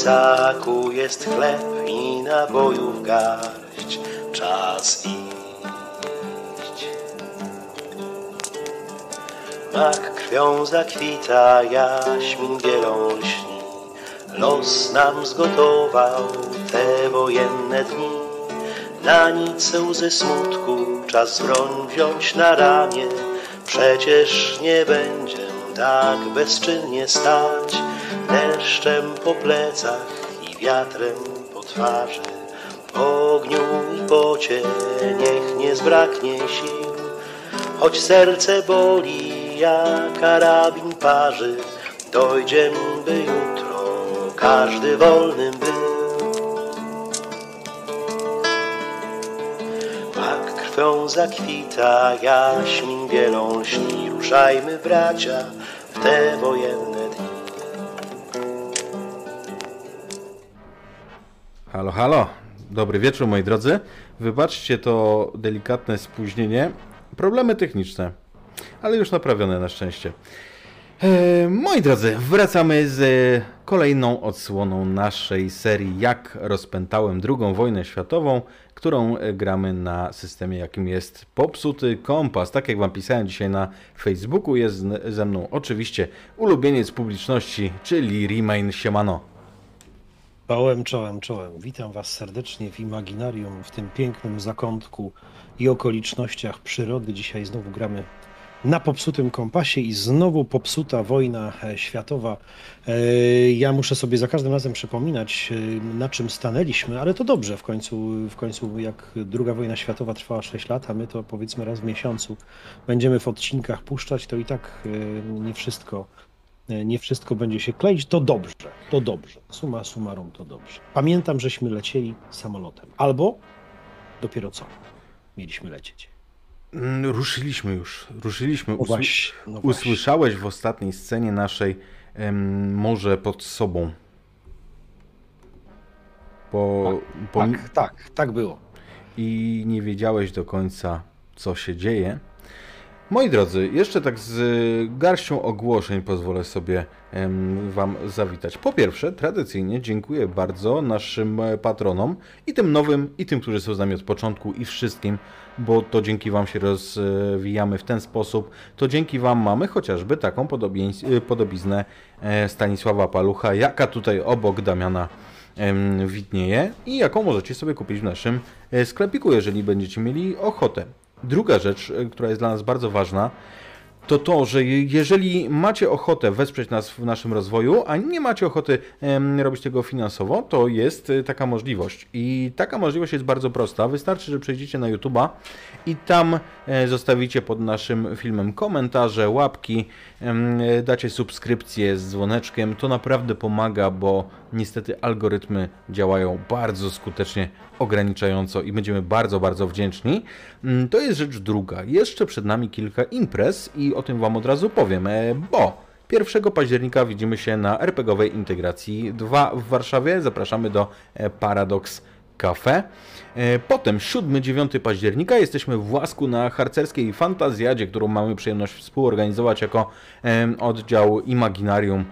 plecaku jest chleb i nabojów garść, czas iść. Mak krwią zakwita, jaśmin bielą lśni, los nam zgotował te wojenne dni. Na nic łzy smutku czas broń wziąć na ramię, przecież nie będzie tak bezczynnie stać, deszczem po plecach i wiatrem po twarzy. Po ogniu i pocie niech nie zbraknie sił, choć serce boli, jak karabin parzy, dojdziem, by jutro każdy wolnym był. Mak krwią zakwita, jaśmin bielą lśni, ruszajmy bracia w te wojenne Halo, halo. Dobry wieczór, moi drodzy. Wybaczcie to delikatne spóźnienie. Problemy techniczne, ale już naprawione na szczęście. E, moi drodzy, wracamy z kolejną odsłoną naszej serii Jak rozpętałem II wojnę światową, którą gramy na systemie jakim jest Popsuty Kompas. Tak jak Wam pisałem dzisiaj na Facebooku, jest ze mną oczywiście ulubieniec publiczności, czyli Remain Siemano. Czołem, czołem, czołem. Witam Was serdecznie w Imaginarium, w tym pięknym zakątku i okolicznościach przyrody. Dzisiaj znowu gramy na popsutym kompasie i znowu popsuta wojna e, światowa. E, Ja muszę sobie za każdym razem przypominać, e, na czym stanęliśmy, ale to dobrze. W końcu, w końcu jak druga wojna światowa trwała 6 lat, a my to powiedzmy raz w miesiącu będziemy w odcinkach puszczać, to i tak nie wszystko nie wszystko będzie się kleić, to dobrze, to dobrze. Suma summarum to dobrze. Pamiętam, żeśmy lecieli samolotem. Albo dopiero co mieliśmy lecieć. Mm, Ruszyliśmy już, ruszyliśmy. No właśnie, no właśnie. Usłyszałeś w ostatniej scenie naszej em, morze pod sobą. Po, po, Tak, tak, tak było. I nie wiedziałeś do końca, co się dzieje. Moi drodzy, jeszcze tak z garścią ogłoszeń pozwolę sobie Wam zawitać. Po pierwsze, tradycyjnie dziękuję bardzo naszym e, patronom i tym nowym, i tym, którzy są z nami od początku, i wszystkim, bo to dzięki Wam się rozwijamy w ten sposób. To dzięki Wam mamy chociażby taką e, podobiznę e, Stanisława Palucha, jaka tutaj obok Damiana widnieje i jaką możecie sobie kupić w naszym e, sklepiku, jeżeli będziecie mieli ochotę. Druga rzecz, e, która jest dla nas bardzo ważna, to to, że je- jeżeli macie ochotę wesprzeć nas w naszym rozwoju, a nie macie ochoty robić tego finansowo, to jest e, taka możliwość. I taka możliwość jest bardzo prosta. Wystarczy, że przejdziecie na YouTube'a i tam e, zostawicie pod naszym filmem komentarze, łapki, dacie subskrypcję z dzwoneczkiem. To naprawdę pomaga, bo niestety algorytmy działają bardzo skutecznie, ograniczająco i będziemy bardzo, bardzo wdzięczni. Mm, To jest rzecz druga. Jeszcze przed nami kilka imprez i o tym Wam od razu powiem, e, bo 1 października widzimy się na RPGowej Integracji 2 w Warszawie. Zapraszamy do e, Paradox Cafe. E, Potem 7-9 października jesteśmy w Łasku na harcerskiej fantazjadzie, którą mamy przyjemność współorganizować jako oddział Imaginarium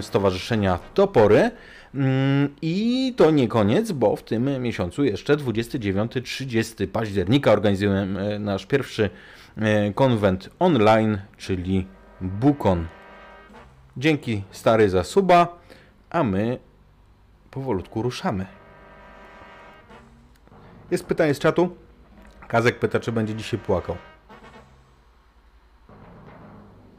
Stowarzyszenia Topory. Mm, I to nie koniec, bo w tym miesiącu jeszcze 29-30 października organizujemy nasz pierwszy e, konwent online, czyli Bukon. Dzięki stary za suba, a my powolutku ruszamy. Jest pytanie z czatu. Kazek pyta, czy będzie dzisiaj płakał.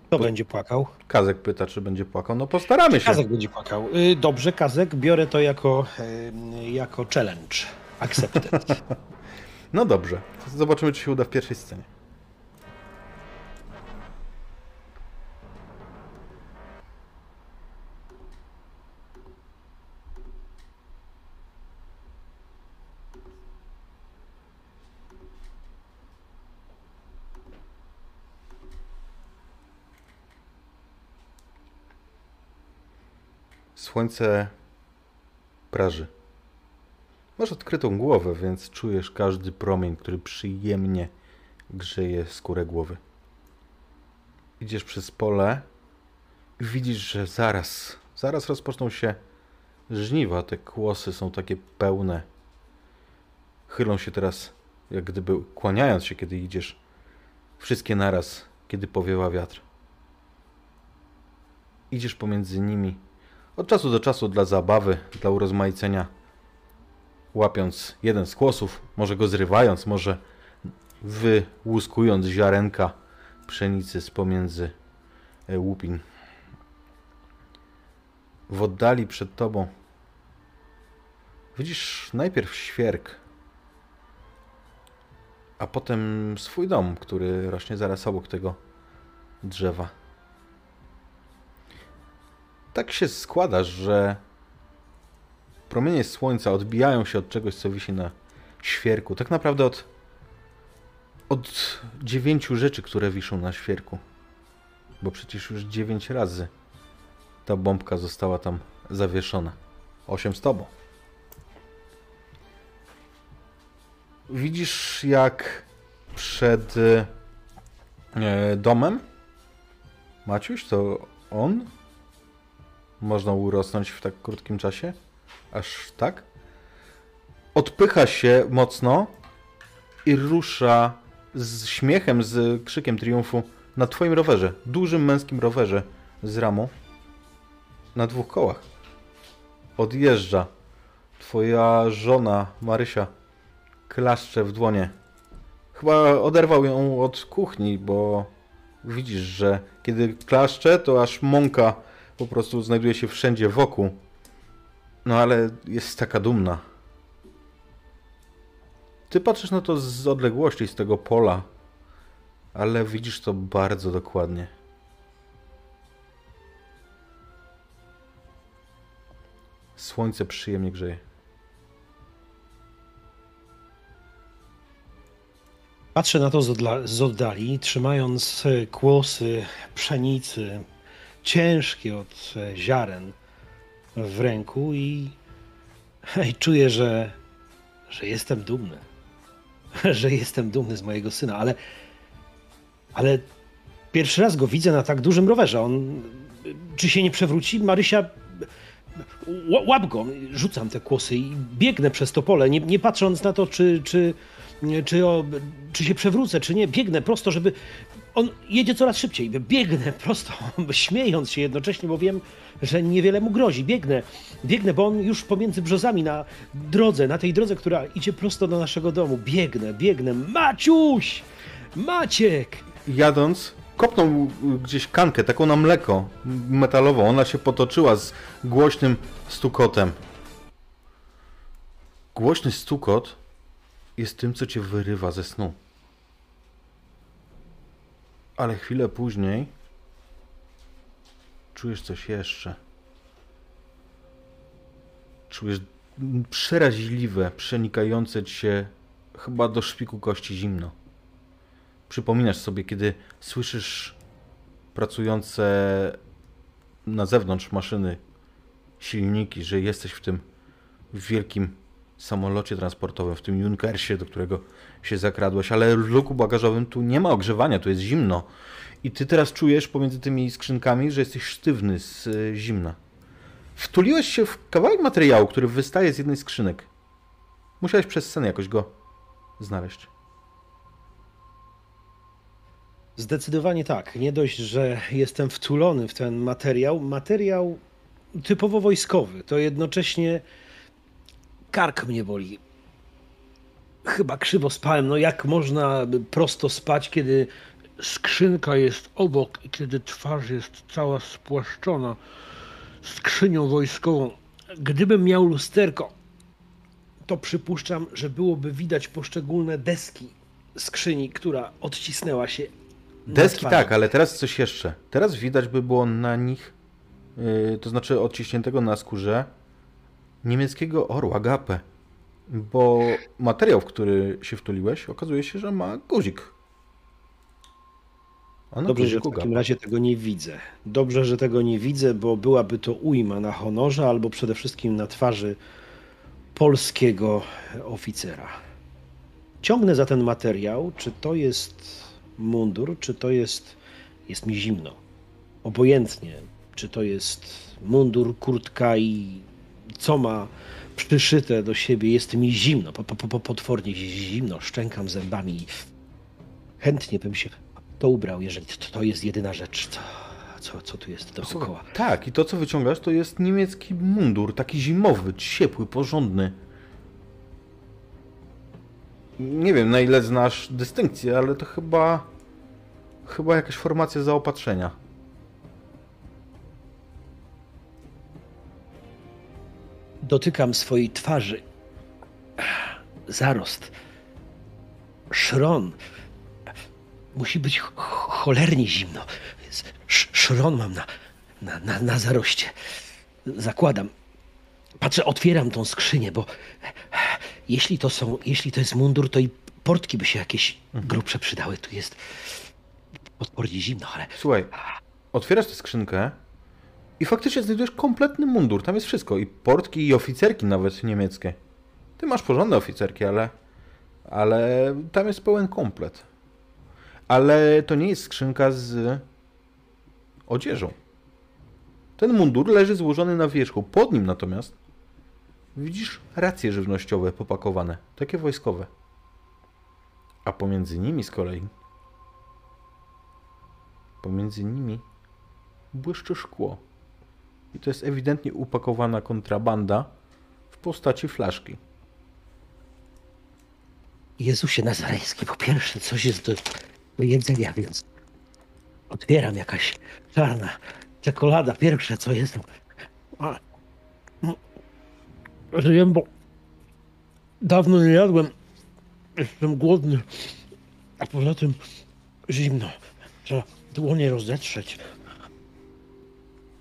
Kto będzie płakał? Kazek pyta, czy będzie płakał. No postaramy się. Kazek będzie płakał. Y, Dobrze, Kazek, biorę to jako, y, jako challenge. Accepted. No dobrze. Zobaczymy, czy się uda w pierwszej scenie. Słońce praży. Masz odkrytą głowę, więc czujesz każdy promień, który przyjemnie grzeje skórę głowy. Idziesz przez pole i widzisz, że zaraz, zaraz rozpoczną się żniwa. Te kłosy są takie pełne. Chylą się teraz, jak gdyby kłaniając się, kiedy idziesz. Wszystkie naraz, kiedy powiewa wiatr. Idziesz pomiędzy nimi. Od czasu do czasu dla zabawy, dla urozmaicenia. Łapiąc jeden z kłosów, może go zrywając, może wyłuskując ziarenka pszenicy z pomiędzy e, łupin. W oddali przed tobą widzisz najpierw świerk, a potem swój dom, który rośnie zaraz obok tego drzewa. Tak się składa, że promienie słońca odbijają się od czegoś, co wisi na świerku. Tak naprawdę od, od dziewięciu rzeczy, które wiszą na świerku. Bo przecież już dziewięć razy ta bombka została tam zawieszona. Osiem z tobą. Widzisz, jak przed e, domem Maciuś, to on można urosnąć w tak krótkim czasie? Aż tak? Odpycha się mocno i rusza z śmiechem, z krzykiem triumfu na twoim rowerze. Dużym męskim rowerze z ramą. Na dwóch kołach. Odjeżdża. Twoja żona, Marysia, klaszcze w dłonie. Chyba oderwał ją od kuchni, bo widzisz, że kiedy klaszcze, to aż mąka po prostu znajduje się wszędzie wokół. No ale jest taka dumna. Ty patrzysz na to z odległości, z tego pola, ale widzisz to bardzo dokładnie. Słońce przyjemnie grzeje. Patrzę na to z, oddali, trzymając kłosy pszenicy, ciężkie od e, ziaren w ręku i, i czuję, że, że jestem dumny. Że jestem dumny z mojego syna, ale, ale pierwszy raz go widzę na tak dużym rowerze. On czy się nie przewróci? Marysia, łap go, rzucam te kłosy i biegnę przez to pole, nie, nie patrząc na to, czy, czy, czy, o, czy się przewrócę, czy nie. Biegnę prosto, żeby. On jedzie coraz szybciej. Biegnę prosto, śmiejąc się jednocześnie, bo wiem, że niewiele mu grozi. Biegnę, biegnę, bo on już pomiędzy brzozami na drodze, na tej drodze, która idzie prosto do naszego domu. Biegnę, biegnę. Maciuś! Maciek! Jadąc, kopnął gdzieś kankę, taką na mleko metalową. Ona się potoczyła z głośnym stukotem. Głośny stukot jest tym, co cię wyrywa ze snu. Ale chwilę później czujesz coś jeszcze. Czujesz przeraźliwe, przenikające cię chyba do szpiku kości zimno. Przypominasz sobie, kiedy słyszysz pracujące na zewnątrz maszyny, silniki, że jesteś w tym wielkim samolocie transportowym, w tym Junkersie, do którego się zakradłeś, ale w luku bagażowym tu nie ma ogrzewania, tu jest zimno. I ty teraz czujesz pomiędzy tymi skrzynkami, że jesteś sztywny z e, zimna. Wtuliłeś się w kawałek materiału, który wystaje z jednej skrzynek. Musiałeś przez sen jakoś go znaleźć. Zdecydowanie tak. Nie dość, że jestem wtulony w ten materiał. Materiał typowo wojskowy. To jednocześnie kark mnie boli. Chyba krzywo spałem. No jak można prosto spać, kiedy skrzynka jest obok i kiedy twarz jest cała spłaszczona skrzynią wojskową? Gdybym miał lusterko, to przypuszczam, że byłoby widać poszczególne deski skrzyni, która odcisnęła się. Deski tak, ale teraz coś jeszcze. Teraz widać by było na nich, yy, to znaczy odciśniętego na skórze, niemieckiego orła Gapę. Bo materiał, w który się wtuliłeś, okazuje się, że ma guzik. A Dobrze, że w takim razie tego nie widzę. Dobrze, że tego nie widzę, bo byłaby to ujma na honorze, albo przede wszystkim na twarzy polskiego oficera. Ciągnę za ten materiał, czy to jest mundur, czy to jest. Jest mi zimno. Obojętnie, czy to jest mundur, kurtka i co ma przyszyte do siebie, jest mi zimno, po, po, po, potwornie zimno, szczękam zębami. Chętnie bym się to ubrał, jeżeli to, to jest jedyna rzecz, co, co, co tu jest dookoła. Tak, i to co wyciągasz to jest niemiecki mundur, taki zimowy, ciepły, porządny. Nie wiem na ile znasz dystynkcję, ale to chyba. Chyba jakaś formacja zaopatrzenia. Dotykam swojej twarzy. Zarost. Szron. Musi być ch- cholernie zimno. Sz- szron mam na, na, na, na zaroście. Zakładam. Patrzę, otwieram tą skrzynię, bo jeśli to są, jeśli to jest mundur, to i portki by się jakieś grubsze przydały. Tu jest potwornie zimno, ale Słuchaj, otwierasz tę skrzynkę i faktycznie znajdujesz kompletny mundur. Tam jest wszystko. I portki, i oficerki nawet niemieckie. Ty masz porządne oficerki, ale. Ale tam jest pełen komplet. Ale to nie jest skrzynka z odzieżą. Ten mundur leży złożony na wierzchu. Pod nim natomiast widzisz racje żywnościowe popakowane, takie wojskowe. A pomiędzy nimi z kolei Pomiędzy nimi błyszczy szkło. I to jest ewidentnie upakowana kontrabanda w postaci flaszki. Jezusie Nazareński, po pierwsze coś jest do, do jedzenia, więc otwieram jakaś czarna czekolada, pierwsze co jest. A, no, Żyję, bo dawno nie jadłem, jestem głodny, a poza tym zimno, trzeba dłonie rozetrzeć.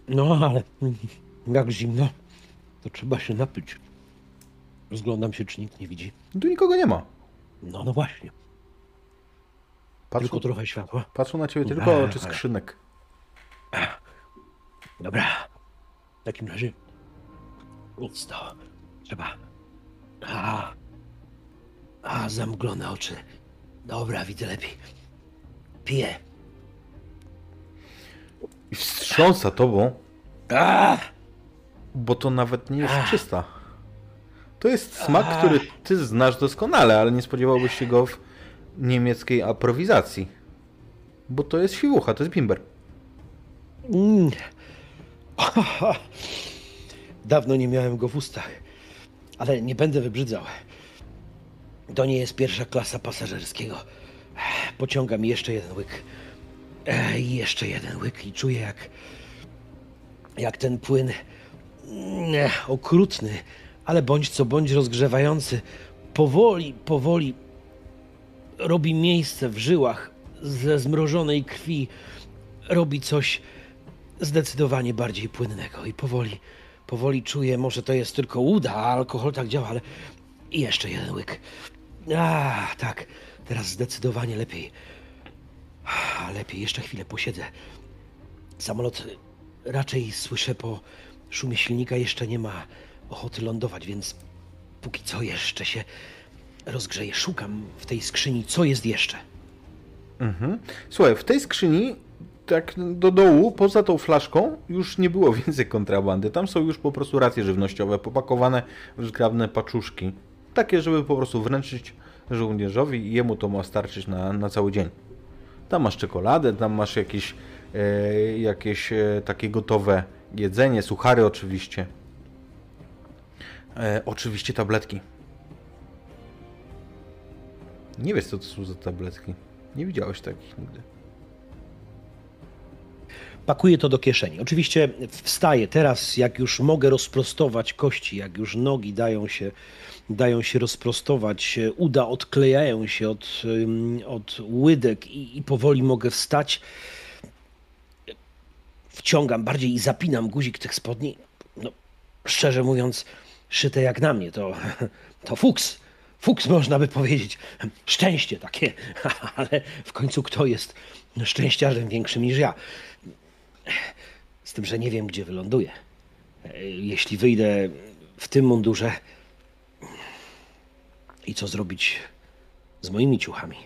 No ale jak zimno, to trzeba się napić. Rozglądam się, czy nikt nie widzi. Tu nikogo nie ma. No, no właśnie. Patrzą, Tylko trochę światła. patrzą na ciebie tylko oczy skrzynek. Dobra. W takim razie nic to. Trzeba. A, a zamglone oczy. Dobra, widzę lepiej. Piję. I wstrząsa tobą, A, bo to nawet nie jest Ach. czysta. To jest smak, który ty znasz doskonale, ale nie spodziewałbyś się go w niemieckiej aprowizacji. Bo to jest siwucha, to jest bimber. mm. Dawno nie miałem go w ustach. Ale nie będę wybrzydzał. To nie jest pierwsza klasa pasażerskiego. Pociąga mi jeszcze jeden łyk. Jeszcze jeden łyk i czuję jak jak ten płyn mm, okrutny, ale bądź co bądź rozgrzewający, powoli, powoli robi miejsce w żyłach ze zmrożonej krwi, robi coś zdecydowanie bardziej płynnego i powoli, powoli czuję, może to jest tylko uda, a alkohol tak działa, ale i jeszcze jeden łyk. A, tak, teraz zdecydowanie lepiej. Lepiej, jeszcze chwilę posiedzę. Samolot raczej słyszę po szumie silnika, jeszcze nie ma ochoty lądować, więc póki co jeszcze się rozgrzeję. Szukam w tej skrzyni, co jest jeszcze. Mhm. Słuchaj, w tej skrzyni, tak do dołu, poza tą flaszką, już nie było więcej kontrabandy. Tam są już po prostu racje żywnościowe, popakowane w zgrabne paczuszki. Takie, żeby po prostu wręczyć żołnierzowi i jemu to ma starczyć na, na cały dzień. Tam masz czekoladę, tam masz jakieś, e, jakieś e, takie gotowe jedzenie, suchary oczywiście. E, oczywiście tabletki. Nie wiesz, co to są za tabletki. Nie widziałeś takich nigdy. Pakuję to do kieszeni. Oczywiście wstaję teraz, jak już mogę rozprostować kości, jak już nogi dają się, dają się rozprostować, uda odklejają się od, od łydek i, i powoli mogę wstać. Wciągam bardziej i zapinam guzik tych spodni. No, szczerze mówiąc, szyte jak na mnie, to, to fuks. Fuks można by powiedzieć. Szczęście takie, ale w końcu kto jest szczęściarzem większym niż ja? Z tym, że nie wiem, gdzie wyląduję. E, Jeśli wyjdę w tym mundurze, I co zrobić z moimi ciuchami?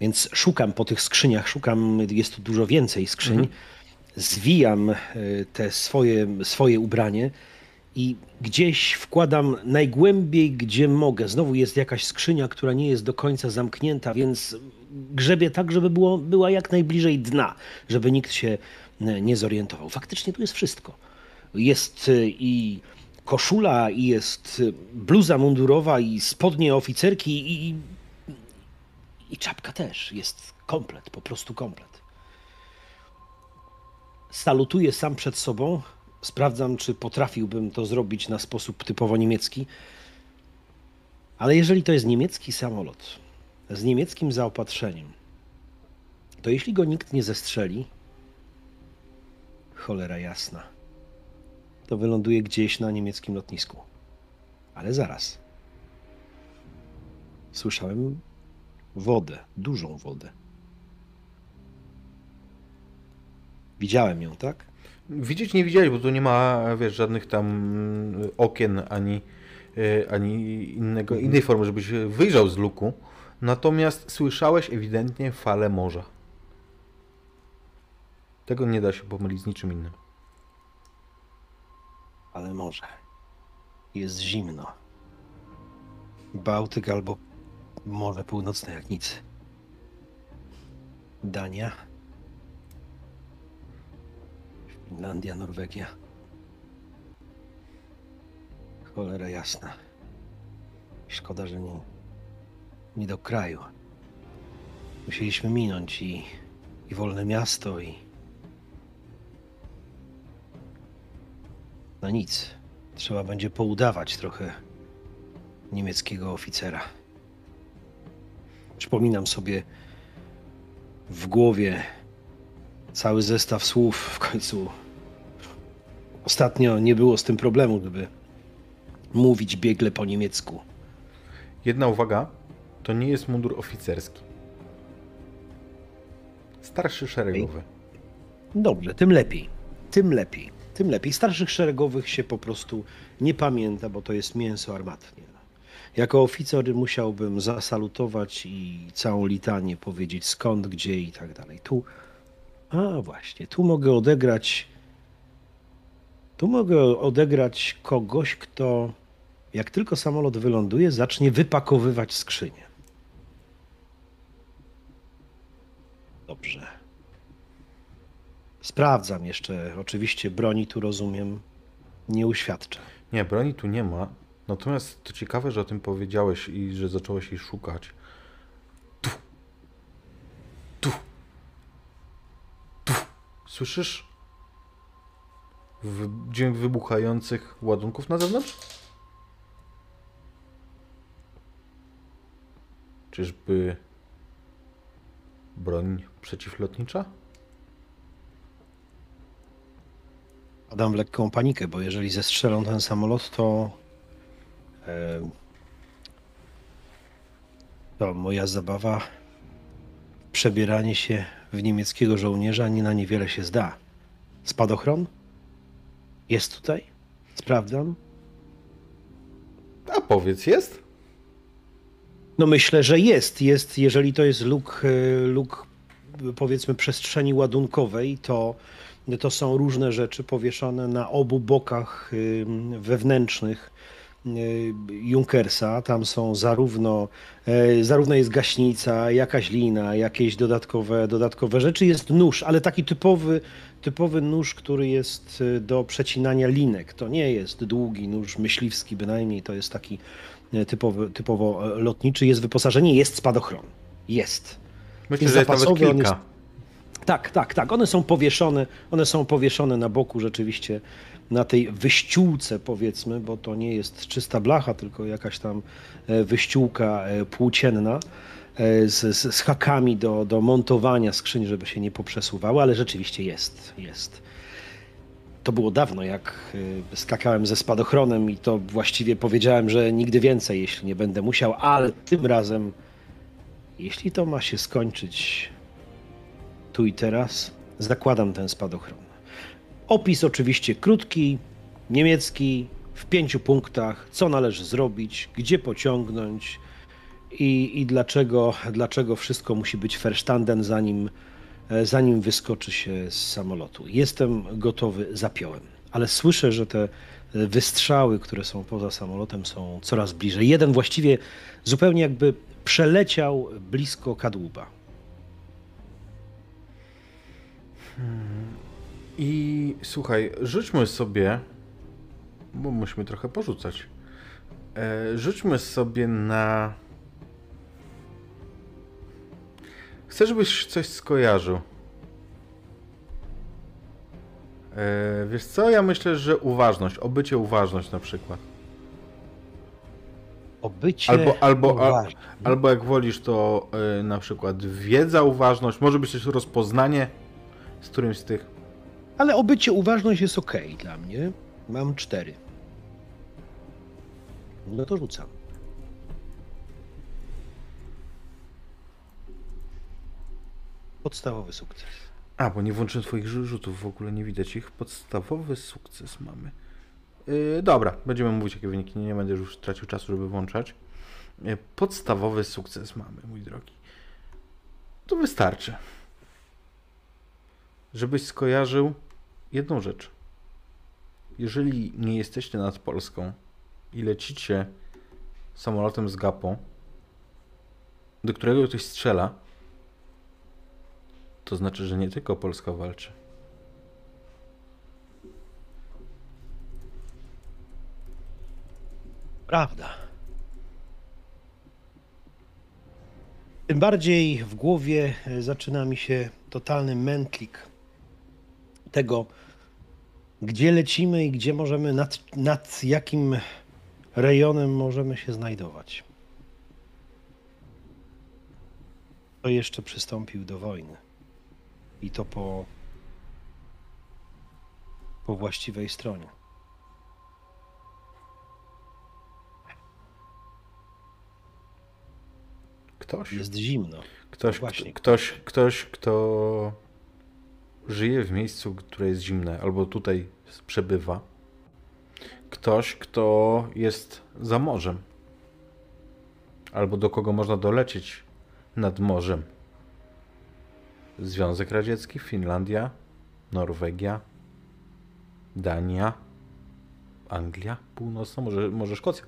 Więc szukam po tych skrzyniach, szukam, jest tu dużo więcej skrzyń. Zwijam e, te swoje, swoje ubranie i gdzieś wkładam najgłębiej, gdzie mogę. Znowu jest jakaś skrzynia, która nie jest do końca zamknięta, więc grzebię tak, żeby było, była jak najbliżej dna, żeby nikt się e, nie zorientował. Faktycznie tu jest wszystko. Jest e, i koszula, i jest e, bluza mundurowa, i spodnie oficerki, i, i czapka też. Jest komplet, po prostu komplet. Salutuję sam przed sobą. Sprawdzam, czy potrafiłbym to zrobić na sposób typowo niemiecki. Ale jeżeli to jest niemiecki samolot z niemieckim zaopatrzeniem, to jeśli go nikt nie zestrzeli, cholera jasna, to wyląduje gdzieś na niemieckim lotnisku. Ale zaraz. Słyszałem wodę, dużą wodę. Widziałem ją, tak? Widzieć nie widziałeś, bo tu nie ma, wiesz, żadnych tam mm, okien ani, e, ani innego, innej formy, żebyś wyjrzał z luku. Natomiast słyszałeś ewidentnie falę morza. Tego nie da się pomylić z niczym innym. Ale może. Jest zimno. Bałtyk albo Morze Północne jak nic. Dania. Finlandia, Norwegia. Cholera jasna. Szkoda, że nie, nie do kraju. Musieliśmy minąć i, i wolne miasto i... No nic. Trzeba będzie poudawać trochę niemieckiego oficera. Przypominam sobie w głowie cały zestaw słów w końcu. Ostatnio nie było z tym problemu, gdyby mówić biegle po niemiecku. Jedna uwaga, to nie jest mundur oficerski. Starszy szeregowy. Dobrze, tym lepiej. Tym lepiej. Tym lepiej. Starszych szeregowych się po prostu nie pamięta, bo to jest mięso armatnie. Jako oficer musiałbym zasalutować i całą litanię powiedzieć skąd, gdzie i tak dalej. Tu, a właśnie, tu mogę odegrać, tu mogę odegrać kogoś, kto jak tylko samolot wyląduje, zacznie wypakowywać skrzynię. Dobrze. Sprawdzam jeszcze. Oczywiście broni tu rozumiem nie uświadczę. Nie, broni tu nie ma. Natomiast to ciekawe, że o tym powiedziałeś i że zacząłeś jej szukać. Tu. Tu. Tu. Słyszysz? W- Dźwięk wybuchających ładunków na zewnątrz? Czyżby broń przeciwlotnicza? Padam w lekką panikę, bo jeżeli zestrzelą ten samolot, to. E, to moja zabawa, przebieranie się w niemieckiego żołnierza nie na niewiele się zda. Spadochron? Jest tutaj? Sprawdzam. A powiedz, jest? No myślę, że jest. Jest, jeżeli to jest luk, e, luk powiedzmy przestrzeni ładunkowej, to, to są różne rzeczy powieszone na obu bokach wewnętrznych y, Junkersa. Tam są zarówno, e, zarówno jest gaśnica, jakaś lina, jakieś dodatkowe, dodatkowe rzeczy. Jest nóż, ale taki typowy, typowy nóż, który jest y, do przecinania linek. To nie jest długi nóż myśliwski bynajmniej, to jest taki e, typowy, typowo e, lotniczy. Jest wyposażenie, jest spadochron. Jest. Myślę, Jest że jest nawet kilka. Tak, tak, tak. One są powieszone, one są powieszone na boku rzeczywiście na tej wyściółce powiedzmy, bo to nie jest czysta blacha, tylko jakaś tam e, wyściółka e, płócienna e, z, z, z hakami do, do montowania skrzyń, żeby się nie poprzesuwały, ale rzeczywiście jest, jest. To było dawno, jak skakałem ze spadochronem i to właściwie powiedziałem, że nigdy więcej, jeśli nie będę musiał, ale tym razem, jeśli to ma się skończyć tu i teraz, zakładam ten spadochron. Opis oczywiście krótki, niemiecki, w pięciu punktach, co należy zrobić, gdzie pociągnąć i, i dlaczego, dlaczego wszystko musi być verstanden, zanim, e, zanim wyskoczy się z samolotu. Jestem gotowy, zapiołem, ale słyszę, że te wystrzały, które są poza samolotem, są coraz bliżej. Jeden właściwie zupełnie jakby przeleciał blisko kadłuba. I słuchaj, rzućmy sobie, bo musimy trochę porzucać. E, rzućmy sobie na. Chcę, żebyś coś skojarzył. E, wiesz co? Ja myślę, że uważność, obycie uważność na przykład. Obycie Albo, albo, al, albo jak wolisz, to e, na przykład wiedza, uważność, może być też rozpoznanie z którymś z tych. Ale obycie uważność jest ok dla mnie. Mam cztery. No to rzucam. Podstawowy sukces. A, bo nie włączyłem twoich rzu- rzutów, w ogóle nie widać ich. Podstawowy sukces mamy. Yy, dobra, będziemy mówić jakie wyniki, nie, nie będę już tracił czasu, żeby włączać. Yy, podstawowy sukces mamy, mój drogi. To wystarczy. Żebyś skojarzył jedną rzecz. Jeżeli nie jesteście nad Polską i lecicie samolotem z gapą, do którego ktoś strzela, to znaczy, że nie tylko Polska walczy. Prawda. Tym bardziej w głowie zaczyna mi się totalny mętlik tego, gdzie lecimy i gdzie możemy, nad, nad jakim rejonem możemy się znajdować. To jeszcze przystąpił do wojny. I to po, po właściwej stronie. Ktoś, Jest zimno. ktoś, właśnie. ktoś, ktoś, kto żyje w miejscu, które jest zimne, albo tutaj przebywa. Ktoś, kto jest za morzem, albo do kogo można dolecieć nad morzem. Związek Radziecki, Finlandia, Norwegia, Dania, Anglia Północna, może, może Szkocja.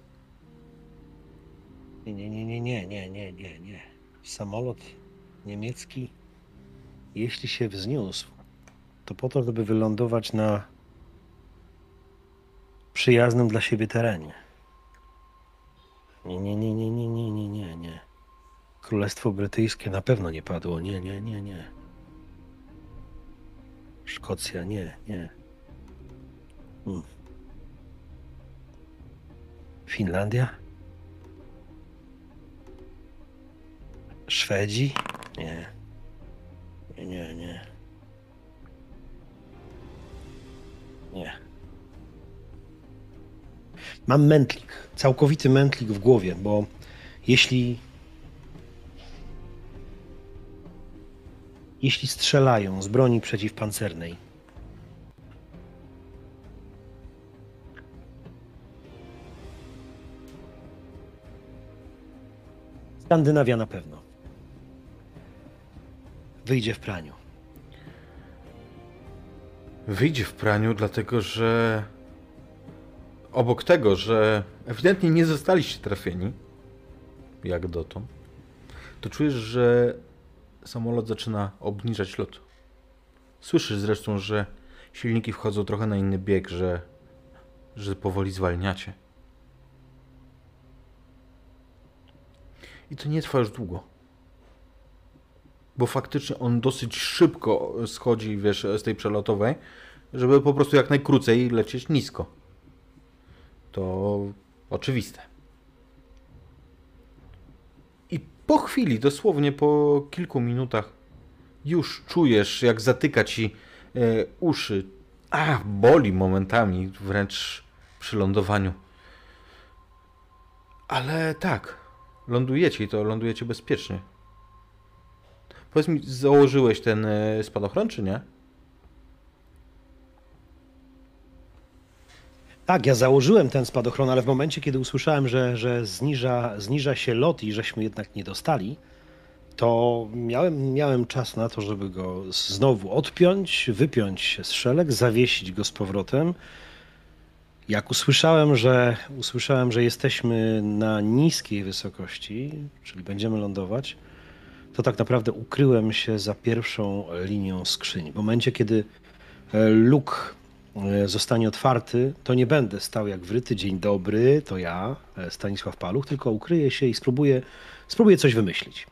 Nie, nie, nie, nie, nie, nie, nie, nie, nie. Samolot niemiecki, jeśli się wzniósł, to po to, żeby wylądować na przyjaznym dla siebie terenie. Nie, nie, nie, nie, nie, nie, nie, nie, nie. Królestwo Brytyjskie na pewno nie padło. Nie, nie, nie, nie. Szkocja, nie, nie. Hmm. Finlandia? Szwedzi? Nie. Nie, nie, nie. Mam mętlik, całkowity mętlik w głowie, bo jeśli. Jeśli strzelają z broni przeciwpancernej, Skandynawia na pewno. Wyjdzie w praniu. Wyjdzie w praniu, dlatego że obok tego, że ewidentnie nie zostaliście trafieni, jak dotąd, to czujesz, że samolot zaczyna obniżać lot. Słyszysz zresztą, że silniki wchodzą trochę na inny bieg, że, że powoli zwalniacie. I to nie trwa już długo. Bo faktycznie on dosyć szybko schodzi, wiesz, z tej przelotowej, żeby po prostu jak najkrócej lecieć nisko. To oczywiste. I po chwili, dosłownie po kilku minutach, już czujesz, jak zatyka ci e, uszy. A, boli momentami, wręcz przy lądowaniu. Ale tak, lądujecie i to lądujecie bezpiecznie. Powiedz mi, założyłeś ten e, spadochron, czy nie? Tak, ja założyłem ten spadochron, ale w momencie, kiedy usłyszałem, że, że zniża, zniża się lot i żeśmy jednak nie dostali, to miałem, miałem czas na to, żeby go znowu odpiąć, wypiąć z szelek, zawiesić go z powrotem. Jak usłyszałem, że usłyszałem, że jesteśmy na niskiej wysokości, czyli będziemy lądować, to tak naprawdę ukryłem się za pierwszą linią skrzyni. W momencie, kiedy e, luk e, zostanie otwarty, to nie będę stał jak wryty. Dzień dobry, to ja, e, Stanisław Paluch, tylko ukryję się i spróbuję, spróbuję coś wymyślić.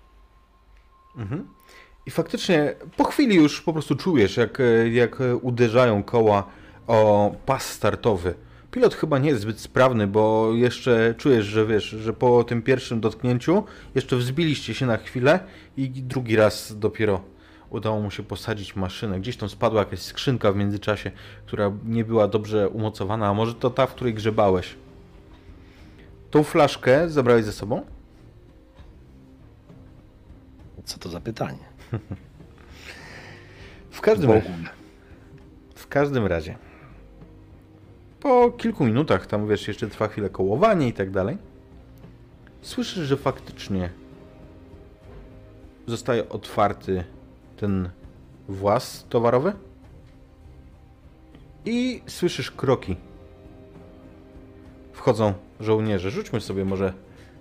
I faktycznie po chwili już po prostu czujesz, jak, jak uderzają koła o pas startowy. Pilot chyba nie jest zbyt sprawny, bo jeszcze czujesz, że wiesz, że po tym pierwszym dotknięciu jeszcze wzbiliście się na chwilę i drugi raz dopiero udało mu się posadzić maszynę. Gdzieś tam spadła jakaś skrzynka w międzyczasie, która nie była dobrze umocowana, a może to ta, w której grzebałeś. Tą flaszkę zabrałeś ze sobą? Co to za pytanie? W każdym, razie, w każdym razie. Po kilku minutach, tam wiesz, jeszcze trwa chwilę kołowanie i tak dalej. Słyszysz, że faktycznie zostaje otwarty ten włas towarowy. I słyszysz kroki. Wchodzą żołnierze. Rzućmy sobie może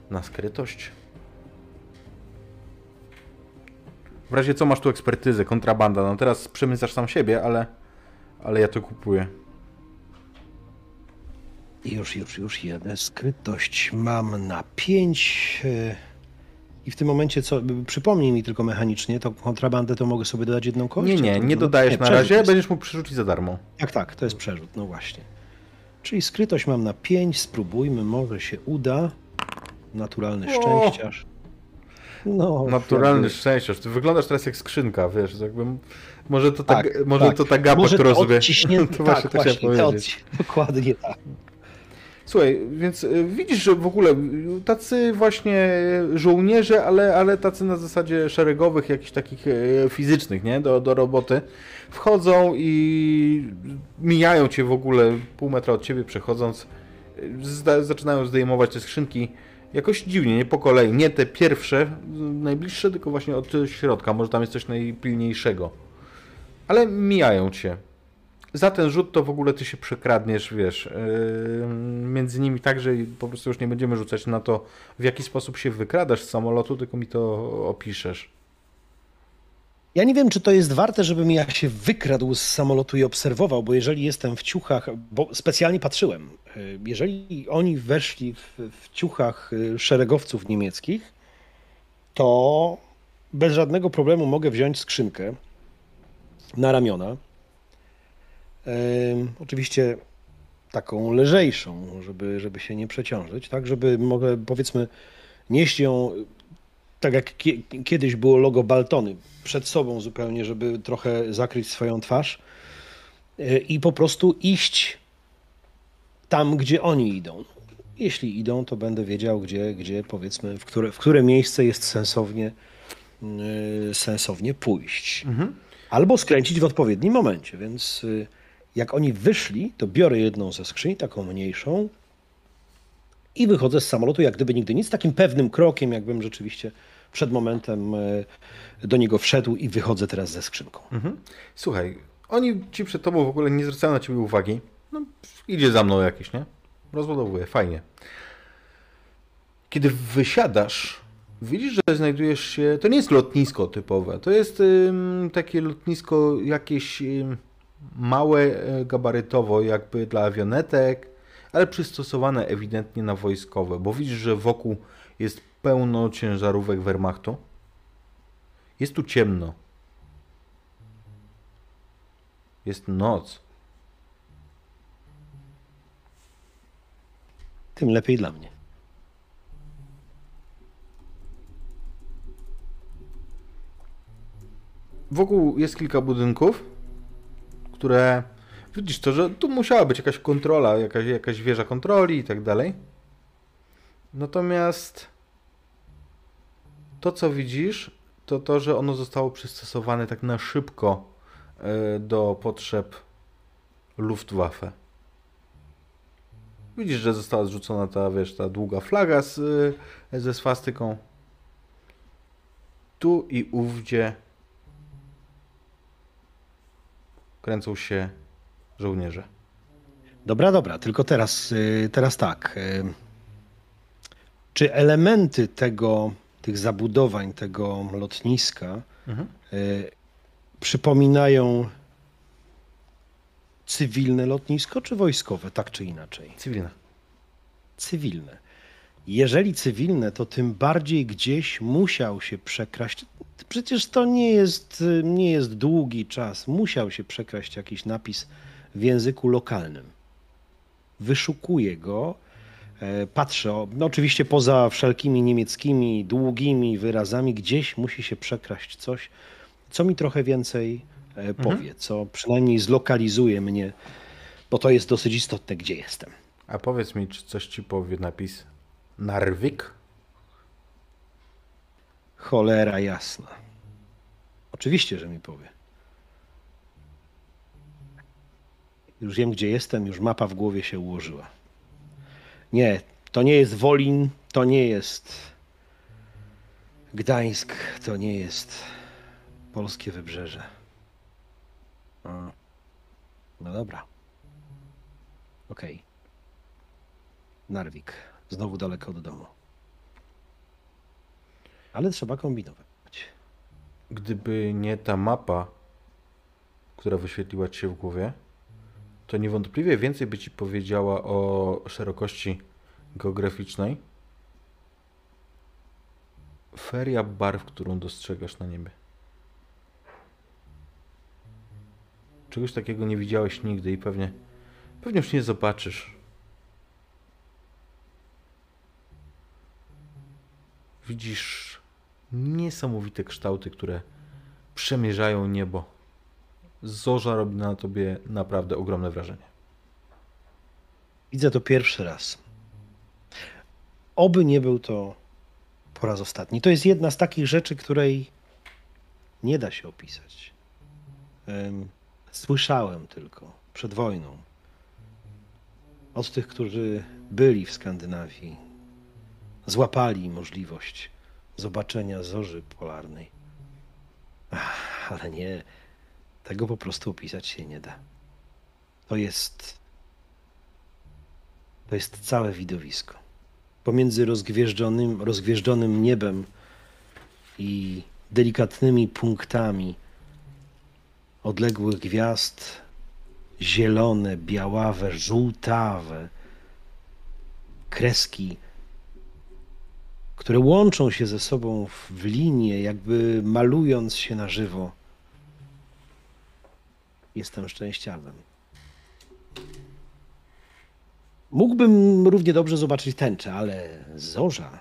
na skrytość. W razie co masz tu ekspertyzę, kontrabanda. No teraz przemycasz sam siebie, ale, ale ja to kupuję. Już, już, już jeden. Skrytość mam na pięć. e, I w tym momencie, co, przypomnij mi tylko mechanicznie, to kontrabandę to mogę sobie dodać jedną kość? Nie, nie, To- nie dodajesz na przerzut razie, jest. będziesz mógł przerzucić za darmo. Tak, tak, to jest przerzut, no właśnie. Czyli skrytość mam na pięć, spróbujmy, może się uda. Naturalny O! szczęściarz. No, Naturalny jakby- szczęściarz. Ty wyglądasz teraz jak skrzynka, wiesz, jakbym... Może to ta, Tak, może tak. to ta gapa, Może którą to sobie... odciśnięty, to tak, właśnie to chciałem właśnie, to odci- dokładnie tak. Słuchaj, więc y, widzisz, że w ogóle tacy właśnie żołnierze, ale, ale tacy na zasadzie szeregowych, jakichś takich e, fizycznych, nie? Do, do roboty, wchodzą i mijają cię w ogóle pół metra od ciebie przechodząc, y, zda, zaczynają zdejmować te skrzynki jakoś dziwnie, nie po kolei, nie te pierwsze, y, najbliższe, tylko właśnie od środka, może tam jest coś najpilniejszego. Ale mijają cię za ten rzut to w ogóle ty się przekradniesz, wiesz, yy, między nimi tak, że po prostu już nie będziemy rzucać na to, w jaki sposób się wykradasz z samolotu, tylko mi to opiszesz. Ja nie wiem, czy to jest warte, żebym ja się wykradł z samolotu i obserwował, bo jeżeli jestem w ciuchach, bo specjalnie patrzyłem, y, jeżeli oni weszli w, w ciuchach y, szeregowców niemieckich, to bez żadnego problemu mogę wziąć skrzynkę na ramiona. Oczywiście taką lżejszą, żeby, żeby się nie przeciążyć, tak, żeby mogę powiedzmy nieść ją tak jak kie- kiedyś było logo Baltony, przed sobą zupełnie, żeby trochę zakryć swoją twarz e, i po prostu iść tam, gdzie oni idą. Jeśli idą, to będę wiedział, gdzie, gdzie powiedzmy, w które, w które miejsce jest sensownie, yy, sensownie pójść. Albo skręcić w odpowiednim momencie, więc yy, jak oni wyszli, to biorę jedną ze skrzyń, taką mniejszą, i wychodzę z samolotu, jak gdyby nigdy nic, takim pewnym krokiem, jakbym rzeczywiście przed momentem e, do niego wszedł i wychodzę teraz ze skrzynką. Słuchaj, oni ci przed tobą w ogóle nie zwracają na ciebie uwagi. No, idzie za mną jakiś, nie? Rozładowuje, fajnie. Kiedy wysiadasz, widzisz, że znajdujesz się. To nie jest lotnisko typowe. To jest ym, takie lotnisko jakieś ym, małe e, gabarytowo, jakby dla awionetek, ale przystosowane ewidentnie na wojskowe, bo widzisz, że wokół jest pełno ciężarówek Wehrmachtu. Jest tu ciemno. Jest noc. Tym lepiej dla mnie. Wokół jest kilka budynków, które. Widzisz to, że tu musiała być jakaś kontrola, jakaś, jakaś wieża kontroli i tak dalej. Natomiast to, co widzisz, to to, że ono zostało przystosowane tak na szybko e, do potrzeb Luftwaffe. Widzisz, że została zrzucona ta, wiesz, ta długa flaga z, y, ze swastyką. Tu i ówdzie kręcą się żołnierze. Dobra, dobra, tylko teraz, y, teraz tak. y, Czy elementy tego, tych zabudowań, tego lotniska Mhm. y, przypominają cywilne lotnisko, czy wojskowe, tak czy inaczej? Cywilna. Cywilne. Jeżeli cywilne, to tym bardziej gdzieś musiał się przekraść. Przecież to nie jest, nie jest długi czas. Musiał się przekraść jakiś napis w języku lokalnym. Wyszukuję go, e, patrzę, no oczywiście poza wszelkimi niemieckimi, długimi wyrazami, gdzieś musi się przekraść coś, co mi trochę więcej e, powie, co przynajmniej zlokalizuje mnie, bo to jest dosyć istotne, gdzie jestem. A powiedz mi, czy coś ci powie napis Narvik? Cholera jasna. Oczywiście, że mi powie. Już wiem, gdzie jestem, już mapa w głowie się ułożyła. Nie, to nie jest Wolin, to nie jest Gdańsk, to nie jest polskie wybrzeże. A. No dobra. Okej. Narwik. Znowu daleko od domu. Ale trzeba kombinować. Gdyby nie ta mapa, która wyświetliła ci się w głowie, to niewątpliwie więcej by ci powiedziała o szerokości geograficznej. Feria barw, którą dostrzegasz na niebie. Czegoś takiego nie widziałeś nigdy i pewnie, pewnie już nie zobaczysz. Widzisz niesamowite kształty, które przemierzają niebo. Zorza robi na tobie naprawdę ogromne wrażenie. Widzę to pierwszy raz. Oby nie był to po raz ostatni. To jest jedna z takich rzeczy, której nie da się opisać. Em, Słyszałem tylko przed wojną od tych, którzy byli w Skandynawii, złapali możliwość zobaczenia zorzy polarnej. Ach, ale nie, tego po prostu opisać się nie da. To jest to jest całe widowisko. Pomiędzy rozgwieżdżonym, rozgwieżdżonym niebem i delikatnymi punktami odległych gwiazd, zielone, białawe, żółtawe, kreski, które łączą się ze sobą w, linię, jakby malując się na żywo. Jestem szczęściawym. Mógłbym równie dobrze zobaczyć tęczę, ale zorza.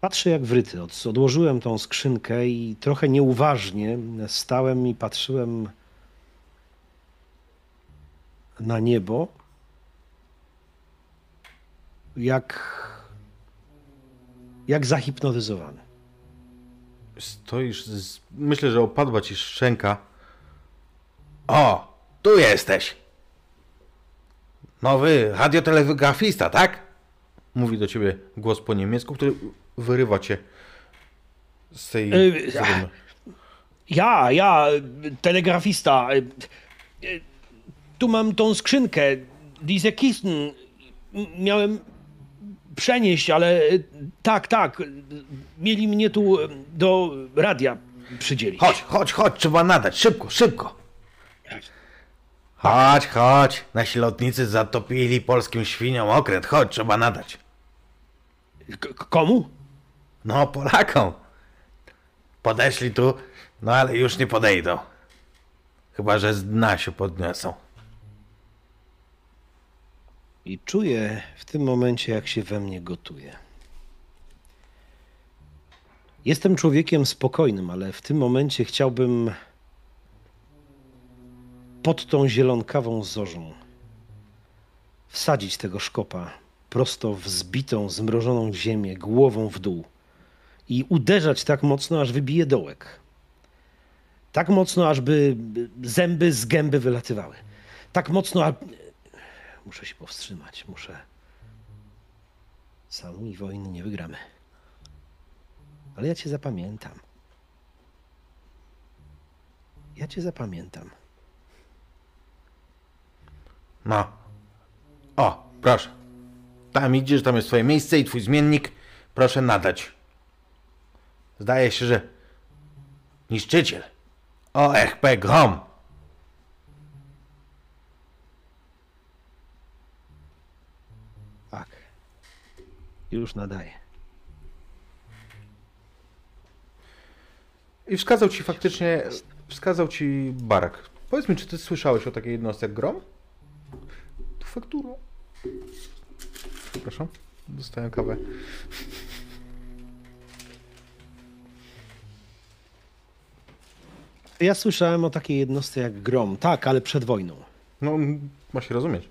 Patrzę jak wryty. Od- Odłożyłem tą skrzynkę i trochę nieuważnie stałem i patrzyłem na niebo. Jak, jak zahipnotyzowany. Stoisz, z... myślę, że opadła ci szczęka. O, tu jesteś. Nowy radiotelegrafista, tak? Mówi do ciebie głos po niemiecku, który wyrywa cię z tej Yy, zadumy. Ja, ja, telegrafista. Tu mam tą skrzynkę. Diese Kisten miałem przenieść, ale tak, tak. Mieli mnie tu do radia przydzielić. Chodź, chodź, chodź, trzeba nadać, szybko, szybko. Chodź, chodź, nasi lotnicy zatopili polskim świniom okręt, chodź, trzeba nadać. K- komu? No, Polakom. Podeszli tu, no ale już nie podejdą. Chyba, że z dna się podniosą. I czuję w tym momencie, jak się we mnie gotuje. Jestem człowiekiem spokojnym, ale w tym momencie chciałbym pod tą zielonkawą zorzą wsadzić tego szkopa prosto w zbitą, zmrożoną ziemię, głową w dół i uderzać tak mocno, aż wybije dołek. Tak mocno, ażby zęby z gęby wylatywały. tak mocno, muszę się powstrzymać, muszę. Samej wojny nie wygramy. Ale ja cię zapamiętam. Ja cię zapamiętam. No. O, proszę. Tam idziesz, tam jest twoje miejsce i twój zmiennik. Proszę nadać. Zdaje się, że niszczyciel. O, ech. Tak. Już nadaję. I wskazał ci faktycznie, wskazał ci barak. Powiedz mi, czy ty słyszałeś o takiej jednostce jak grom? Tu fakturą. Przepraszam, dostałem kawę. Ja słyszałem o takiej jednostce jak Grom. Tak, ale przed wojną. No, ma się rozumieć.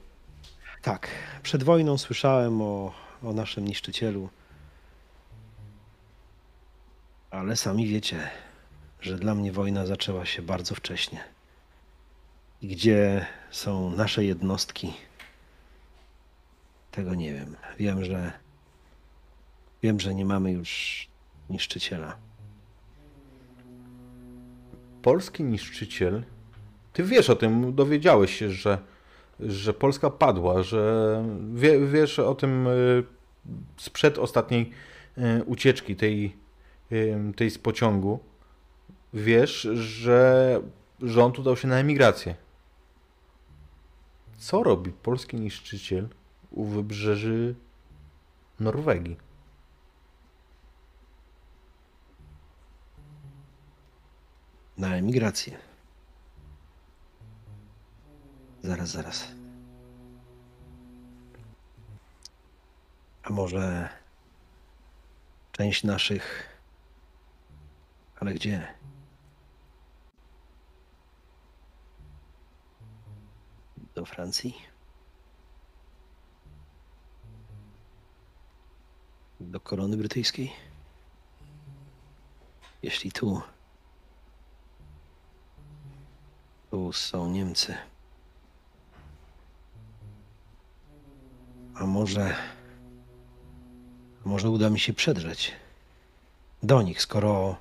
Tak, przed wojną słyszałem o, o naszym niszczycielu. Ale sami wiecie, że dla mnie wojna zaczęła się bardzo wcześnie. I gdzie są nasze jednostki, tego nie wiem. Wiem, że wiem, że nie mamy już niszczyciela. Polski niszczyciel. Ty wiesz o tym, dowiedziałeś się, że, że Polska padła, że wie, wiesz o tym y, sprzed ostatniej y, ucieczki, tej, y, tej z pociągu. Wiesz, że rząd udał się na emigrację. Co robi polski niszczyciel u wybrzeży Norwegii? Na emigrację. Zaraz, zaraz. A może część naszych. Ale gdzie? Do Francji? Do korony brytyjskiej? Jeśli tu. Tu są Niemcy. A może. Może uda mi się przedrzeć do nich, skoro.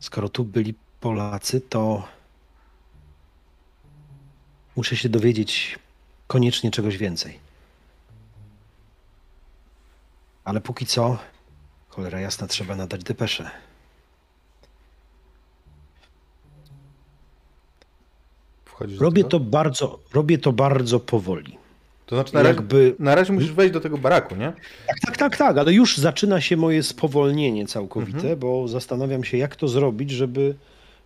Skoro tu byli Polacy, to. Muszę się dowiedzieć koniecznie czegoś więcej. Ale póki co, cholera jasna, trzeba nadać depeszę. Robię to bardzo, robię to bardzo powoli. To znaczy, na razie, Jakby. na razie musisz wejść do tego baraku, nie? Tak, tak, tak, tak, ale już zaczyna się moje spowolnienie całkowite, Mhm. bo zastanawiam się, jak to zrobić, żeby,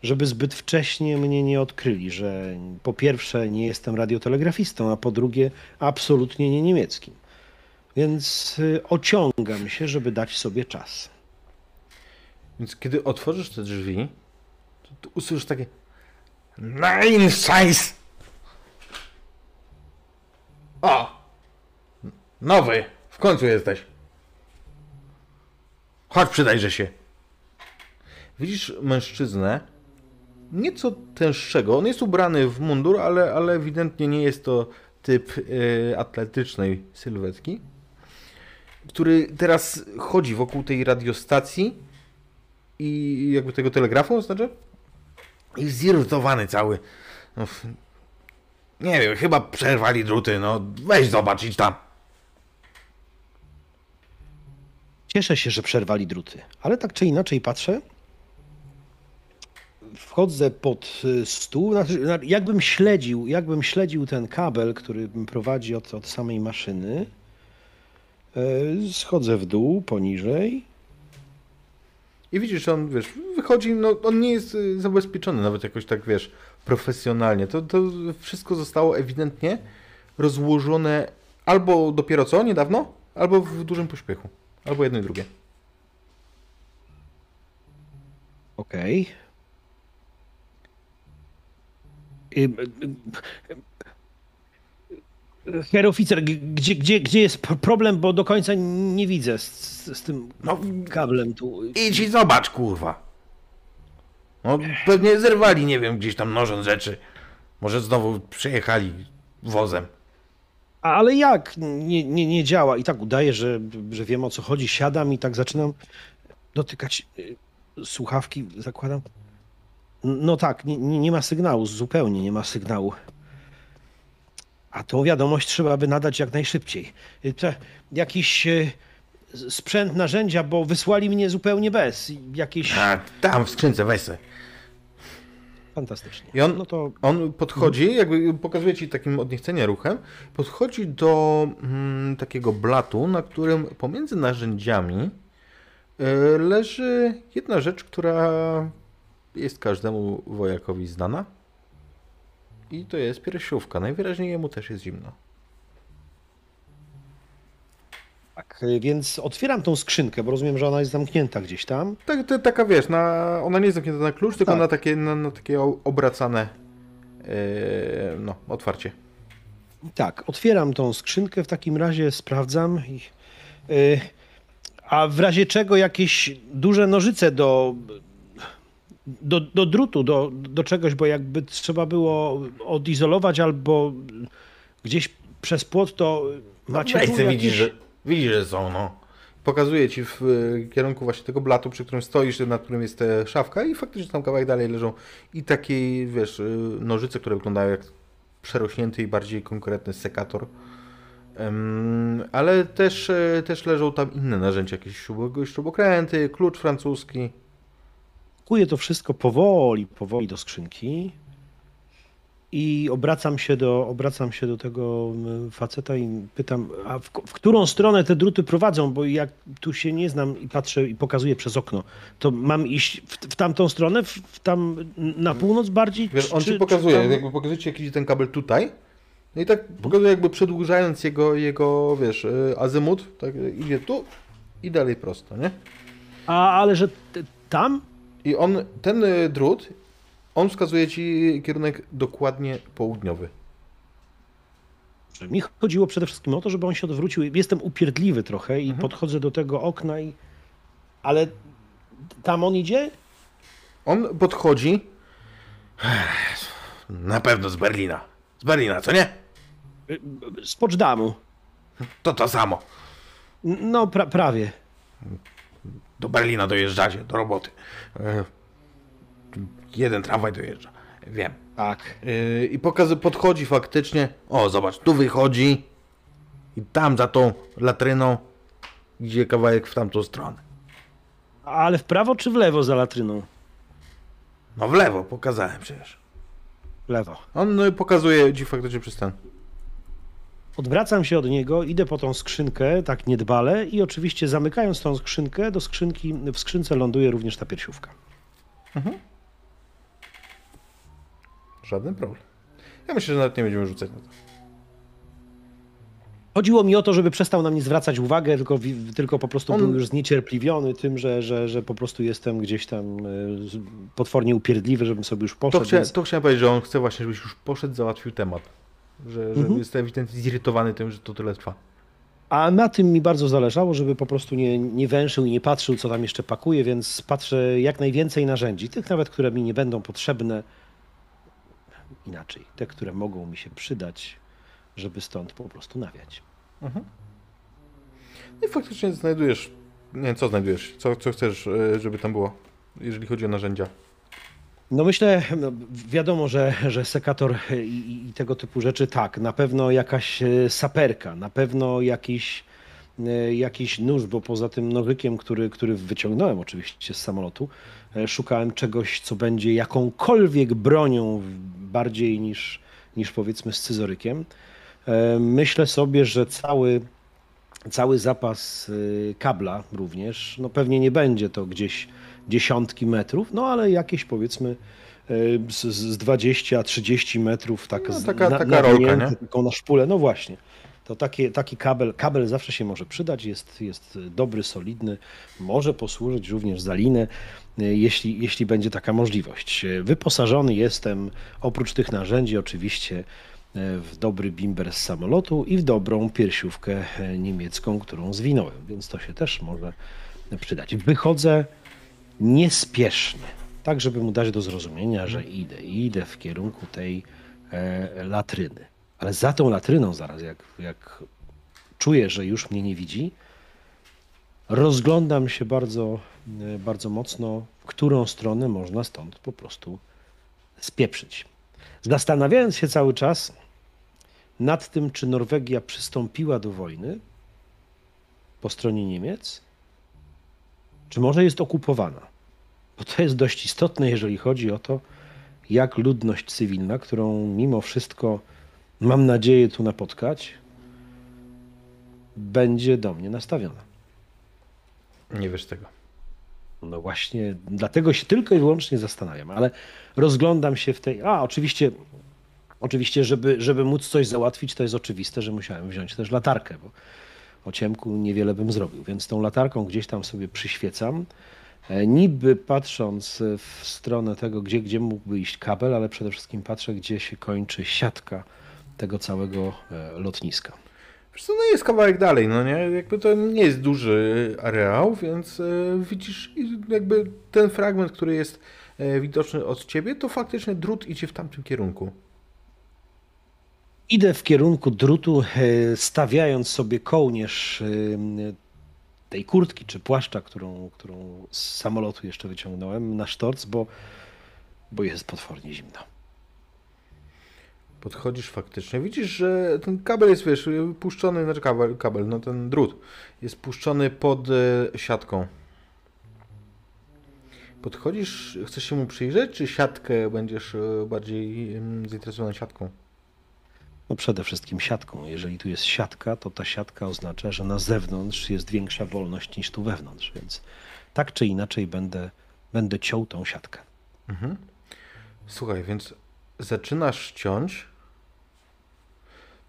żeby zbyt wcześnie mnie nie odkryli, że po pierwsze nie jestem radiotelegrafistą, a po drugie absolutnie nie niemieckim. Więc y, ociągam się, żeby dać sobie czas. Więc kiedy otworzysz te drzwi, to, to usłyszysz takie Nein, Scheiß! O! Nowy! W końcu jesteś. Chodź, przydajże się. Widzisz mężczyznę, nieco tęższego. On jest ubrany w mundur, ale, ale ewidentnie nie jest to typ y, atletycznej sylwetki, który teraz chodzi wokół tej radiostacji i jakby tego telegrafu, znaczy? I zirytowany cały. No, nie wiem, chyba przerwali druty, no weź zobacz, tam. Cieszę się, że przerwali druty, ale tak czy inaczej patrzę. Wchodzę pod y, stół, znaczy, na- jakbym śledził, jakbym śledził ten kabel, który prowadzi od, od samej maszyny. Y, Schodzę w dół, poniżej. I widzisz, on, wiesz, wychodzi, no on nie jest y, zabezpieczony nawet jakoś tak, wiesz, profesjonalnie. To, to wszystko zostało ewidentnie rozłożone albo dopiero co, niedawno, albo w dużym pośpiechu. Albo jedno i drugie. Okej. Y, Herr oficer, g- gdzie, gdzie, gdzie jest problem, bo do końca nie widzę z, z, tym No, kablem tu. idź i zobacz, kurwa. No, pewnie zerwali, nie wiem, gdzieś tam nożąc rzeczy. Może znowu przyjechali wozem. Ale jak? Nie, nie, nie działa. I tak udaję, że, że wiem o co chodzi. Siadam i tak zaczynam dotykać y, słuchawki, zakładam. No tak, nie nie ma sygnału, zupełnie nie ma sygnału. A tą wiadomość trzeba by nadać jak najszybciej. Y, jakiś y, sprzęt, narzędzia, bo wysłali mnie zupełnie bez. Jakieś... A tam w skrzynce, weź. Fantastycznie. I on, No to on podchodzi, jakby pokazuje ci takim od niechcenia ruchem, podchodzi do mm, takiego blatu, na którym pomiędzy narzędziami y, leży jedna rzecz, która jest każdemu wojakowi znana. I to jest piersiówka. Najwyraźniej jemu też jest zimno. tak, więc otwieram tą skrzynkę, bo rozumiem, że ona jest zamknięta gdzieś tam. Tak, to, taka wiesz, na, ona nie jest zamknięta na klucz, tylko Tak. na takie, na, na takie obracane yy, no, otwarcie. Tak, otwieram tą skrzynkę, w takim razie sprawdzam. I, y, a w razie czego jakieś duże nożyce do, do, do drutu, do, do czegoś, bo jakby trzeba było odizolować albo gdzieś przez płot, to macie se, jakieś... widzisz, że, widzisz, że są, no. Pokazuję ci w y, kierunku właśnie tego blatu, przy którym stoisz, nad którym jest e, szafka i faktycznie tam kawałek dalej leżą i takie, wiesz, y, nożyce, które wyglądają jak przerośnięty i bardziej konkretny sekator. Ale też, e, też leżą tam inne narzędzia, jakieś śrub- śrubokręty, klucz francuski. Pakuję to wszystko powoli, powoli do skrzynki i obracam się do, obracam się do tego mm, faceta i pytam, a w, w którą stronę te druty prowadzą, bo jak tu się nie znam i patrzę i pokazuję przez okno, to mam iść w, w tamtą stronę, w, w tam na północ bardziej? Wiesz, on czy- ci pokazuje, tam- jakby pokazuje ci jakiś ten kabel tutaj. No i tak pokazuje jakby przedłużając jego, jego wiesz, y, azymut, tak idzie tu i dalej prosto, nie? A, ale że tam? I on, ten y, drut, on wskazuje ci kierunek dokładnie południowy. Mi chodziło przede wszystkim o to, żeby on się odwrócił. Jestem upierdliwy trochę i podchodzę do tego okna i... Ale tam on idzie? On podchodzi. Na pewno z Berlina. Z Berlina, co nie? Z Poczdamu. To to samo. No, pra, prawie. Do Berlina dojeżdżacie, do roboty. E, Jeden tramwaj dojeżdża. Wiem. Tak. Yy, I pokazy podchodzi faktycznie. O, zobacz, tu wychodzi. I tam za tą latryną idzie kawałek w tamtą stronę. Ale w prawo czy w lewo za latryną? No w lewo, pokazałem przecież. W lewo. On no, i pokazuje ci faktycznie przez ten. Odwracam się od niego, idę po tą skrzynkę, tak niedbale i oczywiście zamykając tą skrzynkę, do skrzynki, w skrzynce ląduje również ta piersiówka. Żaden problem. Ja myślę, że nawet nie będziemy rzucać na to. Chodziło mi o to, żeby przestał na mnie zwracać uwagę, tylko, tylko po prostu On- był już zniecierpliwiony tym, że, że, że po prostu jestem gdzieś tam z- potwornie upierdliwy, żebym sobie już To, poszedł. chcia, więc... to chciałem powiedzieć, że on chce właśnie, żebyś już poszedł, załatwił temat. Że, że Mhm. jest ewidentnie zirytowany tym, że to tyle trwa. A na tym mi bardzo zależało, żeby po prostu nie, nie węszył i nie patrzył, co tam jeszcze pakuje, więc patrzę jak najwięcej narzędzi, tych nawet, które mi nie będą potrzebne. Inaczej, te, które mogą mi się przydać, żeby stąd po prostu nawiać. No I faktycznie znajdujesz. Nie wiem, co znajdujesz. Co, co chcesz, e, żeby tam było, jeżeli chodzi o narzędzia. No myślę, no wiadomo, że, że sekator i, i- tego typu rzeczy tak, na pewno jakaś e, saperka, na pewno jakiś, e, jakiś nóż, bo poza tym nożykiem, który, który wyciągnąłem oczywiście z samolotu, e, szukałem czegoś, co będzie jakąkolwiek bronią bardziej niż, niż powiedzmy scyzorykiem. Myślę sobie, że cały, cały zapas kabla również, no pewnie nie będzie to gdzieś dziesiątki metrów, no ale jakieś powiedzmy y, z, z 20-30 metrów, tak No, taka- na, taka rolka, nie? Taką na szpulę, no właśnie. To takie, taki kabel, kabel zawsze się może przydać, jest, jest dobry, solidny, może posłużyć również za linę, y, jeśli, jeśli będzie taka możliwość. Y, Wyposażony jestem, oprócz tych narzędzi oczywiście, w dobry bimber z samolotu i w dobrą piersiówkę niemiecką, którą zwinąłem, więc to się też może przydać. Wychodzę niespiesznie, tak żeby mu dać do zrozumienia, że idę, idę w kierunku tej e, latryny. Ale za tą latryną zaraz, jak, jak czuję, że już mnie nie widzi, rozglądam się bardzo, e, bardzo mocno, w którą stronę można stąd po prostu spieprzyć. Zastanawiając się cały czas nad tym, czy Norwegia przystąpiła do wojny po stronie Niemiec, czy może jest okupowana. Bo to jest dość istotne, jeżeli chodzi o to, jak ludność cywilna, którą mimo wszystko mam nadzieję tu napotkać, będzie do mnie nastawiona. Nie wiesz tego. No właśnie, dlatego się tylko i wyłącznie zastanawiam, ale rozglądam się w tej. A, oczywiście, oczywiście, żeby, żeby móc coś załatwić, to jest oczywiste, że musiałem wziąć też latarkę, bo o ciemku niewiele bym zrobił. Więc tą latarką gdzieś tam sobie przyświecam. E, niby patrząc w stronę tego, gdzie, gdzie mógłby iść kabel, ale przede wszystkim patrzę, gdzie się kończy siatka tego całego e, lotniska. Wiesz no jest kawałek dalej, no nie? Jakby to nie jest duży areał, więc e, widzisz jakby ten fragment, który jest e, widoczny od ciebie, to faktycznie drut idzie w tamtym kierunku. Idę w kierunku drutu, e, stawiając sobie kołnierz e, tej kurtki czy płaszcza, którą, którą z samolotu jeszcze wyciągnąłem na sztorc, bo, bo jest potwornie zimno. Podchodzisz faktycznie, widzisz, że ten kabel jest, wiesz, puszczony, znaczy kabel, kabel no ten drut jest puszczony pod e, siatką. Podchodzisz, chcesz się mu przyjrzeć, czy siatkę będziesz bardziej em, zainteresowany siatką? No przede wszystkim siatką. Jeżeli tu jest siatka, to ta siatka oznacza, że na zewnątrz jest większa wolność niż tu wewnątrz, więc tak czy inaczej będę, będę ciął tą siatkę. Słuchaj, więc zaczynasz ciąć.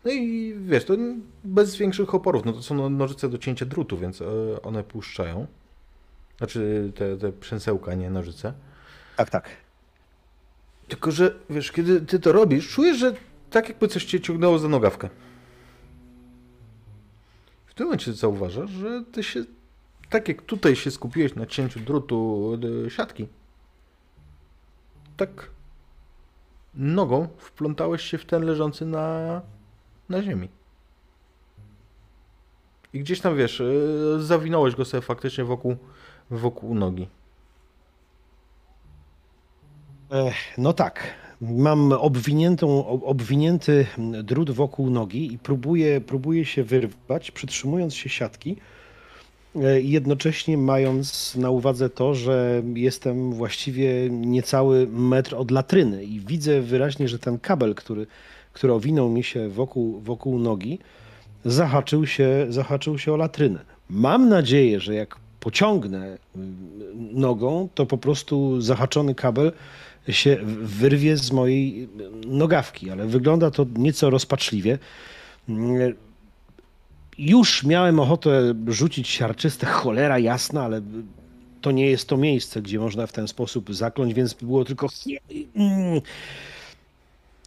No i wiesz, to bez większych oporów. No to są no- nożyce do cięcia drutu, więc e, one puszczają. Znaczy te, te przęsełka, nie nożyce. Tak, tak. Tylko, że wiesz, kiedy ty to robisz, czujesz, że tak jakby coś cię ciągnęło za nogawkę. W tym momencie zauważasz, że ty się, tak jak tutaj się skupiłeś na cięciu drutu e, siatki, tak nogą wplątałeś się w ten leżący na, na ziemi. I gdzieś tam, wiesz, e, zawinąłeś go sobie faktycznie wokół, wokół nogi. Ech, No tak. Mam obwiniętą, ob- obwinięty drut wokół nogi i próbuję, próbuję się wyrwać, przytrzymując się siatki e, jednocześnie mając na uwadze to, że jestem właściwie niecały metr od latryny i widzę wyraźnie, że ten kabel, który, który owinął mi się wokół, wokół nogi, zahaczył się, zahaczył się o latrynę. Mam nadzieję, że jak pociągnę y, nogą, to po prostu zahaczony kabel się wyrwie z mojej nogawki, ale wygląda to nieco rozpaczliwie. Mm, Już miałem ochotę rzucić siarczyste, cholera jasna, ale to nie jest to miejsce, gdzie można w ten sposób zakląć, więc było tylko. Mm.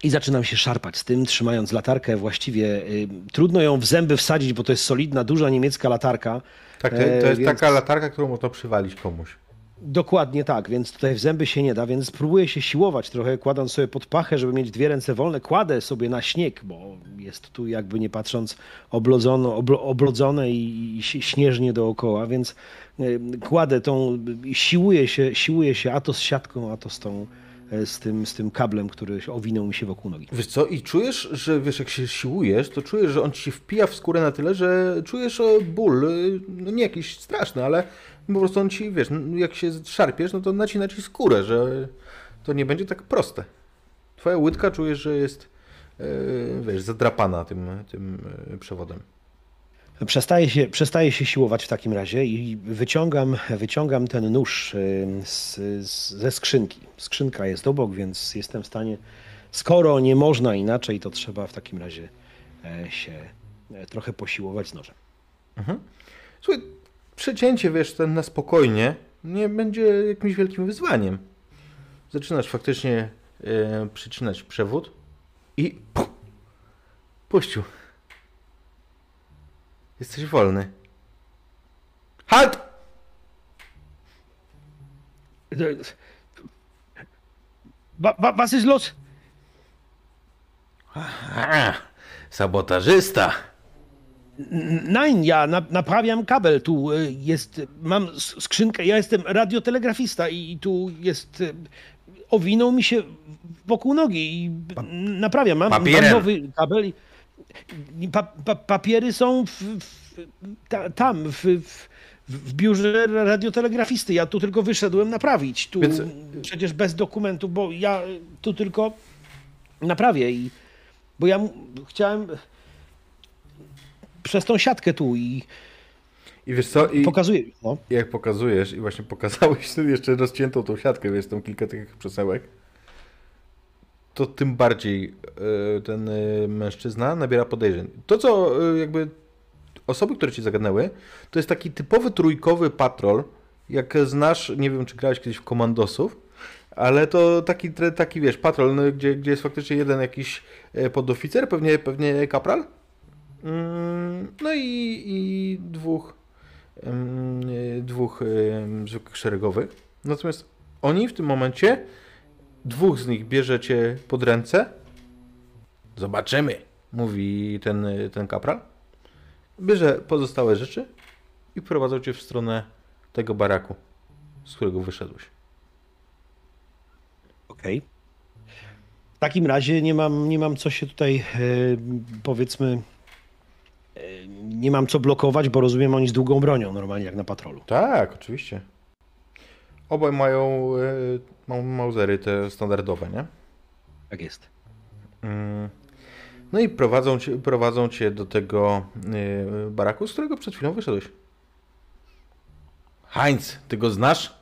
I zaczynam się szarpać z tym, trzymając latarkę. Właściwie y, trudno ją w zęby wsadzić, bo to jest solidna, duża niemiecka latarka. Tak, to, to E, jest więc- taka latarka, którą można przywalić komuś. Dokładnie tak, więc tutaj w zęby się nie da, więc próbuję się siłować trochę, kładąc sobie pod pachę, żeby mieć dwie ręce wolne. Kładę sobie na śnieg, bo jest tu jakby nie patrząc oblodzono, oblo, oblodzone i, i śnieżnie dookoła, więc y, kładę tą, siłuję się, siłuję się a to z siatką, a to z tą, e, z tym, z tym kablem, który owinął mi się wokół nogi. Wiesz co, i czujesz, że wiesz, jak się siłujesz, to czujesz, że on ci się wpija w skórę na tyle, że czujesz e, ból, e, no nie jakiś straszny, ale po prostu on ci, wiesz, jak się szarpiesz, no to nacina ci skórę, że to nie będzie tak proste. Twoja łydka czujesz, że jest, e, wiesz, zadrapana tym, tym e, przewodem. Przestaję się, przestaję się siłować w takim razie i wyciągam, wyciągam ten nóż y, z, z, ze skrzynki. Skrzynka jest obok, więc jestem w stanie, skoro nie można inaczej, to trzeba w takim razie e, się e, trochę posiłować z nożem. Słuchaj, przecięcie, wiesz, ten na spokojnie nie będzie jakimś wielkim wyzwaniem. Zaczynasz faktycznie e, przycinać przewód i pu, puścił. Jesteś wolny. Halt! Wa, wa, was ist los? Aha, sabotażysta. Nein, ja na, naprawiam kabel. Tu y, jest, mam skrzynkę, ja jestem radiotelegrafista i, tu jest, y, owinął mi się wokół nogi i naprawiam. Mam, mam nowy kabel. i- Pa, pa, papiery są w, w, ta, tam, w, w, w biurze radiotelegrafisty. Ja tu tylko wyszedłem naprawić. Tu Więc- przecież bez dokumentów, bo ja tu tylko naprawię i bo ja chciałem przez tą siatkę tu i I wiesz co, i pokazuję. No. jak pokazujesz i właśnie pokazałeś jeszcze rozciętą tą siatkę, wiesz, tą kilka tych przesełek, to tym bardziej e, ten e, mężczyzna nabiera podejrzeń. To, co e, jakby osoby, które ci zagadnęły, to jest taki typowy trójkowy patrol, jak znasz, nie wiem, czy grałeś kiedyś w komandosów, ale to taki, taki wiesz, patrol, no, gdzie, gdzie jest faktycznie jeden jakiś podoficer, pewnie, pewnie kapral, no i, i dwóch, e, dwóch zwykłych szeregowych. Natomiast oni w tym momencie, dwóch z nich bierzecie pod ręce. Zobaczymy, mówi ten, ten kapral. Bierze pozostałe rzeczy i prowadzą cię w stronę tego baraku, z którego wyszedłeś. Okej. W takim razie nie mam, nie mam co się tutaj, e, powiedzmy, nie mam co blokować, bo rozumiem, oni z długą bronią normalnie jak na patrolu. Tak, oczywiście. Obaj mają e, ma- mauzery te standardowe, nie? Tak jest. Mm. No i prowadzą cię, prowadzą cię do tego y, baraku, z którego przed chwilą wyszedłeś. Heinz, ty go znasz?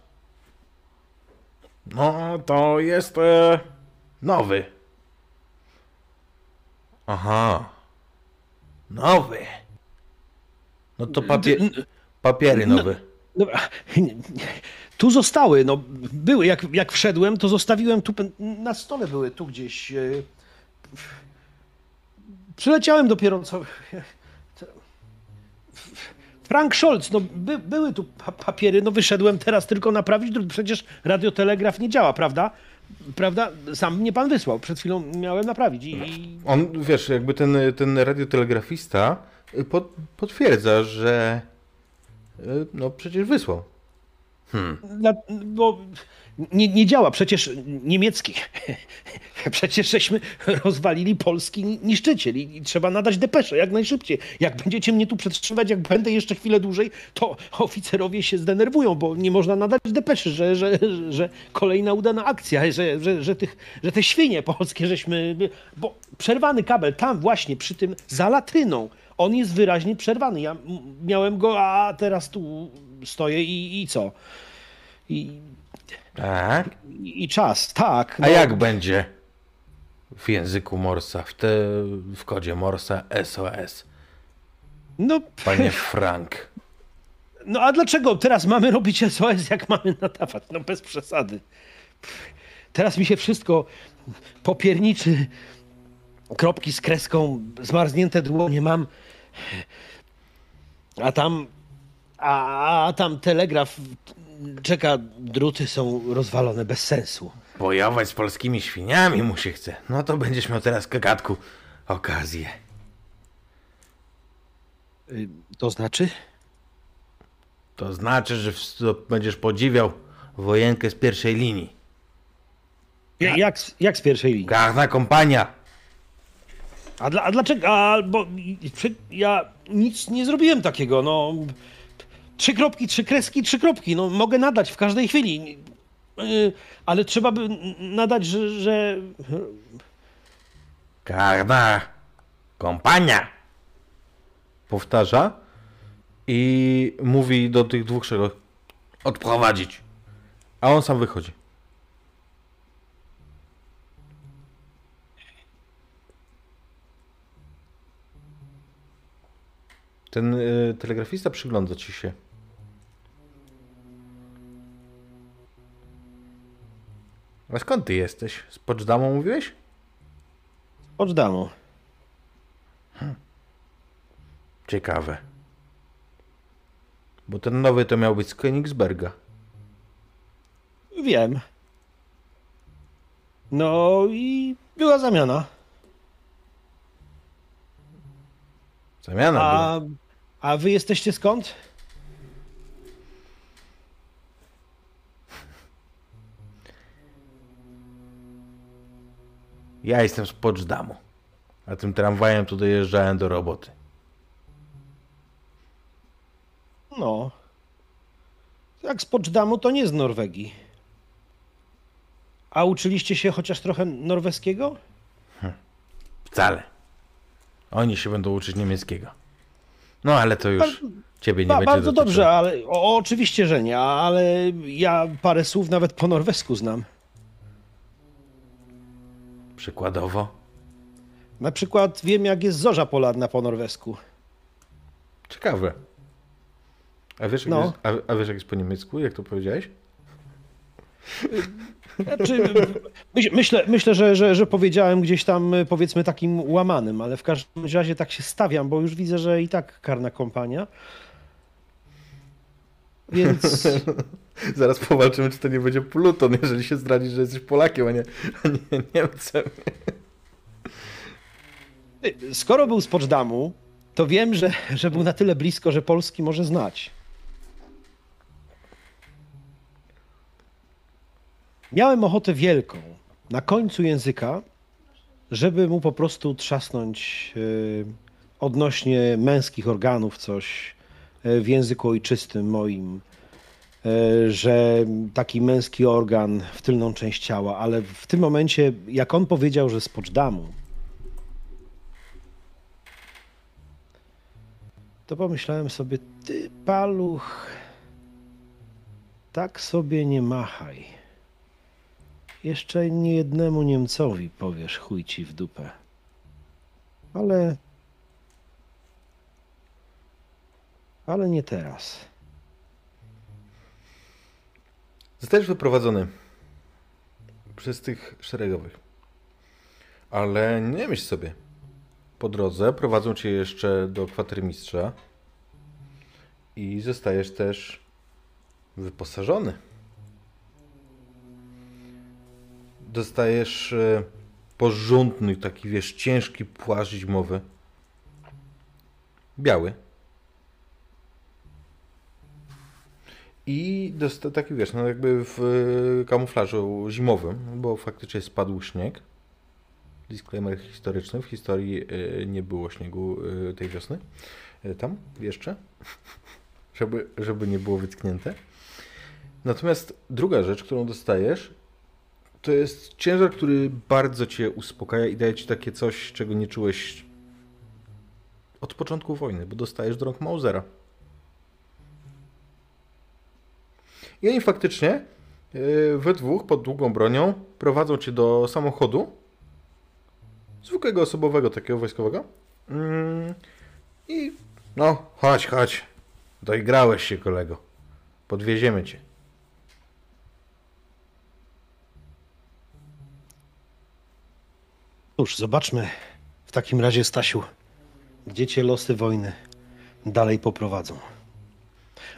No, to jest e, nowy. Aha. Nowy. No to papie papiery nowe. Dobra. Tu zostały, no były, jak, jak wszedłem, to zostawiłem tu, na stole były, tu gdzieś. e, Przyleciałem dopiero co... Frank Scholz, no by, były tu pa papiery, no wyszedłem teraz tylko naprawić, przecież radiotelegraf nie działa, prawda? Prawda? Sam mnie pan wysłał, przed chwilą miałem naprawić i... i... On, wiesz, jakby ten, ten radiotelegrafista y, pot, potwierdza, że y, no przecież wysłał. Dla, bo nie, nie działa, przecież niemiecki. Przecież żeśmy rozwalili polski ni- niszczyciel i, i trzeba nadać depeszę jak najszybciej. Jak będziecie mnie tu przetrzymywać, jak będę jeszcze chwilę dłużej, to oficerowie się zdenerwują, bo nie można nadać depeszy, że, że, że kolejna udana akcja, że, że, że, tych, że te świnie polskie żeśmy... Bo przerwany kabel tam właśnie, przy tym za latryną, on jest wyraźnie przerwany. Ja miałem go, a teraz tu stoję i, i co? I, Tak? i czas, tak. A jak będzie w języku Morsa, w, te, w kodzie Morsa SOS? No, Panie Frank. no a dlaczego teraz mamy robić SOS, jak mamy nadawać? No bez przesady. Teraz mi się wszystko popierniczy, kropki z kreską, zmarznięte dłonie mam, a tam, a, a tam telegraf czeka, druty są rozwalone bez sensu. Bojować z polskimi świniami mu się chce. No to będziesz miał teraz kagatku okazję. Y, To znaczy? To znaczy, że będziesz podziwiał wojenkę z pierwszej linii. Ja- Jak, z- jak z pierwszej linii? Garna kompania. A, dla, a dlaczego? A, bo ja nic nie zrobiłem takiego, no. Trzy kropki, trzy kreski, trzy kropki. No, mogę nadać w każdej chwili. Yy, ale trzeba by nadać, że. że... Kompania. Powtarza i mówi do tych dwóch szeregów odprowadzić. A on sam wychodzi. Ten y, telegrafista przygląda ci się. A skąd ty jesteś? Z Poczdamu mówiłeś? Z Poczdamu. Hmm. Ciekawe. Bo ten nowy to miał być z Königsberga. Wiem. No i była zamiana. Zamiana. A, była. a wy jesteście skąd? Ja jestem z Poczdamu. A tym tramwajem tu dojeżdżałem do roboty. No. Jak z Poczdamu, to nie z Norwegii. A uczyliście się chociaż trochę norweskiego? Wcale. Oni się będą uczyć niemieckiego. No ale to już ciebie nie Ba, będzie bardzo dotyczyło. dobrze, ale o, oczywiście, że nie, ale ja parę słów nawet po norwesku znam. Przykładowo. Na przykład wiem, jak jest zorza polarna po norwesku. Ciekawe. A wiesz, jak No. jest, a, a wiesz jak jest po niemiecku? Jak to powiedziałeś? Znaczy, myśl, myślę, myślę że, że, że powiedziałem gdzieś tam, y, powiedzmy, takim łamanym, ale w każdym razie tak się stawiam, bo już widzę, że i tak karna kompania. Więc Zaraz powalczymy, czy to nie będzie Pluton, jeżeli się zdradzisz, że jesteś Polakiem, a nie, a nie Niemcem. skoro był z Poczdamu, to wiem, że, że był na tyle blisko, że Polski może znać. Miałem ochotę wielką na końcu języka, żeby mu po prostu trzasnąć y, odnośnie męskich organów coś w języku ojczystym moim, y, że taki męski organ w tylną część ciała, ale w tym momencie, jak on powiedział, że z Poczdamu, to pomyślałem sobie, ty paluch, tak sobie nie machaj. Jeszcze niejednemu Niemcowi powiesz chuj ci w dupę. Ale... Ale nie teraz. Zostajesz wyprowadzony przez tych szeregowych. Ale nie myśl sobie. Po drodze prowadzą cię jeszcze do kwatermistrza i zostajesz też wyposażony. Dostajesz e, porządny, taki wiesz, ciężki płaszcz zimowy. Biały. I dosta- taki wiesz, no jakby w e, kamuflażu zimowym, bo faktycznie spadł śnieg. Disclaimer historyczny, w historii e, nie było śniegu e, tej wiosny. Tam jeszcze, żeby, żeby nie było wytknięte. Natomiast druga rzecz, którą dostajesz, to jest ciężar, który bardzo cię uspokaja i daje ci takie coś, czego nie czułeś od początku wojny, bo dostajesz do rąk Mausera. I oni faktycznie yy, we dwóch pod długą bronią prowadzą cię do samochodu. Zwykłego osobowego takiego wojskowego. Mm, i no chodź, chodź. Doigrałeś się kolego. Podwieziemy cię. Cóż, zobaczmy. W takim razie, Stasiu, gdzie cię losy wojny dalej poprowadzą.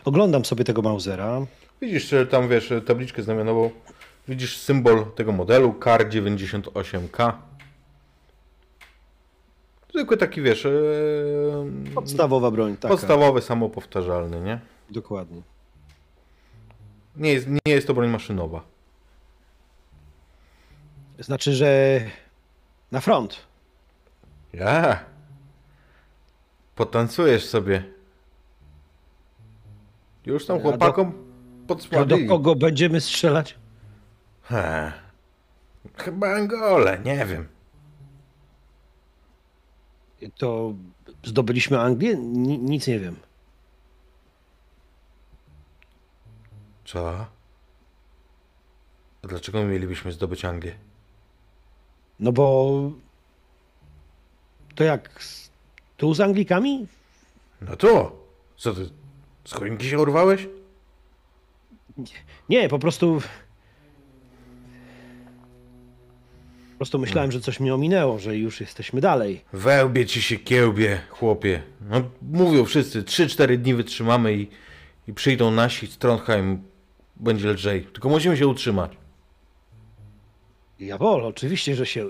Oglądam sobie tego Mausera. Widzisz tam, wiesz, tabliczkę znamionową. Widzisz symbol tego modelu KAR 98K. Zwykły taki, wiesz, e, Podstawowa broń, tak. podstawowy, samopowtarzalny, nie? Dokładnie. Nie jest, nie jest to broń maszynowa. Znaczy, że na front. Ja. Potancujesz sobie. Już tam chłopakom A do kogo będziemy strzelać? He. Chyba Angole, nie wiem. To zdobyliśmy Anglię? Ni- nic nie wiem. Co? A dlaczego my mielibyśmy zdobyć Anglię? No bo to jak z- tu z Anglikami? No to! Co ty? Z choinki się urwałeś? Nie, po prostu. Po prostu myślałem, że coś mnie ominęło, że już jesteśmy dalej. Wełbie ci się kiełbie, chłopie. No, mówią wszyscy, 3-4 dni wytrzymamy i, i przyjdą nasi z Trondheim, będzie lżej. Tylko musimy się utrzymać. Jawol, oczywiście, że się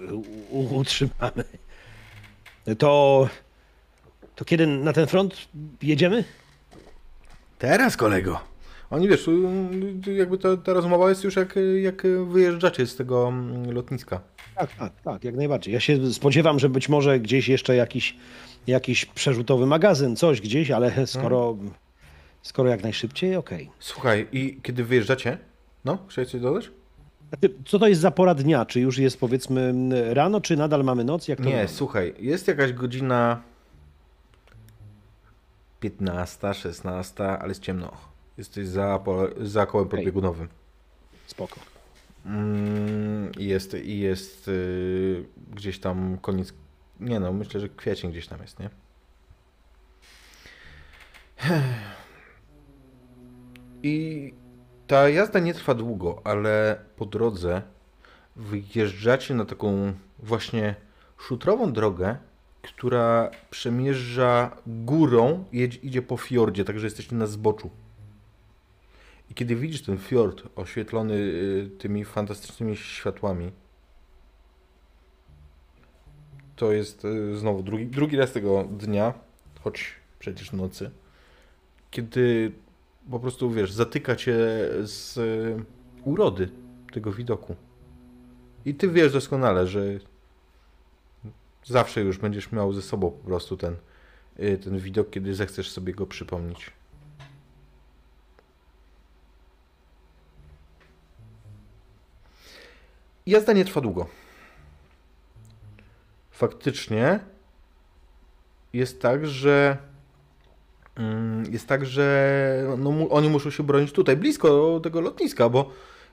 utrzymamy. To To kiedy na ten front jedziemy? Teraz, kolego. Oni wiesz, jakby to, ta rozmowa jest już jak, jak wyjeżdżacie z tego mm, lotniska. Tak, tak, tak, jak najbardziej. Ja się spodziewam, że być może gdzieś jeszcze jakiś, jakiś przerzutowy magazyn, coś gdzieś, ale skoro, hmm. skoro jak najszybciej, okej. Okay. Słuchaj, i kiedy wyjeżdżacie? No, chciałeś coś dodać? Co to jest za pora dnia? Czy już jest powiedzmy rano, czy nadal mamy noc? Jak to Nie, wygląda? słuchaj, jest jakaś godzina 15, 16, ale jest ciemno. Jesteś za, za kołem podbiegunowym. Spoko. Mm, jest, I jest y, gdzieś tam koniec. Nie no, myślę, że kwiecień gdzieś tam jest, nie? I ta jazda nie trwa długo, ale po drodze wyjeżdżacie na taką właśnie szutrową drogę, która przemierza górą, jedzie, idzie po fiordzie, także jesteście na zboczu. Kiedy widzisz ten fiord oświetlony y, tymi fantastycznymi światłami, to jest y, znowu drugi, drugi raz tego dnia, choć przecież nocy, kiedy po prostu, wiesz, zatyka cię z y, urody tego widoku. I ty wiesz doskonale, że zawsze już będziesz miał ze sobą po prostu ten, ten widok, kiedy zechcesz sobie go przypomnieć. Jazda nie trwa długo. Faktycznie jest tak, że mm, jest tak, że no, oni muszą się bronić tutaj, blisko tego lotniska, bo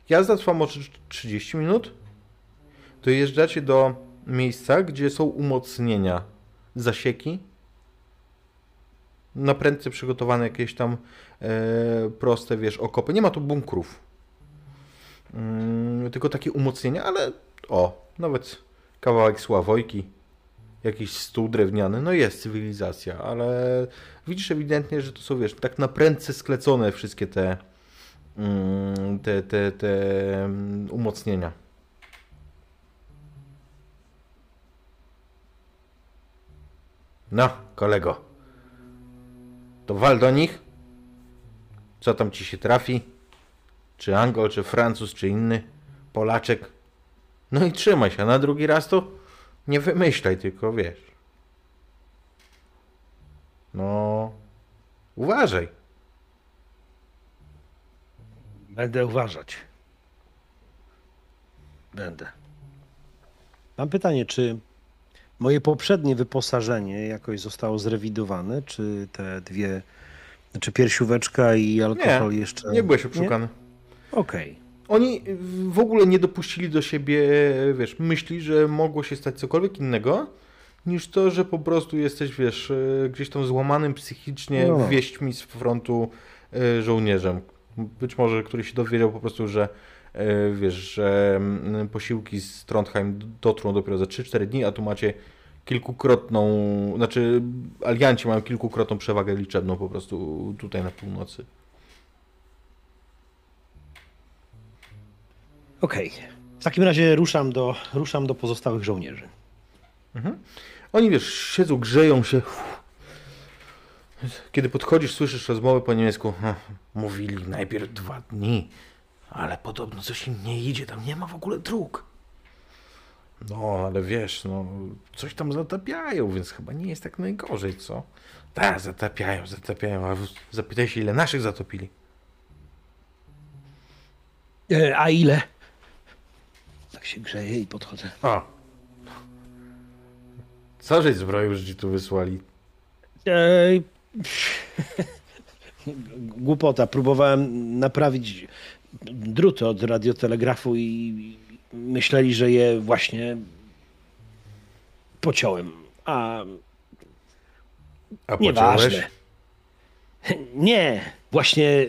jazda trwa może 30 minut. Dojeżdżacie do miejsca, gdzie są umocnienia, zasieki, na prędce przygotowane jakieś tam e, proste, wiesz, okopy. Nie ma tu bunkrów. Mm, tylko takie umocnienia, ale o, nawet kawałek sławojki, jakiś stół drewniany, no jest cywilizacja, ale widzisz ewidentnie, że to są, wiesz, tak na prędce sklecone wszystkie te, mm, te, te, te mm, umocnienia. No, kolego. To wal do nich. Co tam ci się trafi? Czy Angol, czy Francuz, czy inny Polaczek. No i trzymaj się, na drugi raz to nie wymyślaj, tylko wiesz. No, uważaj. Będę uważać. Będę. Mam pytanie, czy moje poprzednie wyposażenie jakoś zostało zrewidowane? Czy te dwie, czy piersióweczka i alkohol nie, jeszcze. Nie byłeś oszukany. Nie? Okej. Okay. Oni w ogóle nie dopuścili do siebie, wiesz, myśli, że mogło się stać cokolwiek innego, niż to, że po prostu jesteś, wiesz, e, gdzieś tam złamanym psychicznie no. wieśćmi z frontu e, żołnierzem. Być może któryś się dowiedział po prostu, że e, wiesz, że mm, posiłki z Trondheim dotrą dopiero za 3-4 dni, a tu macie kilkukrotną, znaczy alianci mają kilkukrotną przewagę liczebną po prostu tutaj na północy. Okej. Okay. W takim razie ruszam do, ruszam do pozostałych żołnierzy. Mhm. Oni wiesz, siedzą, grzeją się. Kiedy podchodzisz, słyszysz rozmowy po niemiecku. Mówili najpierw dwa dni, ale podobno coś im nie idzie, tam nie ma w ogóle dróg. No, ale wiesz, no, coś tam zatapiają, więc chyba nie jest tak najgorzej, co? Tak, zatapiają, zatapiają, a zapytaj się, ile naszych zatopili. E, a ile? Tak się grzeje i podchodzę. O. Co żeś zbroił, że ci tu wysłali? Ej. Głupota. Próbowałem naprawić drut od radiotelegrafu i myśleli, że je właśnie pociąłem. A. A Nieważne. Nie, właśnie.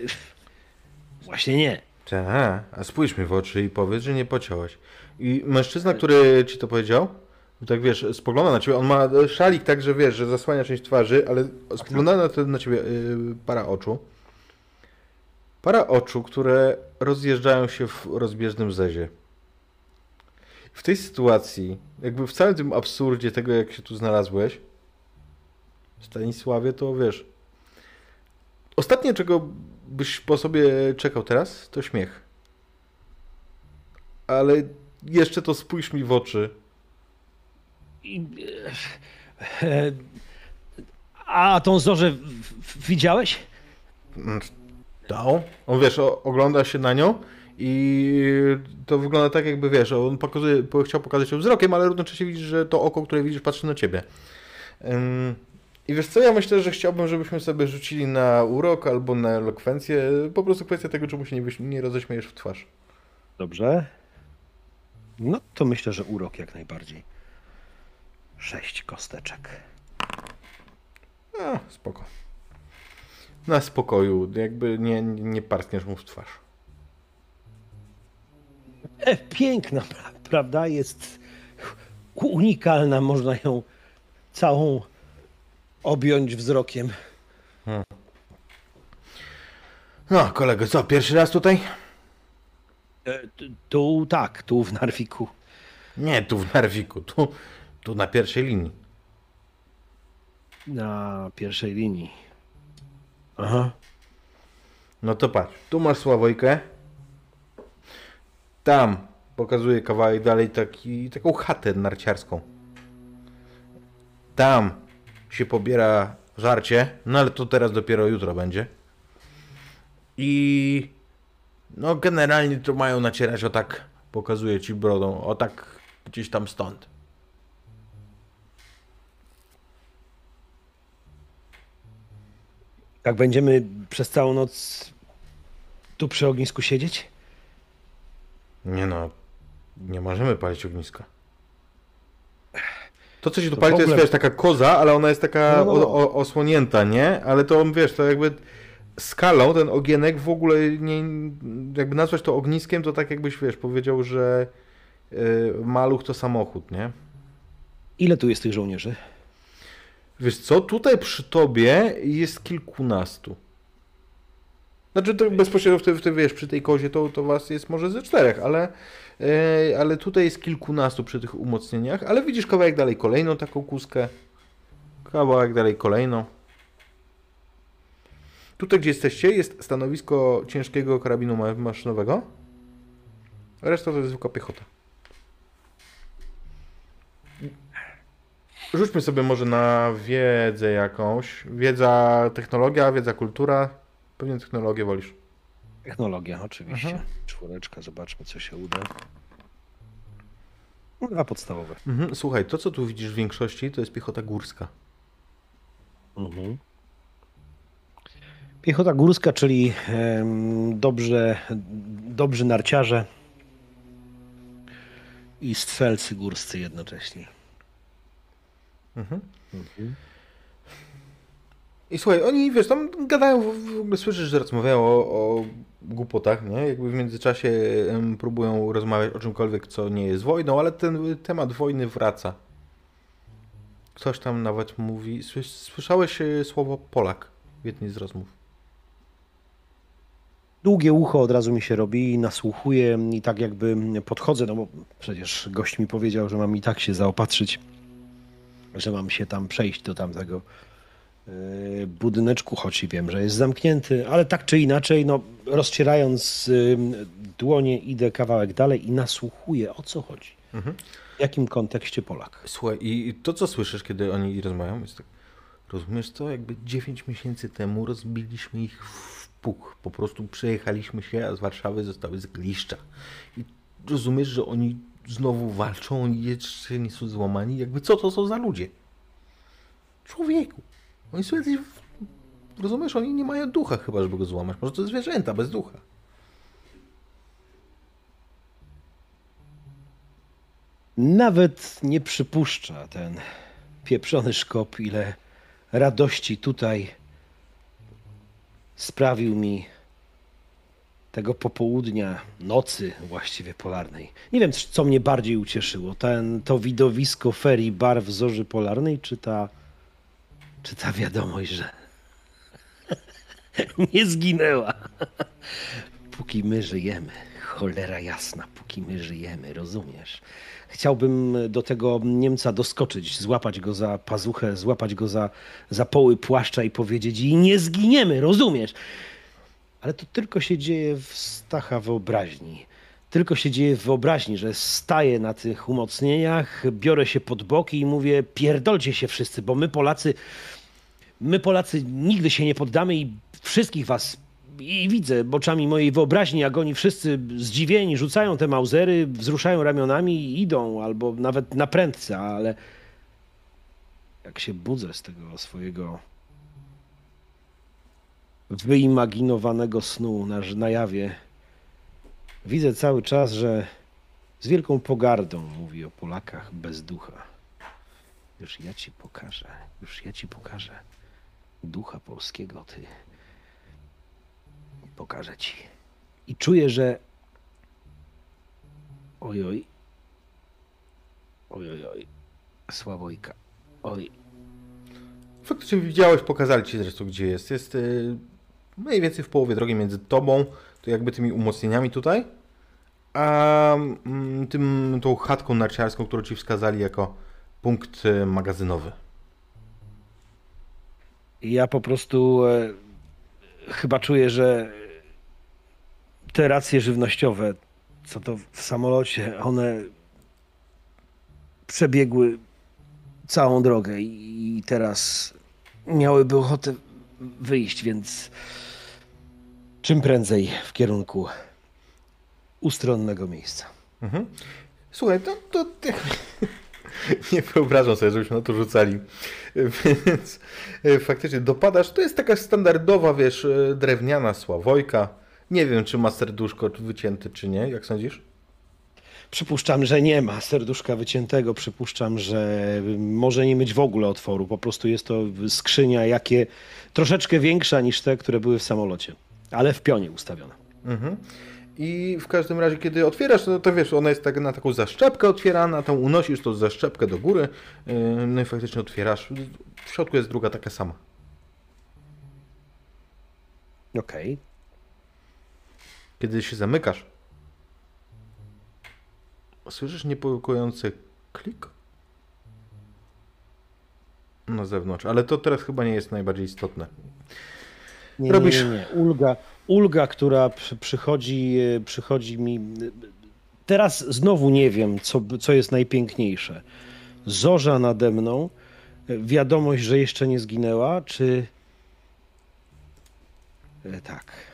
Właśnie nie. Tak, a spójrz mi w oczy i powiedz, że nie pociąłeś. I mężczyzna, który ci to powiedział, tak wiesz, spogląda na ciebie, on ma szalik tak, że wiesz, że zasłania część twarzy, ale spogląda na, na ciebie yy, para oczu. Para oczu, które rozjeżdżają się w rozbieżnym zezie. W tej sytuacji, jakby w całym tym absurdzie tego, jak się tu znalazłeś, Stanisławie, to wiesz. Ostatnie, czego byś po sobie czekał teraz, to śmiech. Ale jeszcze to spójrz mi w oczy. E, a tą zorzę widziałeś? Dał. On wiesz, ogląda się na nią i to wygląda tak, jakby wiesz, on pokazuje, po- chciał pokazać ją wzrokiem, ale równocześnie widzisz, że to oko, które widzisz, patrzy na ciebie. I wiesz co, ja myślę, że chciałbym, żebyśmy sobie rzucili na urok albo na elokwencję. Po prostu kwestia tego, czemu się nie, nie roześmiejesz w twarz. Dobrze. No to myślę, że urok jak najbardziej. Sześć kosteczek. A, spoko. Na spokoju, jakby nie, nie parskniesz mu w twarz. E, piękna, pra- prawda? Jest unikalna, można ją całą objąć wzrokiem. No, kolego, co, pierwszy raz tutaj? E, tu tak, tu w Narwiku. Nie, tu w Narwiku, tu, tu na pierwszej linii. Na pierwszej linii. Aha. No to patrz, tu masz Sławojkę. Tam pokazuje kawałek dalej taki, taką chatę narciarską. Tam się pobiera żarcie, no ale to teraz dopiero jutro będzie. I no generalnie to mają nacierać o tak, pokazuje ci brodą, o tak gdzieś tam stąd. Tak będziemy przez całą noc tu przy ognisku siedzieć? Nie no, nie możemy palić ogniska. To, co się tu To pali, to jest, ogóle- wiesz, taka koza, ale ona jest taka No, no, no. O, o, osłonięta, nie? Ale to, wiesz, to jakby skalą ten ogienek w ogóle nie, jakby nazwać to ogniskiem, to tak jakbyś, wiesz, powiedział, że y, maluch to samochód, nie? Ile tu jest tych żołnierzy? Wiesz co, tutaj przy tobie jest kilkunastu. Znaczy to bezpośrednio w tej, w tej, wiesz, przy tej kozie to, to was jest może ze czterech, ale, e, ale tutaj jest kilkunastu przy tych umocnieniach, ale widzisz kawałek dalej kolejną taką kózkę, kawałek dalej kolejną. Tutaj, gdzie jesteście, jest stanowisko ciężkiego karabinu ma- maszynowego. Reszta to jest zwykła piechota. Rzućmy sobie może na wiedzę jakąś. Wiedza, technologia, wiedza, kultura. Pewnie technologię wolisz. Technologia, oczywiście. Aha. Czwóreczka, zobaczmy, co się uda. No, Dwa podstawowe. Mhm. Słuchaj, to co tu widzisz w większości, to jest piechota górska. Mhm. Piechota górska, czyli dobrze, dobrzy narciarze i strzelcy górscy jednocześnie. Mhm. I słuchaj, oni, wiesz, tam gadają, w ogóle słyszysz, że rozmawiają o, o głupotach, nie? Jakby w międzyczasie em, próbują rozmawiać o czymkolwiek, co nie jest wojną, ale ten temat wojny wraca. Ktoś tam nawet mówi, słys- słyszałeś e, słowo Polak w jednej z rozmów. Długie ucho od razu mi się robi i nasłuchuję i tak jakby podchodzę, no bo przecież gość mi powiedział, że mam i tak się zaopatrzyć, że mam się tam przejść do tamtego e, budyneczku, choć i wiem, że jest zamknięty, ale tak czy inaczej, no rozcierając ym, dłonie idę kawałek dalej i nasłuchuję o co chodzi. W jakim kontekście Polak? Słuchaj, i to co słyszysz, kiedy oni rozmawiają, jest tak, rozumiesz co, jakby 9 miesięcy temu rozbiliśmy ich w puch, po prostu przejechaliśmy się, a z Warszawy zostały z Gliszcza. I rozumiesz, że oni znowu walczą, oni jeszcze nie są złamani, jakby co to są za ludzie? Człowieku, oni są jacyś, rozumiesz, oni nie mają ducha chyba, żeby go złamać, może to zwierzęta bez ducha. Nawet nie przypuszcza ten pieprzony szkop, ile radości tutaj sprawił mi tego popołudnia, nocy właściwie polarnej. Nie wiem, co mnie bardziej ucieszyło, ten, to widowisko ferii barw zorzy polarnej, czy ta, czy ta wiadomość, że nie zginęła. Póki my żyjemy. Cholera jasna, póki my żyjemy, rozumiesz? Chciałbym do tego Niemca doskoczyć, złapać go za pazuchę, złapać go za, za poły płaszcza i powiedzieć i nie zginiemy, rozumiesz? Ale to tylko się dzieje w Stacha wyobraźni. Tylko się dzieje w wyobraźni, że staję na tych umocnieniach, biorę się pod boki i mówię pierdolcie się wszyscy, bo my Polacy, my Polacy nigdy się nie poddamy i wszystkich was i widzę oczami mojej wyobraźni, jak oni wszyscy zdziwieni rzucają te mauzery, wzruszają ramionami i idą, albo nawet na prędce, ale jak się budzę z tego swojego wyimaginowanego snu na, na jawie, widzę cały czas, że z wielką pogardą mówi o Polakach bez ducha. Już ja ci pokażę, już ja ci pokażę ducha polskiego, ty. Pokażę ci. I czuję, że. Ojoj. Ojoj, oj. Sławojka. Oj. Faktycznie widziałeś, pokazali ci zresztą gdzie jest. Jest yy, mniej więcej w połowie drogi między tobą, to jakby tymi umocnieniami tutaj, a mm, tym, tą chatką narciarską, którą ci wskazali jako punkt y, magazynowy. Ja po prostu e, chyba czuję, że te racje żywnościowe, co to w samolocie, one przebiegły całą drogę i teraz miałyby ochotę wyjść, więc czym prędzej w kierunku ustronnego miejsca. Mhm. Słuchaj, to, to, to nie wyobrażam sobie, żebyśmy na to rzucali. Więc e, faktycznie dopadasz. To jest taka standardowa, wiesz, e, drewniana sławojka. Nie wiem, czy ma serduszko wycięte, czy nie. Jak sądzisz? Przypuszczam, że nie ma serduszka wyciętego. Przypuszczam, że może nie mieć w ogóle otworu. Po prostu jest to skrzynia, jakie troszeczkę większa niż te, które były w samolocie, ale w pionie ustawiona. Mhm. I w każdym razie, kiedy otwierasz, no to wiesz, ona jest tak na taką zaszczepkę otwierana, tą unosisz tą zaszczepkę do góry, yy, no i faktycznie otwierasz. W środku jest druga taka sama. Okej. Okay. Kiedy się zamykasz, słyszysz niepokojący klik na zewnątrz, ale to teraz chyba nie jest najbardziej istotne. Nie, Robisz... nie, nie, nie. Ulga, ulga, która przychodzi, e, przychodzi mi. Teraz znowu nie wiem, co, co jest najpiękniejsze. Zorza nade mną, wiadomość, że jeszcze nie zginęła, czy. E, tak.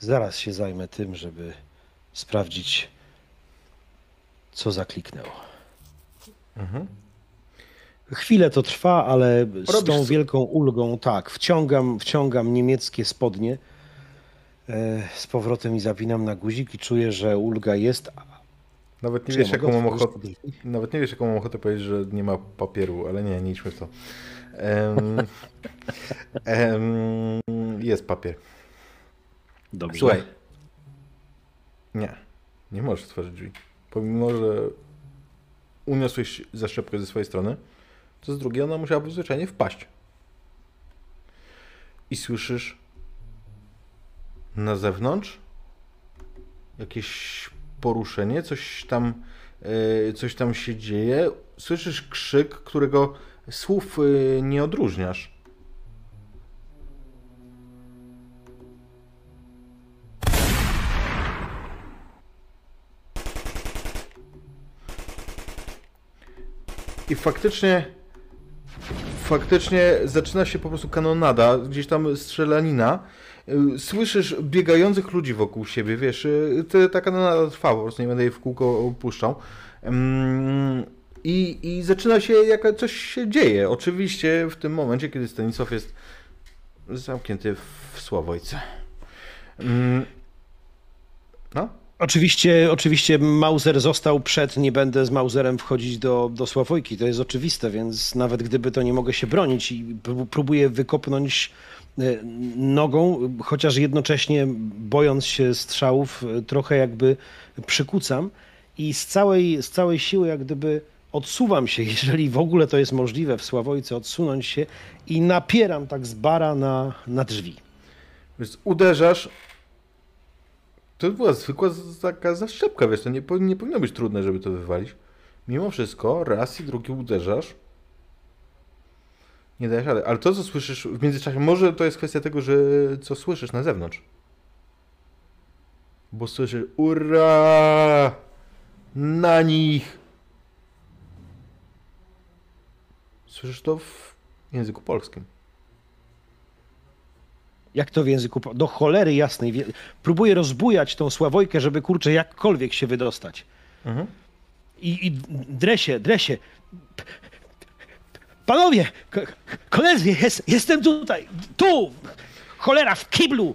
Zaraz się zajmę tym, żeby sprawdzić, co zakliknęło. Mhm. Chwilę to trwa, ale z tą wielką ulgą, tak, wciągam, wciągam niemieckie spodnie e, z powrotem i zapinam na guzik i czuję, że ulga jest. Nawet nie, wiesz, jaką mam ochotę, nawet nie wiesz, jaką mam ochotę powiedzieć, że nie ma papieru, ale nie, nie idźmy w to. Um, um, jest papier. Dobrze. Słuchaj. Nie, nie możesz otworzyć drzwi. Pomimo, że uniosłeś zaszczepkę ze swojej strony, to z drugiej ona musiałaby zwyczajnie wpaść. I słyszysz na zewnątrz jakieś poruszenie, coś tam, yy, coś tam się dzieje. Słyszysz krzyk, którego słów yy, nie odróżniasz. I faktycznie faktycznie zaczyna się po prostu kanonada, gdzieś tam strzelanina. Y, słyszysz biegających ludzi wokół siebie, wiesz, y, ta kanonada trwa, po prostu nie będę jej w kółko opuszczał. I, I zaczyna się, jak coś się dzieje. Oczywiście w tym momencie, kiedy Stanisław jest zamknięty w Sławojce. No? Oczywiście, oczywiście Mauser został przed, nie będę z Mauserem wchodzić do, do Sławojki, to jest oczywiste, więc nawet gdyby to nie mogę się bronić i próbuję wykopnąć e, nogą, chociaż jednocześnie bojąc się strzałów, e, trochę jakby przykucam i z całej, z całej siły jak gdyby odsuwam się, jeżeli w ogóle to jest możliwe w Sławojce, odsunąć się i napieram tak z bara na, na drzwi. Więc uderzasz, To była zwykła taka zaszczepka, wiesz, to nie, nie powinno być trudne, żeby to wywalić. Mimo wszystko, raz i drugi uderzasz. Nie dajesz rady. Ale to, co słyszysz w międzyczasie, może to jest kwestia tego, że co słyszysz na zewnątrz. Bo słyszysz, ura! Na nich! Słyszysz to w języku polskim. Jak to w języku? Do cholery jasnej. Próbuję rozbujać tą Sławojkę, żeby kurczę jakkolwiek się wydostać. Mhm. I, i dresie, dresie. Panowie, ko- koledzy, jest, jestem tutaj, tu, cholera, w kiblu,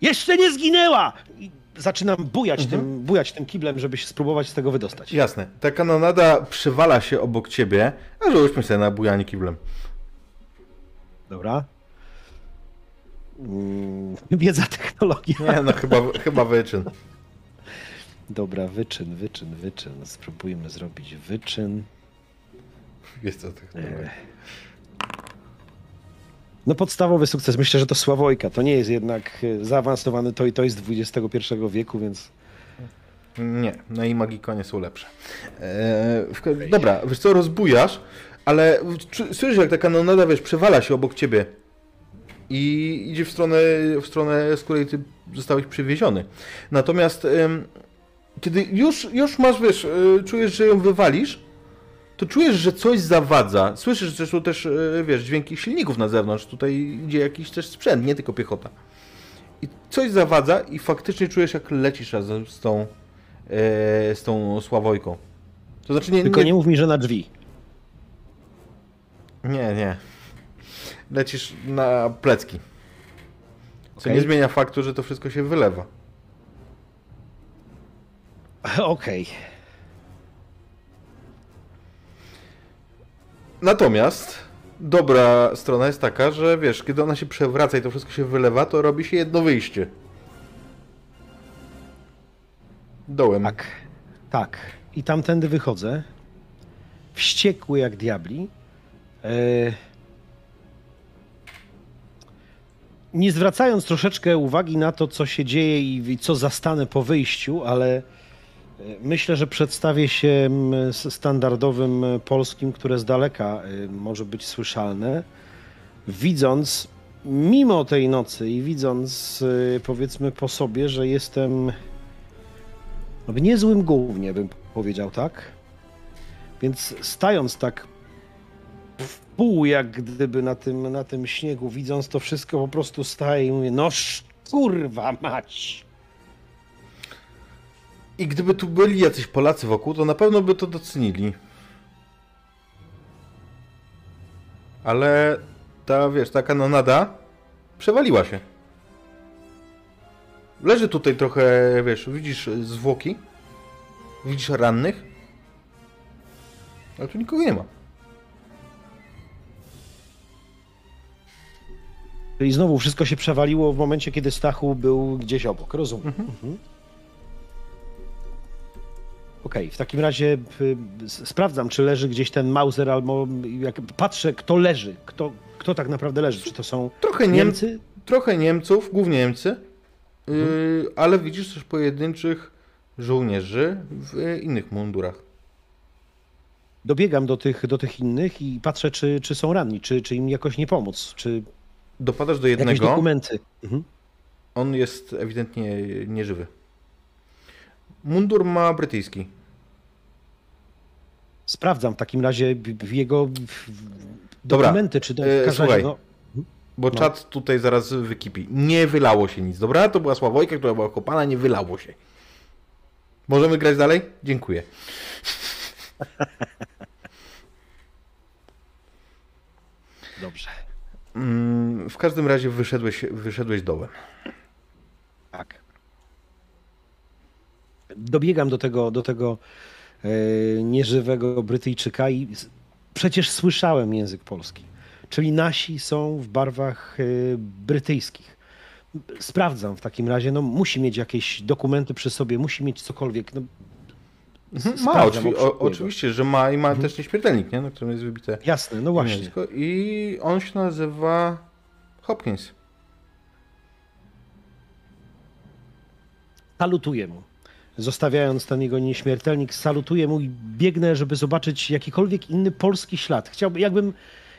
jeszcze nie zginęła. I zaczynam bujać, tym, bujać tym kiblem, żeby się spróbować z tego wydostać. Jasne. Ta kanonada przywala się obok ciebie, a rzućmy sobie na bujanie kiblem. Dobra. Mm, Wiedza, technologia. Nie, no chyba, chyba wyczyn. Dobra, wyczyn, wyczyn, wyczyn. Spróbujmy zrobić wyczyn. Jest to technologia. No podstawowy sukces, myślę, że to Sławojka. To nie jest jednak e, zaawansowany to i to jest XXI wieku, więc Nie, no i magikonie są lepsze. Eee, dobra, wiesz co, rozbujasz, ale słyszysz jak ta kanonada, wiesz, przewala się obok ciebie i idzie w stronę, w stronę, z której ty zostałeś przywieziony. Natomiast kiedy już, już masz, wiesz, e, czujesz, że ją wywalisz, to czujesz, że coś zawadza. Słyszysz zresztą też, e, wiesz, dźwięki silników na zewnątrz. Tutaj idzie jakiś też sprzęt, nie tylko piechota. I coś zawadza i faktycznie czujesz, jak lecisz razem z tą, e, z tą Sławojką. To znaczy nie, tylko nie nie, mów mi, że na drzwi. nie, nie. Lecisz na plecki. Co Okej. nie zmienia faktu, że to wszystko się wylewa. Okej. Natomiast dobra strona jest taka, że wiesz, kiedy ona się przewraca i to wszystko się wylewa, to robi się jedno wyjście. Dołem. Tak, tak. I tamtędy wychodzę. Wściekły jak diabli. E... Nie zwracając troszeczkę uwagi na to, co się dzieje i co zastanę po wyjściu, ale e, myślę, że przedstawię się standardowym e, polskim, które z daleka e, może być słyszalne. Widząc, mimo tej nocy i widząc, powiedzmy po sobie, że jestem w niezłym głównie bym powiedział, tak? Więc stając tak pół jak gdyby na tym, na tym śniegu, widząc to wszystko, po prostu staję i mówię, no kurwa mać! I gdyby tu byli jacyś Polacy wokół, to na pewno by to docenili. Ale ta, wiesz, ta kanonada przewaliła się. Leży tutaj trochę, wiesz, widzisz zwłoki, widzisz rannych, ale tu nikogo nie ma. Czyli znowu wszystko się przewaliło w momencie, kiedy Stachu był gdzieś obok, rozumiem. Mhm. Okej, w takim razie y, sprawdzam, czy leży gdzieś ten Mauser, albo jak patrzę, kto leży, kto, kto tak naprawdę leży. Czy to są Trochę Niem- Niemcy? trochę Niemców, głównie Niemcy, yy, ale widzisz też pojedynczych żołnierzy w innych mundurach. Dobiegam do tych, do tych innych i patrzę, czy, czy są ranni, czy, czy im jakoś nie pomóc, czy Dopadasz do jakieś jednego. dokumenty. Mhm. On jest ewidentnie nieżywy. Mundur ma brytyjski. Sprawdzam w takim razie jego Dobra, dokumenty, czy do, e, w słuchaj. no, Bo No. czat tutaj zaraz wykipi. Nie wylało się nic, dobra? To była Sławojka, która była kopana, nie wylało się. Możemy grać dalej? Dziękuję. dobrze. Mm, w każdym razie wyszedłeś, wyszedłeś dołem. Tak. Dobiegam do tego, do tego e, nieżywego Brytyjczyka i przecież słyszałem język polski. Czyli nasi są w barwach e, brytyjskich. Sprawdzam w takim razie, no musi mieć jakieś dokumenty przy sobie, musi mieć cokolwiek. No, Mhm, Ma, oczywi- o, oczywiście, że ma i ma też nieśmiertelnik, nie? na którym jest wybite Jasne, no właśnie. nazwisko. I on się nazywa Hopkins. salutuję mu. Zostawiając ten jego nieśmiertelnik, salutuję mu i biegnę, żeby zobaczyć jakikolwiek inny polski ślad. Chciałbym, jakbym,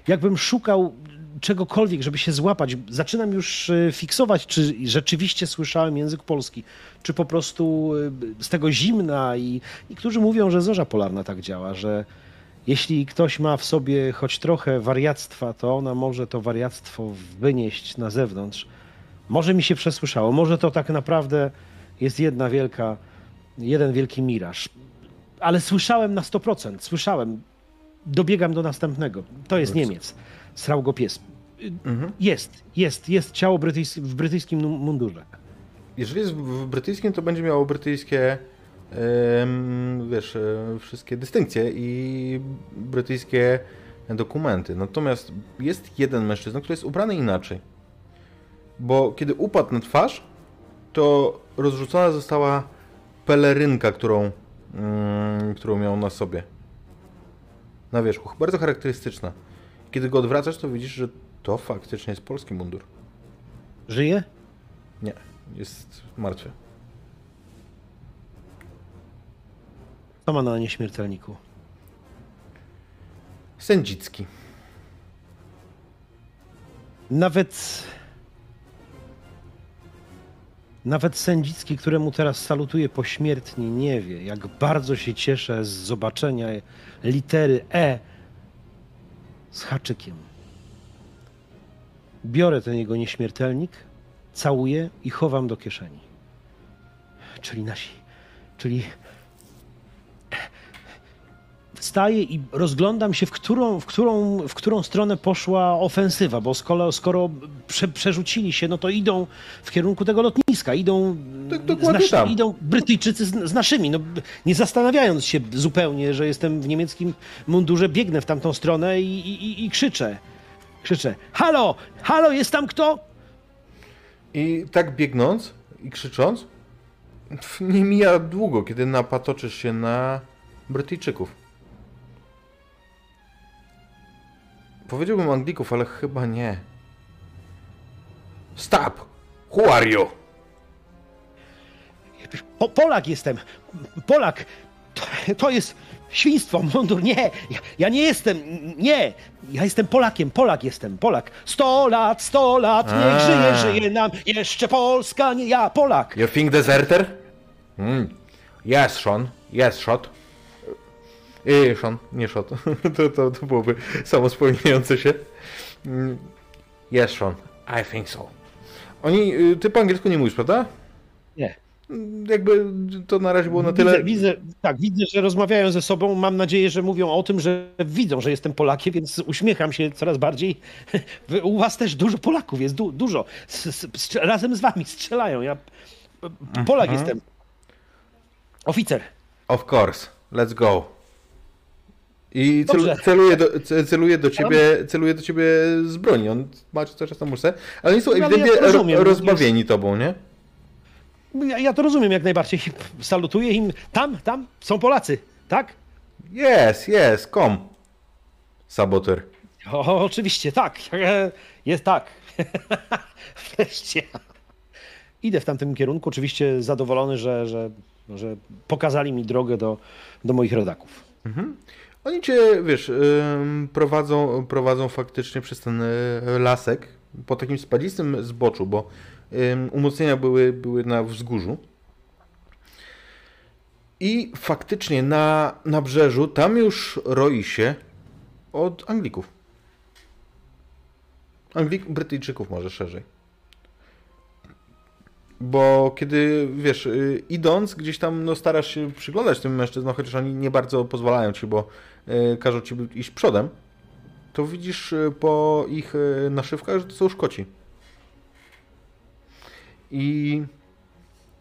jakbym szukał czegokolwiek, żeby się złapać. Zaczynam już e, fiksować, czy rzeczywiście słyszałem język polski, czy po prostu e, z tego zimna i niektórzy mówią, że zorza polarna tak działa, że jeśli ktoś ma w sobie choć trochę wariactwa, to ona może to wariactwo wynieść na zewnątrz. Może mi się przesłyszało, może to tak naprawdę jest jedna wielka, jeden wielki miraż. Ale słyszałem na 100%, słyszałem. Dobiegam do następnego. To jest Niemiec. Srał go pies. Mhm. Jest, jest, jest ciało brytyjs w brytyjskim mundurze. Jeżeli jest w brytyjskim, to będzie miało brytyjskie wiesz, e, wszystkie dystynkcje i brytyjskie dokumenty. Natomiast jest jeden mężczyzna, który jest ubrany inaczej. Bo kiedy upadł na twarz, to rozrzucona została pelerynka, którą, mm, którą miał na sobie. Na wierzchu. Bardzo charakterystyczna. Kiedy go odwracasz, to widzisz, że to faktycznie jest polski mundur. Żyje? Nie, jest martwy. Co ma na nieśmiertelniku? Sędzicki. Nawet. Nawet Sędzicki, któremu teraz salutuję pośmiertnie, nie wie, jak bardzo się cieszę z zobaczenia litery E z haczykiem. Biorę ten jego nieśmiertelnik, całuję i chowam do kieszeni. Czyli nasi, czyli wstaję i rozglądam się, w którą, w którą, w którą stronę poszła ofensywa, bo skoro, skoro prze, przerzucili się, no to idą w kierunku tego lotniska, idą, z naszy, idą Brytyjczycy z, z, naszymi, no, nie zastanawiając się zupełnie, że jestem w niemieckim mundurze, biegnę w tamtą stronę i, i, i krzyczę. Krzyczę, halo, halo, jest tam kto? I tak biegnąc i krzycząc, nie mija długo, kiedy napatoczysz się na Brytyjczyków. Powiedziałbym Anglików, ale chyba nie. Stop! Who are you? Po, Polak jestem. Polak. To, to, jest świństwo, mundur. Nie, ja, ja, nie jestem. Nie. Ja jestem Polakiem. Polak jestem. Polak. Sto lat, sto lat. Niech żyje, żyje nam. Jeszcze Polska. Nie ja, Polak. You think deserter? Mm. Yes, Sean. Yes, shot. Yy, Sean, nie shot. to, to, to byłoby samo spełniające się. Mm. Yes, Sean. I think so. Oni, y, ty po angielsku nie mówisz, prawda? Nie. Jakby to na razie było na tyle. Widzę, tak, widzę, że rozmawiają ze sobą. Mam nadzieję, że mówią o tym, że widzą, że jestem Polakiem, więc uśmiecham się coraz bardziej. U was też dużo Polaków jest, du dużo. S razem z wami strzelają. Ja Polak mhm. jestem. Oficer. Of course. Let's go. I cel, celuje, do, celuje, do ciebie, celuje do ciebie z broni. On ma cały czas na muszce, ale oni są no, ewidentnie ja no, rozbawieni tobą, nie? Ja, ja, to rozumiem jak najbardziej. Salutuję im. Tam, tam są Polacy, tak? Jest, jest, kom. Saboter. O, oczywiście, tak. Jest tak. Wreszcie. Idę w tamtym kierunku, oczywiście zadowolony, że, że, że pokazali mi drogę do, do moich rodaków. Mhm. Oni cię, wiesz, prowadzą, prowadzą faktycznie przez ten e, lasek po takim spadzistym zboczu, bo umocnienia były, były na wzgórzu. I faktycznie na nabrzeżu tam już roi się od Anglików. Anglik, Brytyjczyków może szerzej. Bo kiedy, wiesz, y, idąc gdzieś tam, no starasz się przyglądać tym mężczyznom, chociaż oni nie bardzo pozwalają ci, bo y, każą ci iść przodem, to widzisz y, po ich naszywkach, że to są Szkoci. I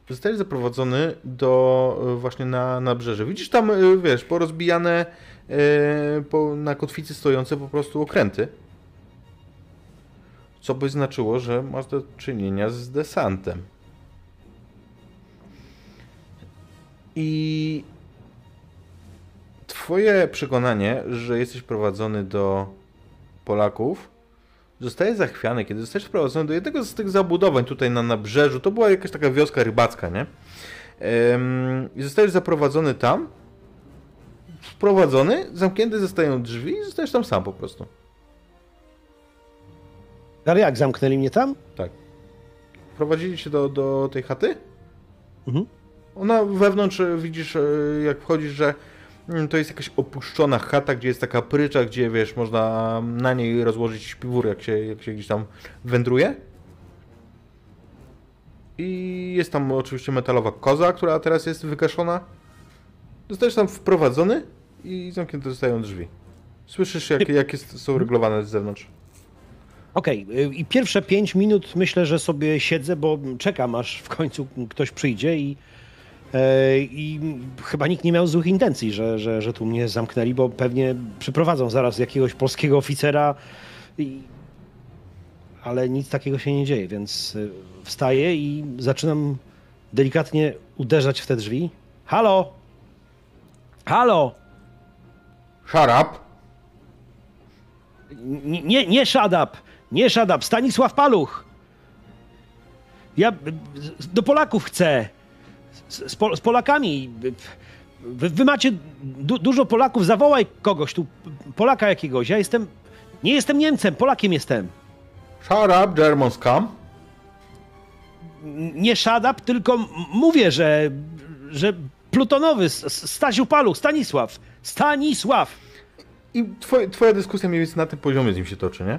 zostajesz zaprowadzony do właśnie na nabrzeże. Widzisz tam, wiesz, porozbijane po, na kotwicy stojące po prostu okręty. Co by znaczyło, że masz do czynienia z desantem. I twoje przekonanie, że jesteś prowadzony do Polaków, zostajesz zachwiany, kiedy zostajesz wprowadzony do jednego z tych zabudowań tutaj na nabrzeżu, to była jakaś taka wioska rybacka, nie? I zostajesz zaprowadzony tam, wprowadzony, zamknięte zostają drzwi i zostajesz tam sam po prostu. Ale jak, zamknęli mnie tam? Tak. Wprowadzili cię do, do tej chaty? Mhm. Ona wewnątrz e, widzisz, e, jak wchodzisz, że to jest jakaś opuszczona chata, gdzie jest taka prycza, gdzie wiesz, można na niej rozłożyć śpiwór, jak się, jak się gdzieś tam wędruje. I jest tam oczywiście metalowa koza, która teraz jest wygaszona. Zostajesz tam wprowadzony i zamknięte zostają drzwi. Słyszysz, jak, jak jest, są reglowane z zewnątrz. Okej, y, i pierwsze pięć minut myślę, że sobie siedzę, bo czekam, aż w końcu ktoś przyjdzie i, i chyba nikt nie miał złych intencji, że, że, że tu mnie zamknęli, bo pewnie przyprowadzą zaraz jakiegoś polskiego oficera, i, ale nic takiego się nie dzieje, więc y, wstaję i zaczynam delikatnie uderzać w te drzwi. Halo! Halo! Up! Nie, nie, nie Szadab! Nie Szadab! Stanisław Paluch! Ja z- do Polaków chcę. Z, Pol- z Polakami. Wy, wy macie du, dużo Polaków. Zawołaj kogoś tu. Polaka jakiegoś. Ja jestem. Nie jestem Niemcem, Polakiem jestem. Shut up, German scum! N- Nie Szadab, tylko m- mówię, że. że plutonowy. Stasiu Paluch, Stanisław. Stanisław! I twoje, twoja dyskusja mniej więcej na tym poziomie z nim się toczy, nie?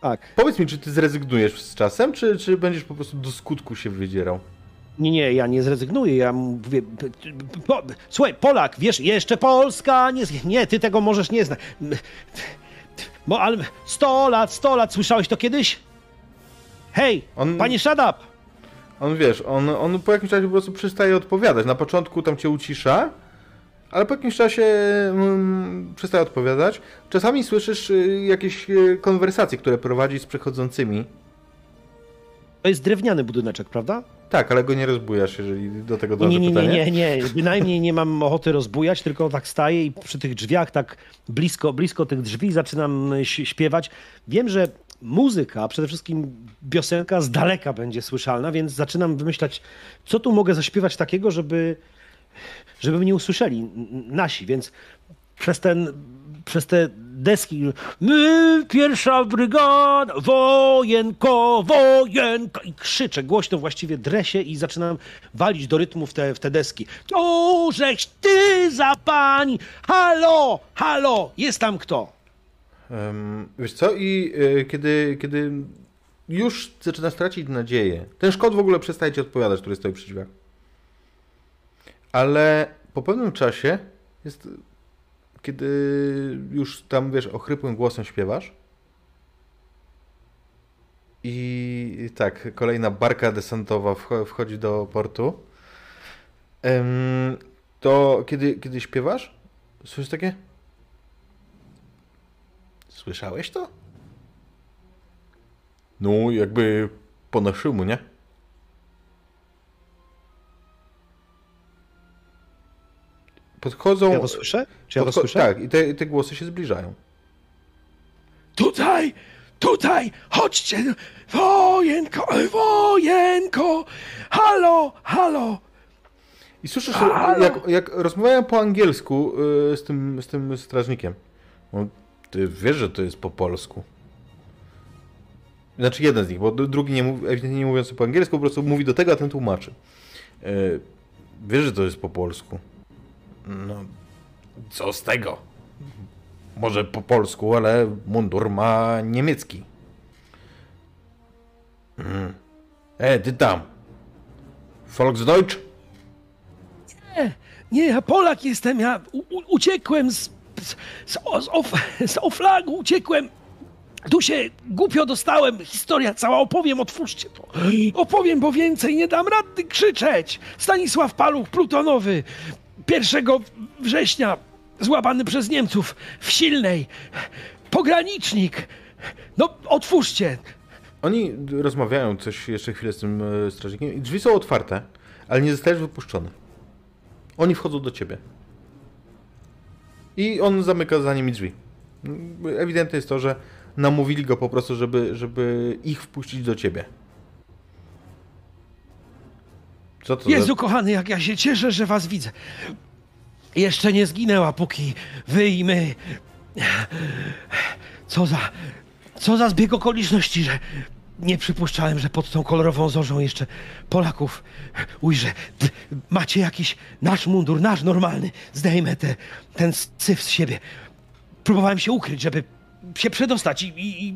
Tak. Powiedz mi, czy ty zrezygnujesz z czasem, czy, czy będziesz po prostu do skutku się wydzierał? Nie, nie, ja nie zrezygnuję. Ja mówię. Po, słuchaj, Polak, wiesz, jeszcze Polska. Nie, nie, ty tego możesz nie znać. Bo ale 100 lat, 100 lat, słyszałeś to kiedyś? Hej, On- panie Shadab! On wiesz, on, on po jakimś czasie po prostu przestaje odpowiadać. Na początku tam cię ucisza, ale po jakimś czasie mm, przestaje odpowiadać. Czasami słyszysz y, jakieś y, konwersacje, które prowadzi z przechodzącymi. To jest drewniany budyneczek, prawda? Tak, ale go nie rozbujasz, jeżeli do tego dąży Nie, nie, nie, pytanie. nie, nie. Bynajmniej nie mam ochoty rozbujać, tylko tak staję i przy tych drzwiach, tak blisko, blisko tych drzwi zaczynam ś- śpiewać. Wiem, że muzyka, przede wszystkim piosenka z daleka będzie słyszalna, więc zaczynam wymyślać, co tu mogę zaśpiewać takiego, żeby, żeby mnie usłyszeli nasi, więc przez ten, przez te deski my pierwsza brygada, wojenko, wojenko i krzyczę głośno, właściwie dresie i zaczynam walić do rytmu w te, w te deski. To żeś ty za pani, halo, halo, jest tam kto? Em, wiesz co, i y, kiedy, kiedy już zaczynasz tracić nadzieję, ten Szkot w ogóle przestaje ci odpowiadać, który stoi przy drzwiach. Ale po pewnym czasie jest, kiedy już tam, wiesz, ochrypłym głosem śpiewasz i tak, kolejna barka desantowa wcho- wchodzi do portu, to kiedy, kiedy śpiewasz, słyszysz takie Słyszałeś to? No, jakby po naszemu, nie? Podchodzą. Ja to słyszę? Czy ja to słyszę? Tak, i te, te głosy się zbliżają. Tutaj, tutaj, chodźcie, wojenko, wojenko, halo, halo. I słyszysz, Halo? jak, jak rozmawiają po angielsku y, z, tym, z tym strażnikiem. No, ty wiesz, że to jest po polsku. Znaczy jeden z nich, bo drugi nie mówi, ewidentnie nie mówiący po angielsku, po prostu mówi do tego, a ten tłumaczy. Y, wiesz, że to jest po polsku. No, co z tego? Może po polsku, ale mundur ma niemiecki. Mm. E, ty tam. Volksdeutsch? Nie, ja Polak jestem, ja u, uciekłem z, z, z, of, z oflagu, uciekłem. Tu się głupio dostałem, historia cała, opowiem, otwórzcie to. Opowiem, bo więcej nie dam rady krzyczeć. Stanisław Paluch, plutonowy, 1 września złapany przez Niemców w Silnej. Pogranicznik. No, otwórzcie. Oni rozmawiają coś jeszcze chwilę z tym e, strażnikiem drzwi są otwarte, ale nie zostajesz wypuszczony. Oni wchodzą do ciebie. I on zamyka za nimi drzwi. Ewidentne jest to, że namówili go po prostu, żeby, żeby ich wpuścić do ciebie. Co to Jezu za... kochany, jak ja się cieszę, że was widzę. Jeszcze nie zginęła, póki wy i my... Co za... Co za zbieg okoliczności, że... Nie przypuszczałem, że pod tą kolorową zorzą jeszcze Polaków ujrzę. Macie jakiś nasz mundur, nasz normalny. Zdejmę te, ten syf z siebie. Próbowałem się ukryć, żeby się przedostać i, i, i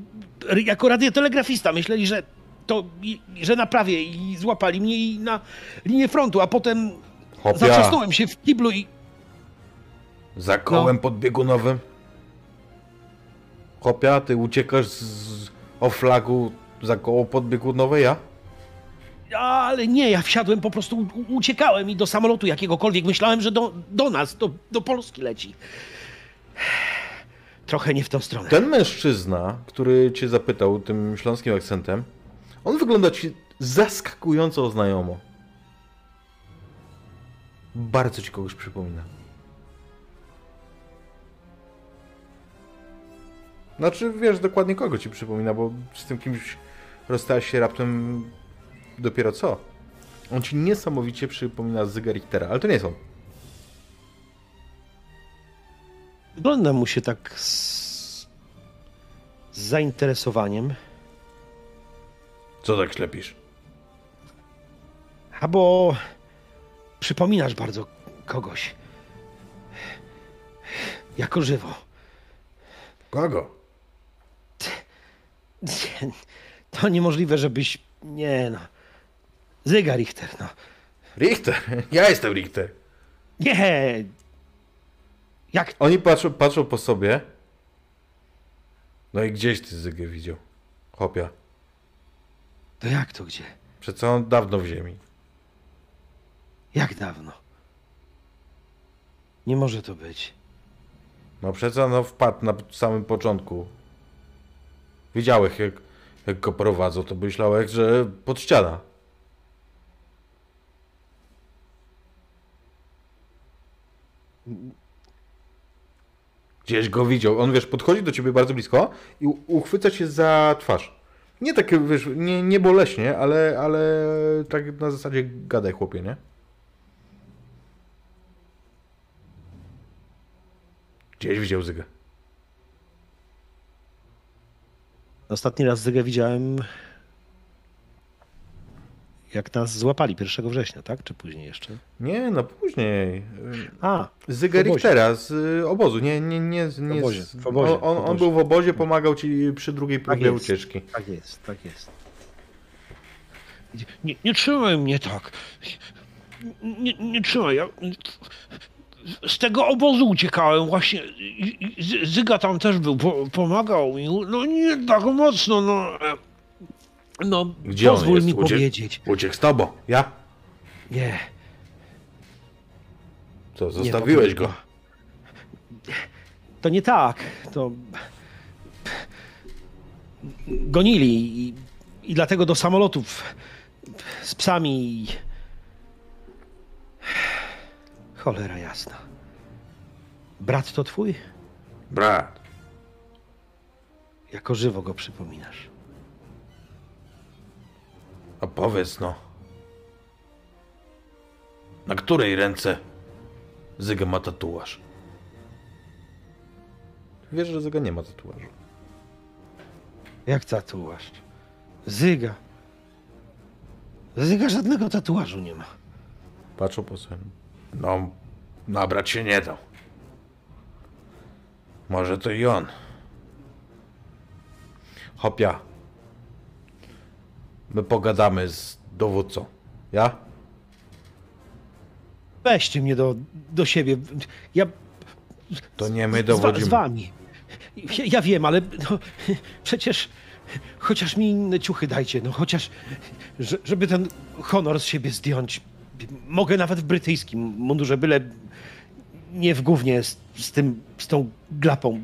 jako radiotelegrafista myśleli, że to, i, że naprawię i złapali mnie i na linię frontu, a potem Hopia, zatrzasnąłem się w kiblu i za kołem podbiegunowym. Hopia, ty uciekasz z, oflagu za koło podbiegunowe, ja? Ale nie, ja wsiadłem, po prostu uciekałem i do samolotu jakiegokolwiek. Myślałem, że do, do nas, do, do Polski leci. Trochę nie w tą stronę. Ten mężczyzna, który cię zapytał tym śląskim akcentem, on wygląda ci zaskakująco znajomo. Bardzo ci kogoś przypomina. Znaczy, wiesz dokładnie kogo ci przypomina, bo z tym kimś rozstałeś się raptem dopiero co. On ci niesamowicie przypomina Zyga Richtera, ale to nie on. Wygląda mu się tak z, z zainteresowaniem. Co tak ślepisz? Albo przypominasz bardzo kogoś. Jako żywo. Kogo? To niemożliwe, żebyś... Nie no. Zyga Richter, no. Richter! Ja jestem Richter! Nie! Jak Oni patrzą, patrzą po sobie. No i gdzieś ty Zygę widział. Hopia. To jak to gdzie? Przecież on dawno w ziemi. Jak dawno? Nie może to być. No przecież no wpadł na samym początku. Widziałeś jak, jak go prowadzą, to myślałeś, że pod ściana. Gdzieś go widział. On, wiesz, podchodzi do ciebie bardzo blisko i uchwyca cię za twarz. Nie takie, wiesz, nie, nie boleśnie, ale, ale tak na zasadzie gadaj chłopie, nie? Gdzieś widział Zygę. Ostatni raz Zygę widziałem, jak nas złapali 1 września, tak? Czy później jeszcze? Nie, no później. A, Zyga W obozie. Richtera z y, obozu, nie, nie, nie, nie obozie, z- w obozie, On, on, on był w obozie, pomagał ci przy drugiej próbie jest. ucieczki. tak jest, tak jest. Nie, nie trzymaj mnie tak. Nie, nie trzymaj. Ja z tego obozu uciekałem właśnie. Zyga tam też był, po, pomagał mi. No nie tak mocno, no. No, Gdzie on pozwól jest? mi Uciekł? powiedzieć. Uciekł z tobą. Ja? Nie. Co, nie zostawiłeś powiem. go? To nie tak. To. Gonili i, i dlatego do samolotów z psami. i- Cholera jasna. Brat to twój? Brat. Jako żywo go przypominasz. A powiedz no. Na której ręce Zyga ma tatuaż? Wiesz, że Zyga nie ma tatuażu. Jak tatuaż? Zyga. Zyga żadnego tatuażu nie ma. Patrzą po sobie. No, nabrać się nie dał. Może to i on. Hopia. My pogadamy z dowódcą. Ja? Weźcie mnie do, do siebie. Ja To nie my z, wa- z dowodzimy. wami. Ja, ja wiem, ale no, przecież chociaż mi inne ciuchy dajcie, no chociaż że, żeby ten honor z siebie zdjąć. Mogę nawet w brytyjskim mundurze, byle nie w gównie z, z tym, z tą glapą.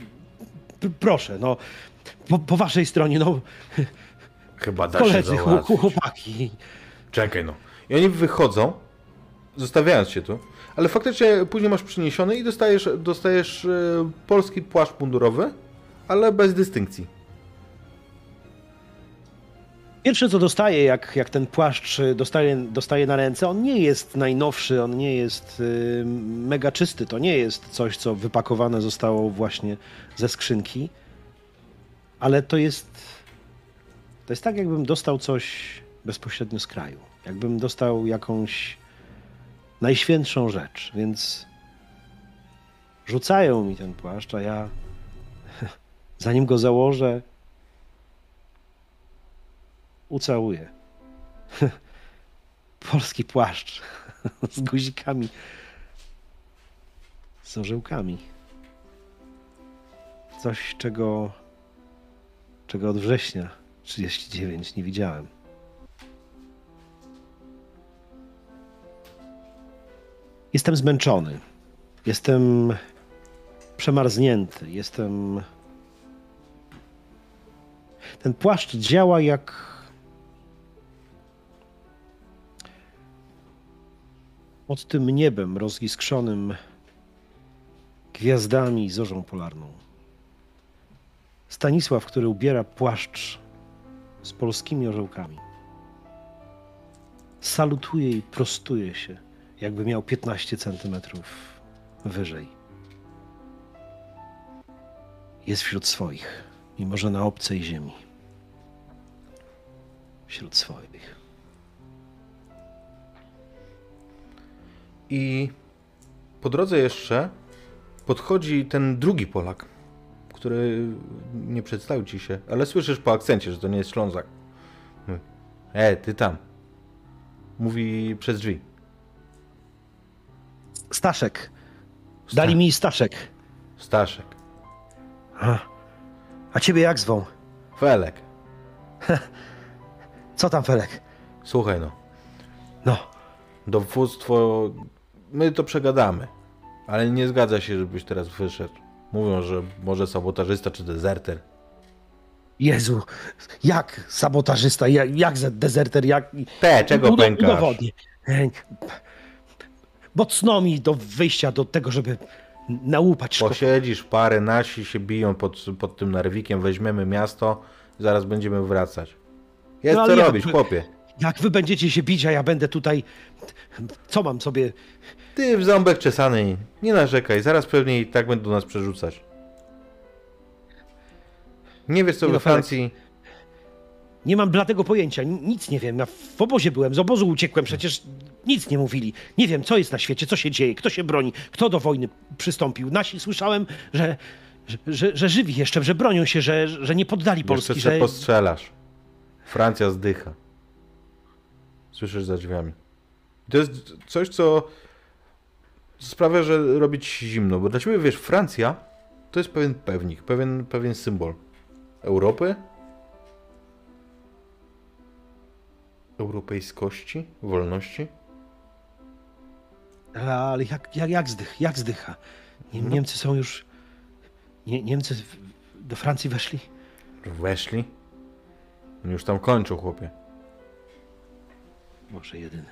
P- proszę, no, po, po waszej stronie, no, Chyba da się koledzy, chł- załatwić. chłopaki. Czekaj no. I oni wychodzą, zostawiając się tu, ale faktycznie później masz przyniesiony i dostajesz, dostajesz e, polski płaszcz mundurowy, ale bez dystynkcji. Pierwsze co dostaję, jak, jak ten płaszcz dostaje, dostaje na ręce, on nie jest najnowszy, on nie jest y, mega czysty. To nie jest coś, co wypakowane zostało właśnie ze skrzynki, ale to jest. To jest tak, jakbym dostał coś bezpośrednio z kraju. Jakbym dostał jakąś najświętszą rzecz, więc rzucają mi ten płaszcz, a ja zanim go założę, ucałuję. Polski płaszcz z guzikami, z orzełkami. Coś, czego, czego od września 39 nie widziałem. Jestem zmęczony. Jestem przemarznięty. Jestem. Ten płaszcz działa jak. Pod tym niebem roziskrzonym gwiazdami i zorzą polarną. Stanisław, który ubiera płaszcz z polskimi orzełkami. Salutuje i prostuje się, jakby miał 15 centymetrów wyżej. Jest wśród swoich, mimo że na obcej ziemi. Wśród swoich. I po drodze jeszcze podchodzi ten drugi Polak, który nie przedstawił ci się, ale słyszysz po akcencie, że to nie jest Ślązak. Mówi, E, ty tam. Mówi przez drzwi. Staszek. Dali mi Staszek. Staszek. A, a ciebie jak zwą? Felek. Co tam, Felek? Słuchaj no. No, Dowództwo, my to przegadamy, ale nie zgadza się, żebyś teraz wyszedł. Mówią, że może sabotażysta czy dezerter. Jezu, jak sabotażysta, jak, jak dezerter, jak... Te, czego Udo- pękasz? Udowodnię. Ej, Bo cno mi do wyjścia, do tego, żeby nałupać szkodę. Posiedzisz parę, nasi się biją pod, pod tym narwikiem, weźmiemy miasto, zaraz będziemy wracać. Jest No, co robić, wy- chłopie. Jak wy będziecie się bić, a ja będę tutaj... Co mam sobie... Ty w ząbek czesany, nie narzekaj, zaraz pewnie i tak będą nas przerzucać. Nie wiesz co Nie we. Francji... Nie mam bladego pojęcia, ni- nic nie wiem. Ja w obozie byłem, z obozu uciekłem, przecież nic nie mówili. Nie wiem, co jest na świecie, co się dzieje, kto się broni, kto do wojny przystąpił. Nasi słyszałem, że, że, że, że żywi jeszcze, że bronią się, że, że nie poddali Jeszcze Polski, se że... postrzelasz. Francja zdycha. Słyszysz za drzwiami. To jest coś, co sprawia, że robi ci zimno, bo dla ciebie, wiesz, Francja to jest pewien pewnik, pewien, pewien symbol Europy, europejskości, wolności. Ale jak, jak, jak, zdych, jak zdycha? Nie, Niemcy są już... Nie, Niemcy do Francji weszli? Weszli. Już tam kończą, chłopie. Może jedyny.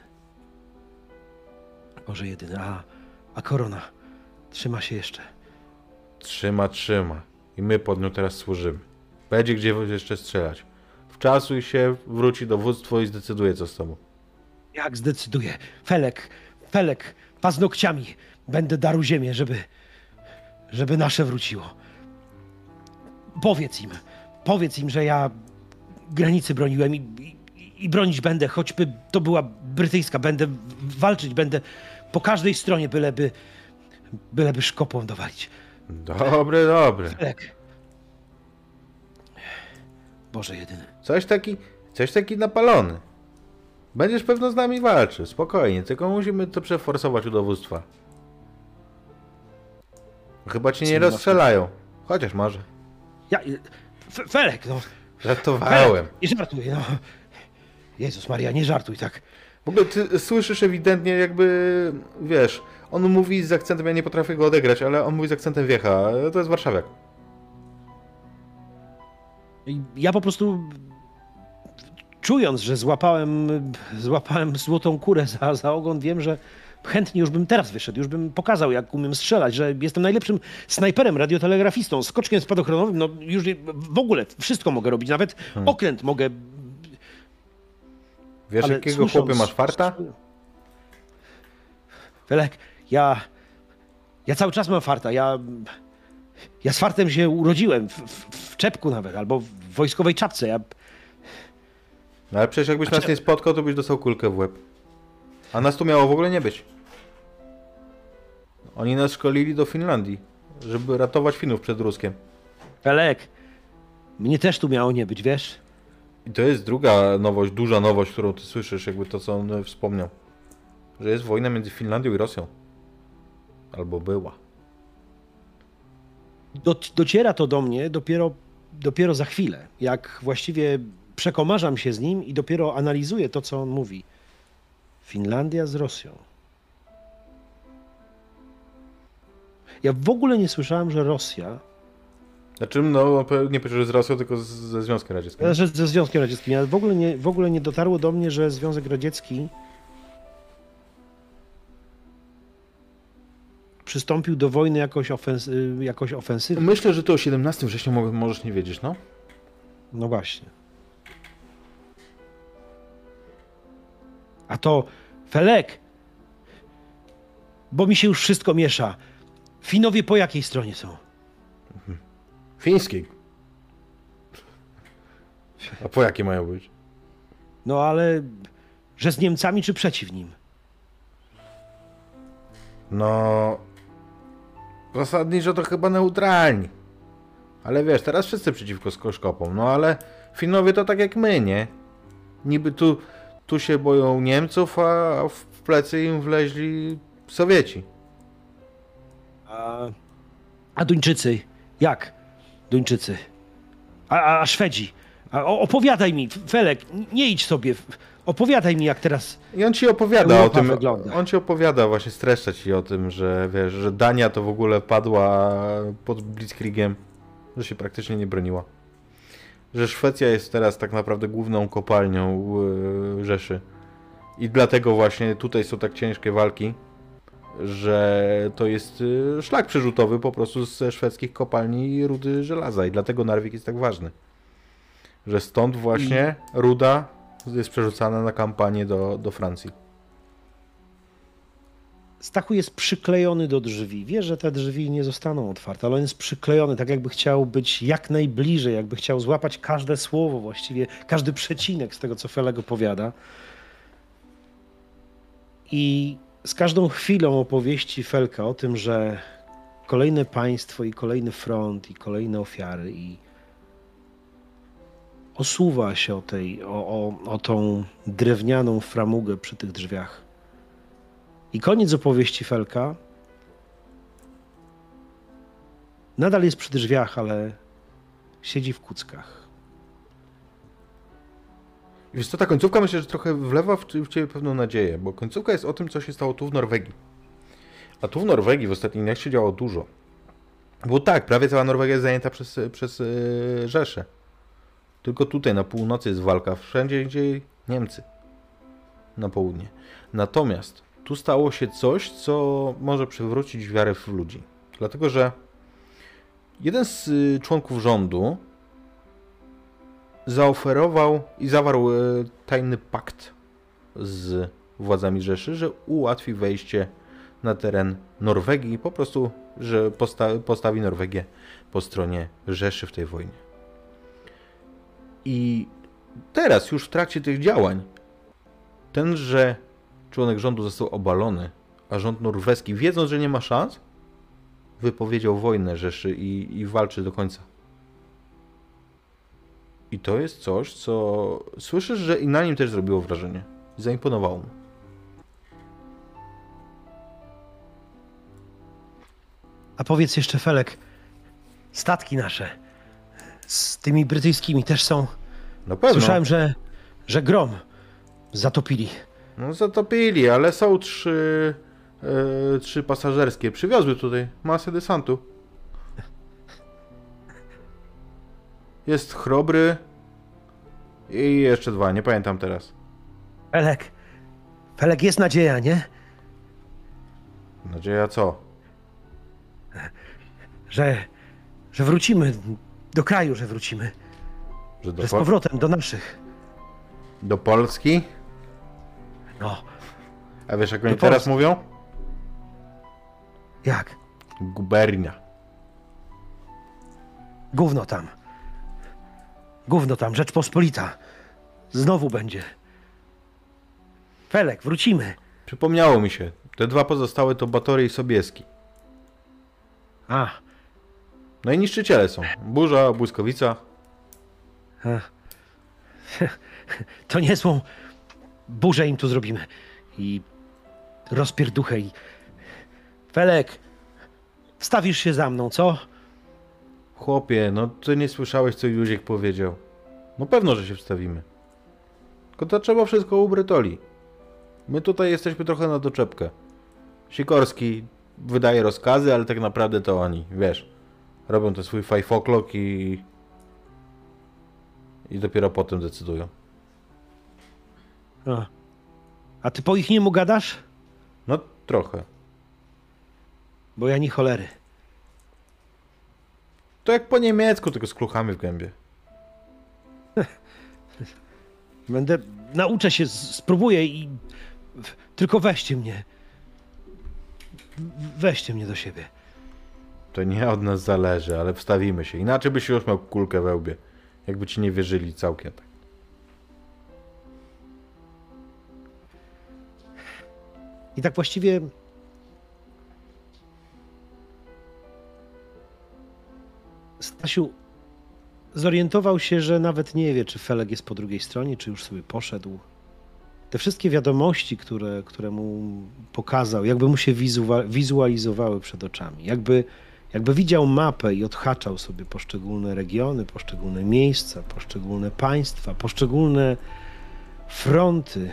Może jedyny. A, a korona trzyma się jeszcze. Trzyma, trzyma. I my pod nią teraz służymy. Będzie gdzie jeszcze strzelać. Wczasuj się, wróci dowództwo i zdecyduje co z tobą. Jak zdecyduje? Felek, Felek, paznokciami będę darł ziemię, żeby, żeby nasze wróciło. Powiedz im, powiedz im, że ja granicy broniłem i, i, i bronić będę, choćby to była brytyjska. Będę walczyć, będę po każdej stronie, byleby, byleby szkopą dowalić. Dobre, dobre. Felek. Boże jedyny. Coś taki, coś taki napalony. Będziesz pewno z nami walczył, spokojnie, tylko musimy to przeforsować u dowództwa. Chyba cię nie rozstrzelają. Chociaż może. Ja, F- Felek, no. Żartowałem. Felek, nie żartuj, no. Jezus Maria, nie żartuj tak. W ogóle ty słyszysz ewidentnie jakby, wiesz, on mówi z akcentem, ja nie potrafię go odegrać, ale on mówi z akcentem wiecha. To jest warszawiak. Ja po prostu czując, że złapałem, złapałem złotą kurę za, za ogon, wiem, że chętnie już bym teraz wyszedł, już bym pokazał, jak umiem strzelać, że jestem najlepszym snajperem, radiotelegrafistą, skoczkiem spadochronowym, no już w ogóle wszystko mogę robić, nawet okręt mogę Wiesz, Ale jakiego słysząc- chłopy masz farta? Felek, ja. Ja cały czas mam farta. Ja. Ja z fartem się urodziłem. W, w, w czepku nawet, albo w wojskowej czapce. Ja. No ale przecież jakbyś A nas czy- nie spotkał, to byś dostał kulkę w łeb. A nas tu miało w ogóle nie być. Oni nas szkolili do Finlandii, żeby ratować Finów przed Ruskiem. Felek, mnie też tu miało nie być, wiesz? I to jest druga nowość, duża nowość, którą ty słyszysz, jakby to, co on wspomniał. Że jest wojna między Finlandią i Rosją. Albo była. Do, dociera to do mnie dopiero, dopiero za chwilę, jak właściwie przekomarzam się z nim i dopiero analizuję to, co on mówi. Finlandia z Rosją. Ja w ogóle nie słyszałem, że Rosja, Znaczy, no, nie powiedział, że z Rosją, tylko z, ze Związkiem Radzieckim. że ze Związkiem Radzieckim, ale w ogóle, nie, w ogóle nie dotarło do mnie, że Związek Radziecki przystąpił do wojny jakoś, ofens jakoś ofensywnie. Myślę, że to o 17 września mo- możesz nie wiedzieć, no. No właśnie. A to Felek, bo mi się już wszystko miesza. Finowie po jakiej stronie są? Fińskiej. A po jakie mają być? No ale, że z Niemcami czy przeciw nim? No. Zasadniczo to chyba neutralni. Ale wiesz, teraz wszyscy przeciwko skoszkopom. No ale Finowie to tak jak my, nie? Niby tu, tu się boją Niemców, a w plecy im wleźli Sowieci. A, a Duńczycy? Jak? Duńczycy? A, a, Szwedzi? A, o, opowiadaj mi, Felek, nie idź sobie. Opowiadaj mi, jak teraz. I on ci opowiada Europa o tym. wygląda. On ci opowiada, właśnie streszcza ci o tym, że wiesz, że Dania to w ogóle padła pod Blitzkriegiem, że się praktycznie nie broniła. Że Szwecja jest teraz tak naprawdę główną kopalnią yy, Rzeszy. I dlatego właśnie tutaj są tak ciężkie walki, że to jest yy, szlak przerzutowy po prostu ze szwedzkich kopalni rudy żelaza i dlatego Narvik jest tak ważny. Że stąd właśnie ruda jest przerzucana na kampanię do, do Francji. Stachu jest przyklejony do drzwi. Wie, że te drzwi nie zostaną otwarte, ale on jest przyklejony, tak jakby chciał być jak najbliżej, jakby chciał złapać każde słowo, właściwie każdy przecinek z tego, co Felek opowiada. I z każdą chwilą opowieści Felka o tym, że kolejne państwo i kolejny front i kolejne ofiary i osuwa się o, tej, o, o, o tą drewnianą framugę przy tych drzwiach. I koniec opowieści Felka. Nadal jest przy drzwiach, ale siedzi w kuckach. I Wiesz co, ta końcówka myślę, że trochę wlewa w, w Ciebie pewną nadzieję, bo końcówka jest o tym, co się stało tu w Norwegii. A tu w Norwegii w ostatnich dniach się działo dużo. Bo tak, prawie cała Norwegia jest zajęta przez, przez yy, Rzeszę. Tylko tutaj na północy jest walka, wszędzie gdzie Niemcy. Na południe. Natomiast tu stało się coś, co może przywrócić wiarę w ludzi. Dlatego, że jeden z y, członków rządu zaoferował i zawarł e, tajny pakt z władzami Rzeszy, że ułatwi wejście na teren Norwegii po prostu, że posta postawi Norwegię po stronie Rzeszy w tej wojnie. I teraz, już w trakcie tych działań, tenże członek rządu został obalony, a rząd norweski, wiedząc, że nie ma szans, wypowiedział wojnę Rzeszy i, i walczy do końca. I to jest coś, co słyszysz, że i na nim też zrobiło wrażenie. Zaimponowało mu. A powiedz jeszcze, Felek, statki nasze z tymi brytyjskimi też są. Na pewno. Słyszałem, że, że grom zatopili. No zatopili, ale są trzy, e, trzy pasażerskie. Przywiozły tutaj masę desantu. Jest chrobry i jeszcze dwa, nie pamiętam teraz. Felek, Felek, jest nadzieja, nie? Nadzieja co? Że, że wrócimy do kraju, że wrócimy. Że do, Że z po- powrotem do naszych. do Polski? No, A wiesz jak oni teraz mówią? jak? Gubernia. Gówno tam. Gówno tam, Rzeczpospolita. Znowu będzie. Felek, wrócimy. Przypomniało mi się. Te dwa pozostałe to Batory i Sobieski. A, No i niszczyciele są. Burza, Błyskowica. a. to niezłą burzę im tu zrobimy. I rozpierduchę i... Felek, wstawisz się za mną, co? Chłopie, no ty nie słyszałeś co Józiek powiedział. No pewno, że się wstawimy. Tylko to trzeba wszystko u Brytoli. My tutaj jesteśmy trochę na doczepkę. Sikorski wydaje rozkazy, ale tak naprawdę to oni, wiesz, robią ten swój five o'clock i... i dopiero potem decydują. A, a ty po ich niemu gadasz? No trochę. Bo ja nie cholery. To jak po niemiecku, tylko z kluchami w gębie. Będę, nauczę się, spróbuję i... Tylko weźcie mnie. Weźcie mnie do siebie. To nie od nas zależy, ale wstawimy się. Inaczej byś już miał kulkę we łbie. Jakby ci nie wierzyli całkiem tak. I tak właściwie. Stasiu zorientował się, że nawet nie wie, czy Felek jest po drugiej stronie, czy już sobie poszedł. Te wszystkie wiadomości, które, które mu pokazał, jakby mu się wizua- wizualizowały przed oczami. Jakby, jakby widział mapę i odhaczał sobie poszczególne regiony, poszczególne miejsca, poszczególne państwa, poszczególne fronty.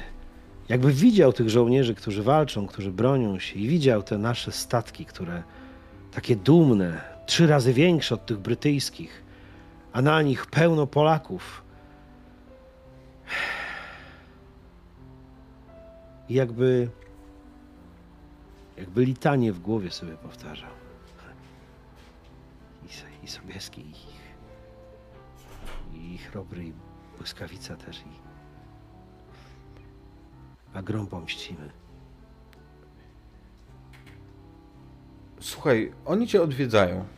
Jakby widział tych żołnierzy, którzy walczą, którzy bronią się, i widział te nasze statki, które takie dumne, trzy razy większe od tych brytyjskich, a na nich pełno Polaków. I jakby, jakby litanie w głowie sobie powtarzał. I, i Sobieski, i ich, i ich Robry, i Błyskawica też, i a grom pomścimy. Słuchaj, oni cię odwiedzają.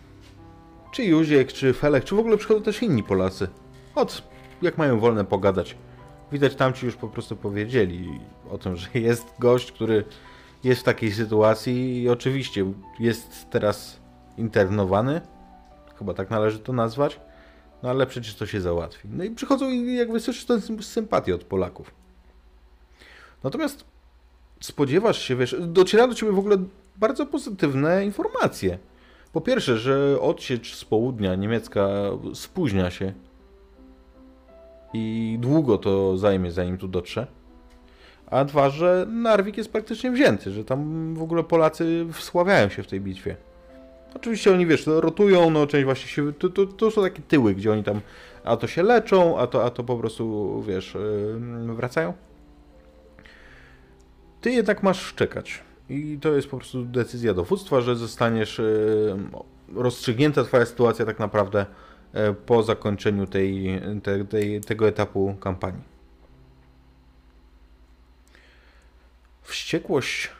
Czy Józiek, czy Felek, czy w ogóle przychodzą też inni Polacy. Od jak mają wolne pogadać. Widać tam ci już po prostu powiedzieli o tym, że jest gość, który jest w takiej sytuacji i oczywiście jest teraz internowany. Chyba tak należy to nazwać. No ale przecież to się załatwi. No i przychodzą i jakby słyszysz tę sym- sympatię od Polaków. Natomiast spodziewasz się, wiesz, dociera do ciebie w ogóle bardzo pozytywne informacje. Po pierwsze, że odsiecz z południa niemiecka spóźnia się i długo to zajmie, zanim tu dotrze. A dwa, że Narwik jest praktycznie wzięty, że tam w ogóle Polacy wsławiają się w tej bitwie. Oczywiście oni, wiesz, rotują, no część właśnie się, to, to, to są takie tyły, gdzie oni tam a to się leczą, a to, a to po prostu, wiesz, wracają. Ty jednak masz czekać. I to jest po prostu decyzja dowództwa, że zostaniesz e, rozstrzygnięta twoja sytuacja tak naprawdę e, po zakończeniu tej, te, tej, tego etapu kampanii. Wściekłość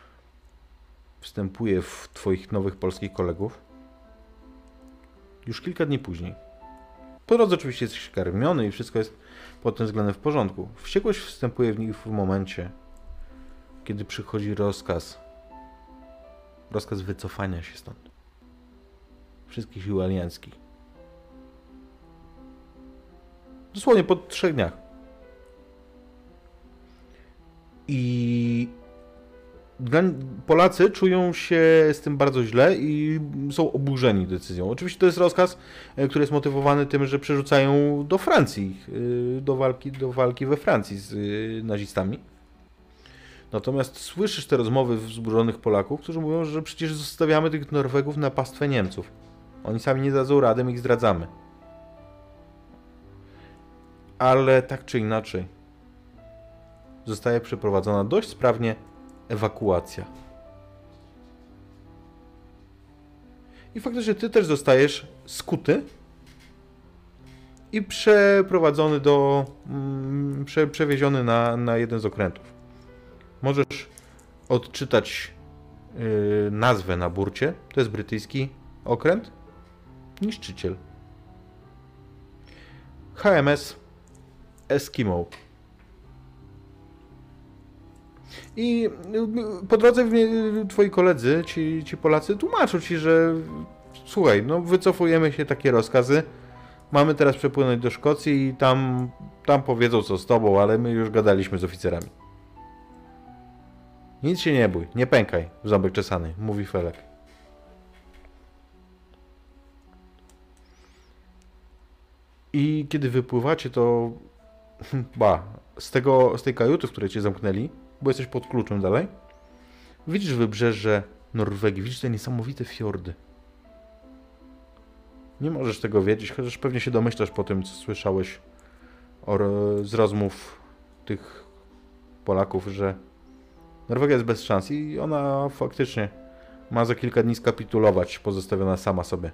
wstępuje w twoich nowych polskich kolegów już kilka dni później. Po drodze oczywiście jesteś karmiony i wszystko jest pod tym względem w porządku. Wściekłość wstępuje w nich w momencie, kiedy przychodzi rozkaz. Rozkaz wycofania się stąd. Wszystkich sił alianckich. Dosłownie po trzech dniach. I Polacy czują się z tym bardzo źle i są oburzeni decyzją. Oczywiście to jest rozkaz, e, który jest motywowany tym, że przerzucają do Francji, e, do walki, do walki we Francji z e, nazistami. Natomiast słyszysz te rozmowy wzburzonych Polaków, którzy mówią, że przecież zostawiamy tych Norwegów na pastwę Niemców. Oni sami nie dadzą rady, my ich zdradzamy. Ale tak czy inaczej, zostaje przeprowadzona dość sprawnie ewakuacja. I faktycznie ty też zostajesz skuty i przeprowadzony do. Mm, prze, przewieziony na, na jeden z okrętów. Możesz odczytać yy, nazwę na burcie. To jest brytyjski okręt. Niszczyciel. HMS Eskimo. I y, po drodze y, twoi koledzy, ci, ci Polacy, tłumaczą ci, że słuchaj, no wycofujemy się takie rozkazy. Mamy teraz przepłynąć do Szkocji i tam, tam powiedzą co z tobą, ale my już gadaliśmy z oficerami. Nic się nie bój, nie pękaj, ząbek czesany, mówi Felek. I kiedy wypływacie, to ba, z, tego, z tej kajuty, w której cię zamknęli, bo jesteś pod kluczem dalej, widzisz wybrzeże Norwegii, widzisz te niesamowite fiordy. Nie możesz tego wiedzieć, chociaż pewnie się domyślasz po tym, co słyszałeś z rozmów tych Polaków, że Norwegia jest bez szans i ona faktycznie ma za kilka dni skapitulować, pozostawiona sama sobie.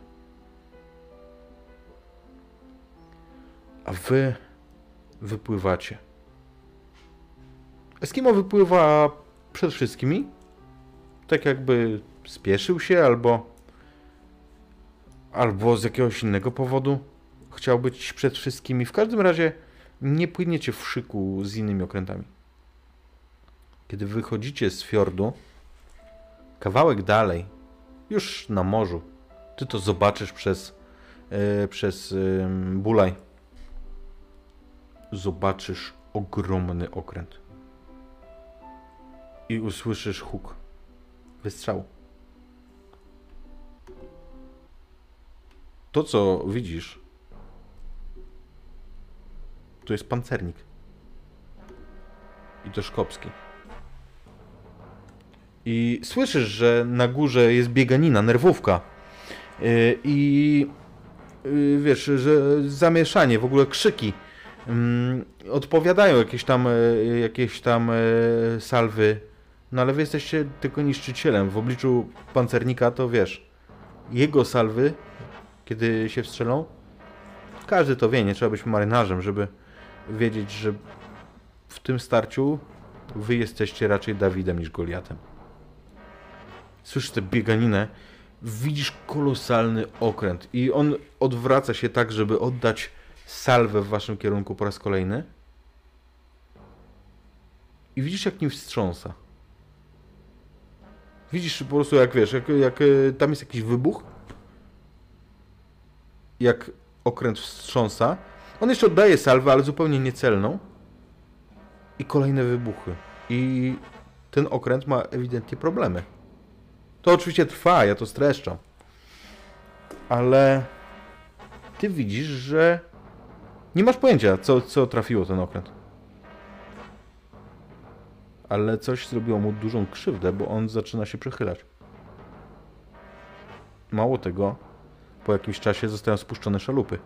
A wy wypływacie. Eskimo wypływa przed wszystkimi. Tak jakby spieszył się albo albo z jakiegoś innego powodu chciał być przed wszystkimi. W każdym razie nie płyniecie w szyku z innymi okrętami. Kiedy wychodzicie z fiordu, kawałek dalej, już na morzu, ty to zobaczysz przez, yy, przez yy, bulaj. Zobaczysz ogromny okręt. I usłyszysz huk wystrzału. To, co widzisz, to jest pancernik. I to szkopski. I słyszysz, że na górze jest bieganina, nerwówka. Yy, I yy, wiesz, że zamieszanie, w ogóle krzyki. Yy, odpowiadają jakieś tam, yy, jakieś tam salwy. No ale wy jesteście tylko niszczycielem. W obliczu pancernika to wiesz, jego salwy kiedy się wstrzelą. Każdy to wie, nie trzeba być marynarzem, żeby wiedzieć, że w tym starciu wy jesteście raczej Dawidem niż Goliatem. Słyszysz tę bieganinę, widzisz kolosalny okręt i on odwraca się tak, żeby oddać salwę w waszym kierunku po raz kolejny. I widzisz, jak nim wstrząsa. Widzisz po prostu, jak wiesz, jak, jak e, tam jest jakiś wybuch jak okręt wstrząsa. On jeszcze oddaje salwę, ale zupełnie niecelną. I kolejne wybuchy. I ten okręt ma ewidentnie problemy. To oczywiście trwa, ja to streszczam. Ale ty widzisz, że nie masz pojęcia, co, co trafiło ten okręt. Ale coś zrobiło mu dużą krzywdę, bo on zaczyna się przechylać. Mało tego, po jakimś czasie zostają spuszczone szalupy.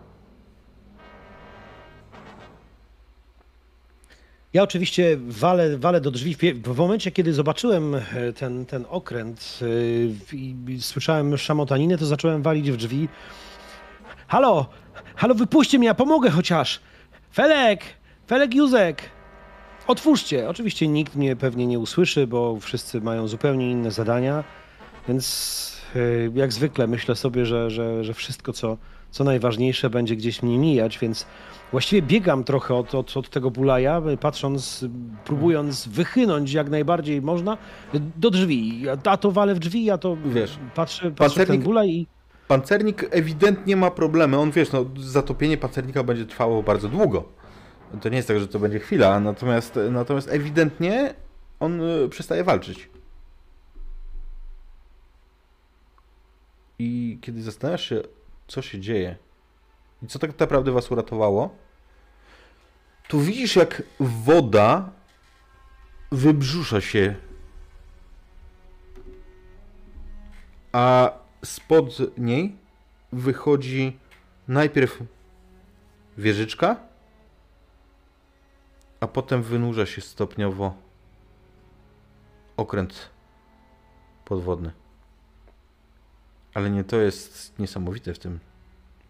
Ja oczywiście walę, walę do drzwi. W momencie, kiedy zobaczyłem e, ten, ten okręt e, i słyszałem szamotaninę, to zacząłem walić w drzwi. Halo! Halo, wypuśćcie mnie, ja pomogę chociaż! Felek! Felek Józek! Otwórzcie! Oczywiście nikt mnie pewnie nie usłyszy, bo wszyscy mają zupełnie inne zadania, więc Y, jak zwykle myślę sobie, że, że, że wszystko, co, co najważniejsze, będzie gdzieś mnie mijać, więc właściwie biegam trochę od, od, od tego bulaja, patrząc, próbując wychynąć jak najbardziej można do drzwi. A to walę w drzwi, ja to wiesz, patrzę, patrzę w ten bulaj i... Pancernik ewidentnie ma problemy. On wiesz, no, zatopienie pancernika będzie trwało bardzo długo. To nie jest tak, że to będzie chwila, natomiast, natomiast ewidentnie on y, przestaje walczyć. I kiedy zastanawiasz się, co się dzieje i co tak naprawdę was uratowało, to widzisz, jak woda wybrzusza się, a spod niej wychodzi najpierw wieżyczka, a potem wynurza się stopniowo okręt podwodny. Ale nie to jest niesamowite w tym.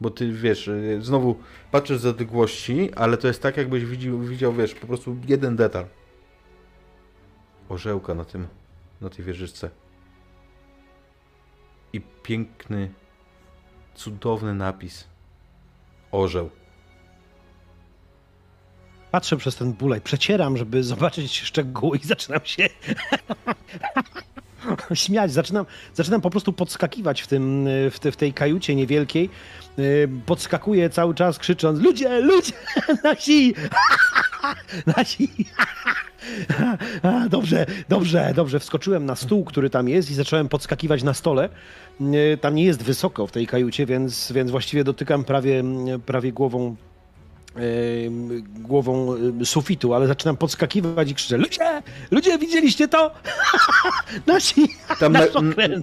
Bo ty wiesz, y, znowu patrzysz z odległości, ale to jest tak, jakbyś widział, widział, wiesz, po prostu jeden detal. orzełka na tym, na tej wieżyczce. I piękny, cudowny napis. Orzeł. Patrzę przez ten bulaj, przecieram, żeby zobaczyć szczegóły i zaczynam się śmiać. Zaczynam, zaczynam po prostu podskakiwać w, tym, w, te, w tej kajucie niewielkiej. Y, podskakuję cały czas krzycząc ludzie, ludzie, nasi, nasi. Dobrze, dobrze, dobrze. Wskoczyłem na stół, który tam jest i zacząłem podskakiwać na stole. Y, tam nie jest wysoko w tej kajucie, więc, więc właściwie dotykam prawie, prawie głową głową sufitu, ale zaczynam podskakiwać i krzyczę ludzie, ludzie, widzieliście to? Nasi, tam na,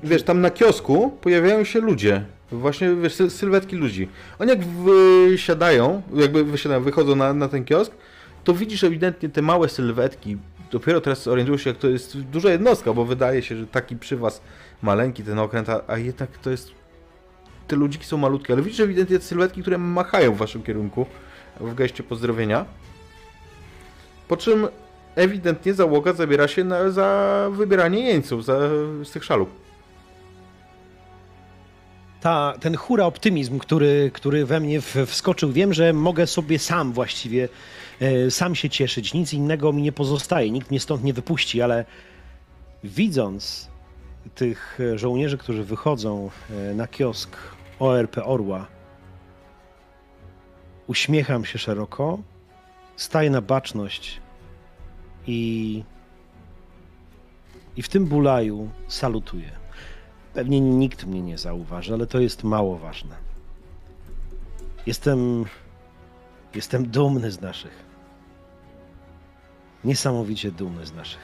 Wiesz, tam na kiosku pojawiają się ludzie, właśnie wiesz, sylwetki ludzi. Oni jak wysiadają, jakby wysiadają, wychodzą na, na ten kiosk, to widzisz ewidentnie te małe sylwetki. Dopiero teraz orientujesz się, jak to jest duża jednostka, bo wydaje się, że taki przy was maleńki ten okręt, a, a jednak to jest... Te ludziki są malutkie, ale widzisz ewidentnie te sylwetki, które machają w waszym kierunku w geście pozdrowienia. Po czym ewidentnie załoga zabiera się na, za wybieranie jeńców za, z tych szalów. Ta, ten hura optymizm, który, który we mnie wskoczył, wiem, że mogę sobie sam właściwie e, sam się cieszyć. Nic innego mi nie pozostaje, nikt mnie stąd nie wypuści, ale widząc tych żołnierzy, którzy wychodzą e, na kiosk ORP Orła, Uśmiecham się szeroko, staję na baczność i, i w tym bulaju salutuję. Pewnie nikt mnie nie zauważy, ale to jest mało ważne. Jestem, jestem dumny z naszych. Niesamowicie dumny z naszych.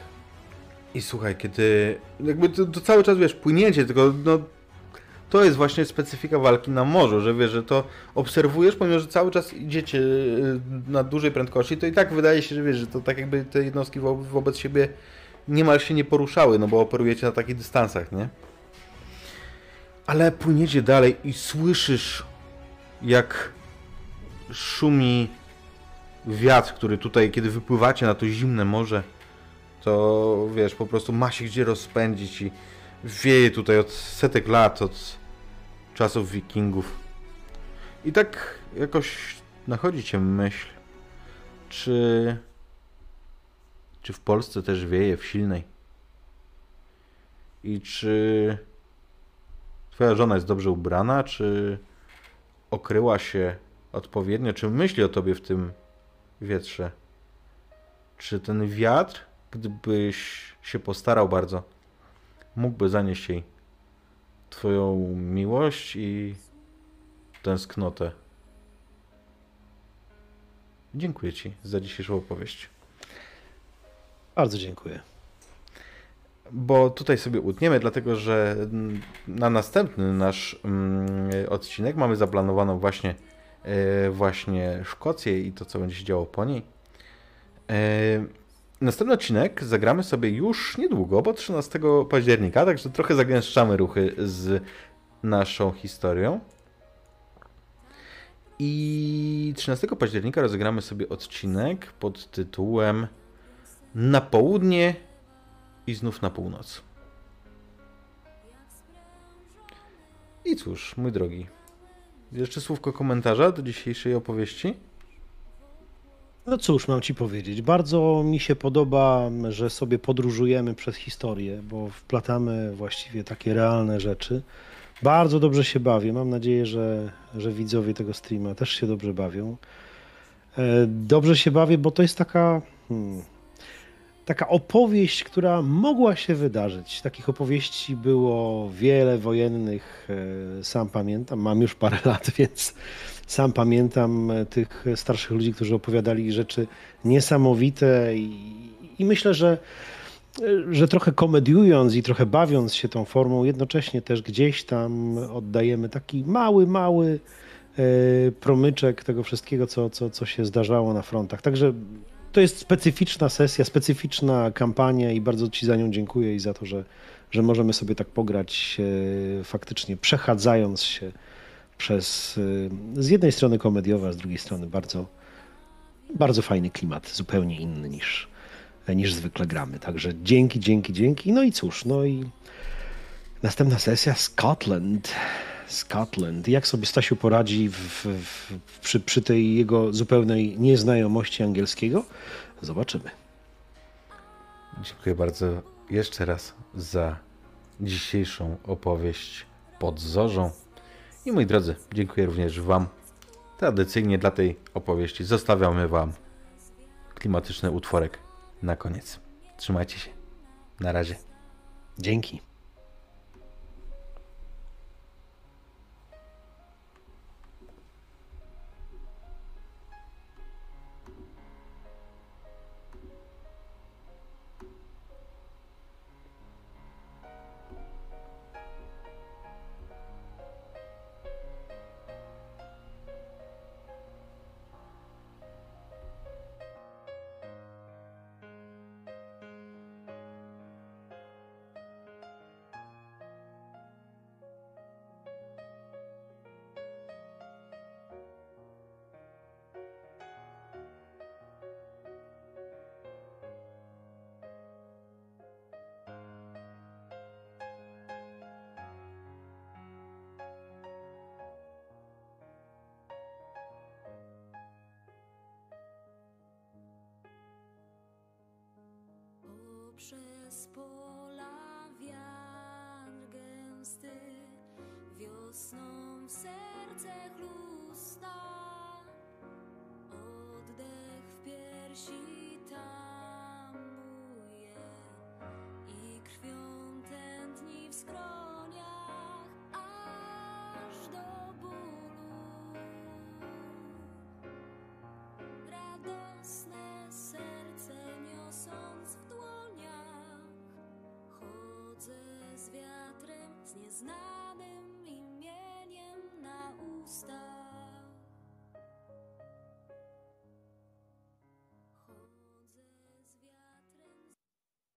I słuchaj, kiedy jakby to, to cały czas wiesz, płynięcie, tylko no, to jest właśnie specyfika walki na morzu, że wiesz, że to obserwujesz, pomimo że cały czas idziecie y, na dużej prędkości, to i tak wydaje się, że wiesz, że to tak jakby te jednostki wo wobec siebie niemal się nie poruszały, no bo operujecie na takich dystansach, nie? Ale płyniecie dalej i słyszysz, jak szumi wiatr, który tutaj, kiedy wypływacie na to zimne morze, to wiesz, po prostu ma się gdzie rozpędzić i wieje tutaj od setek lat, od czasów wikingów. I tak jakoś nachodzi cię myśl, czy, czy w Polsce też wieje w silnej? I czy twoja żona jest dobrze ubrana, czy okryła się odpowiednio, czy myśli o tobie w tym wietrze? Czy ten wiatr, gdybyś się postarał bardzo, mógłby zanieść jej Twoją miłość i tęsknotę. Dziękuję Ci za dzisiejszą opowieść. Bardzo dziękuję. Bo tutaj sobie utniemy, dlatego że na następny nasz mm, odcinek mamy zaplanowaną właśnie, e, właśnie Szkocję i to, co będzie się działo po niej. Następny odcinek zagramy sobie już niedługo, bo 13 października, także trochę zagęszczamy ruchy z naszą historią. I 13 października rozegramy sobie odcinek pod tytułem Na południe i znów na północ. I cóż, mój drogi, jeszcze słówko komentarza do dzisiejszej opowieści? No cóż, mam ci powiedzieć. Bardzo mi się podoba, że sobie podróżujemy przez historię, bo wplatamy właściwie takie realne rzeczy. Bardzo dobrze się bawię. Mam nadzieję, że, że widzowie tego streama też się dobrze bawią. E, dobrze się bawię, bo to jest taka, hmm, taka opowieść, która mogła się wydarzyć. Takich opowieści było wiele wojennych, e, sam pamiętam. Mam już parę lat, więc sam pamiętam e, tych starszych ludzi, którzy opowiadali rzeczy niesamowite i, i myślę, że e, że trochę komediując i trochę bawiąc się tą formą, jednocześnie też gdzieś tam oddajemy taki mały, mały e, promyczek tego wszystkiego, co, co, co się zdarzało na frontach. Także to jest specyficzna sesja, specyficzna kampania i bardzo Ci za nią dziękuję i za to, że, że możemy sobie tak pograć faktycznie przechadzając się przez y, z jednej strony komediowa, z drugiej strony bardzo, bardzo fajny klimat, zupełnie inny niż, niż zwykle gramy. Także dzięki, dzięki, dzięki. No i cóż, no i następna sesja Scotland. Scotland. Jak sobie Stasiu poradzi w, w, przy, przy tej jego zupełnej nieznajomości angielskiego? Zobaczymy. Dziękuję bardzo jeszcze raz za dzisiejszą opowieść pod zorzą. I moi drodzy, dziękuję również Wam. Tradycyjnie dla tej opowieści zostawiamy Wam klimatyczny utworek na koniec. Trzymajcie się. Na razie. Dzięki.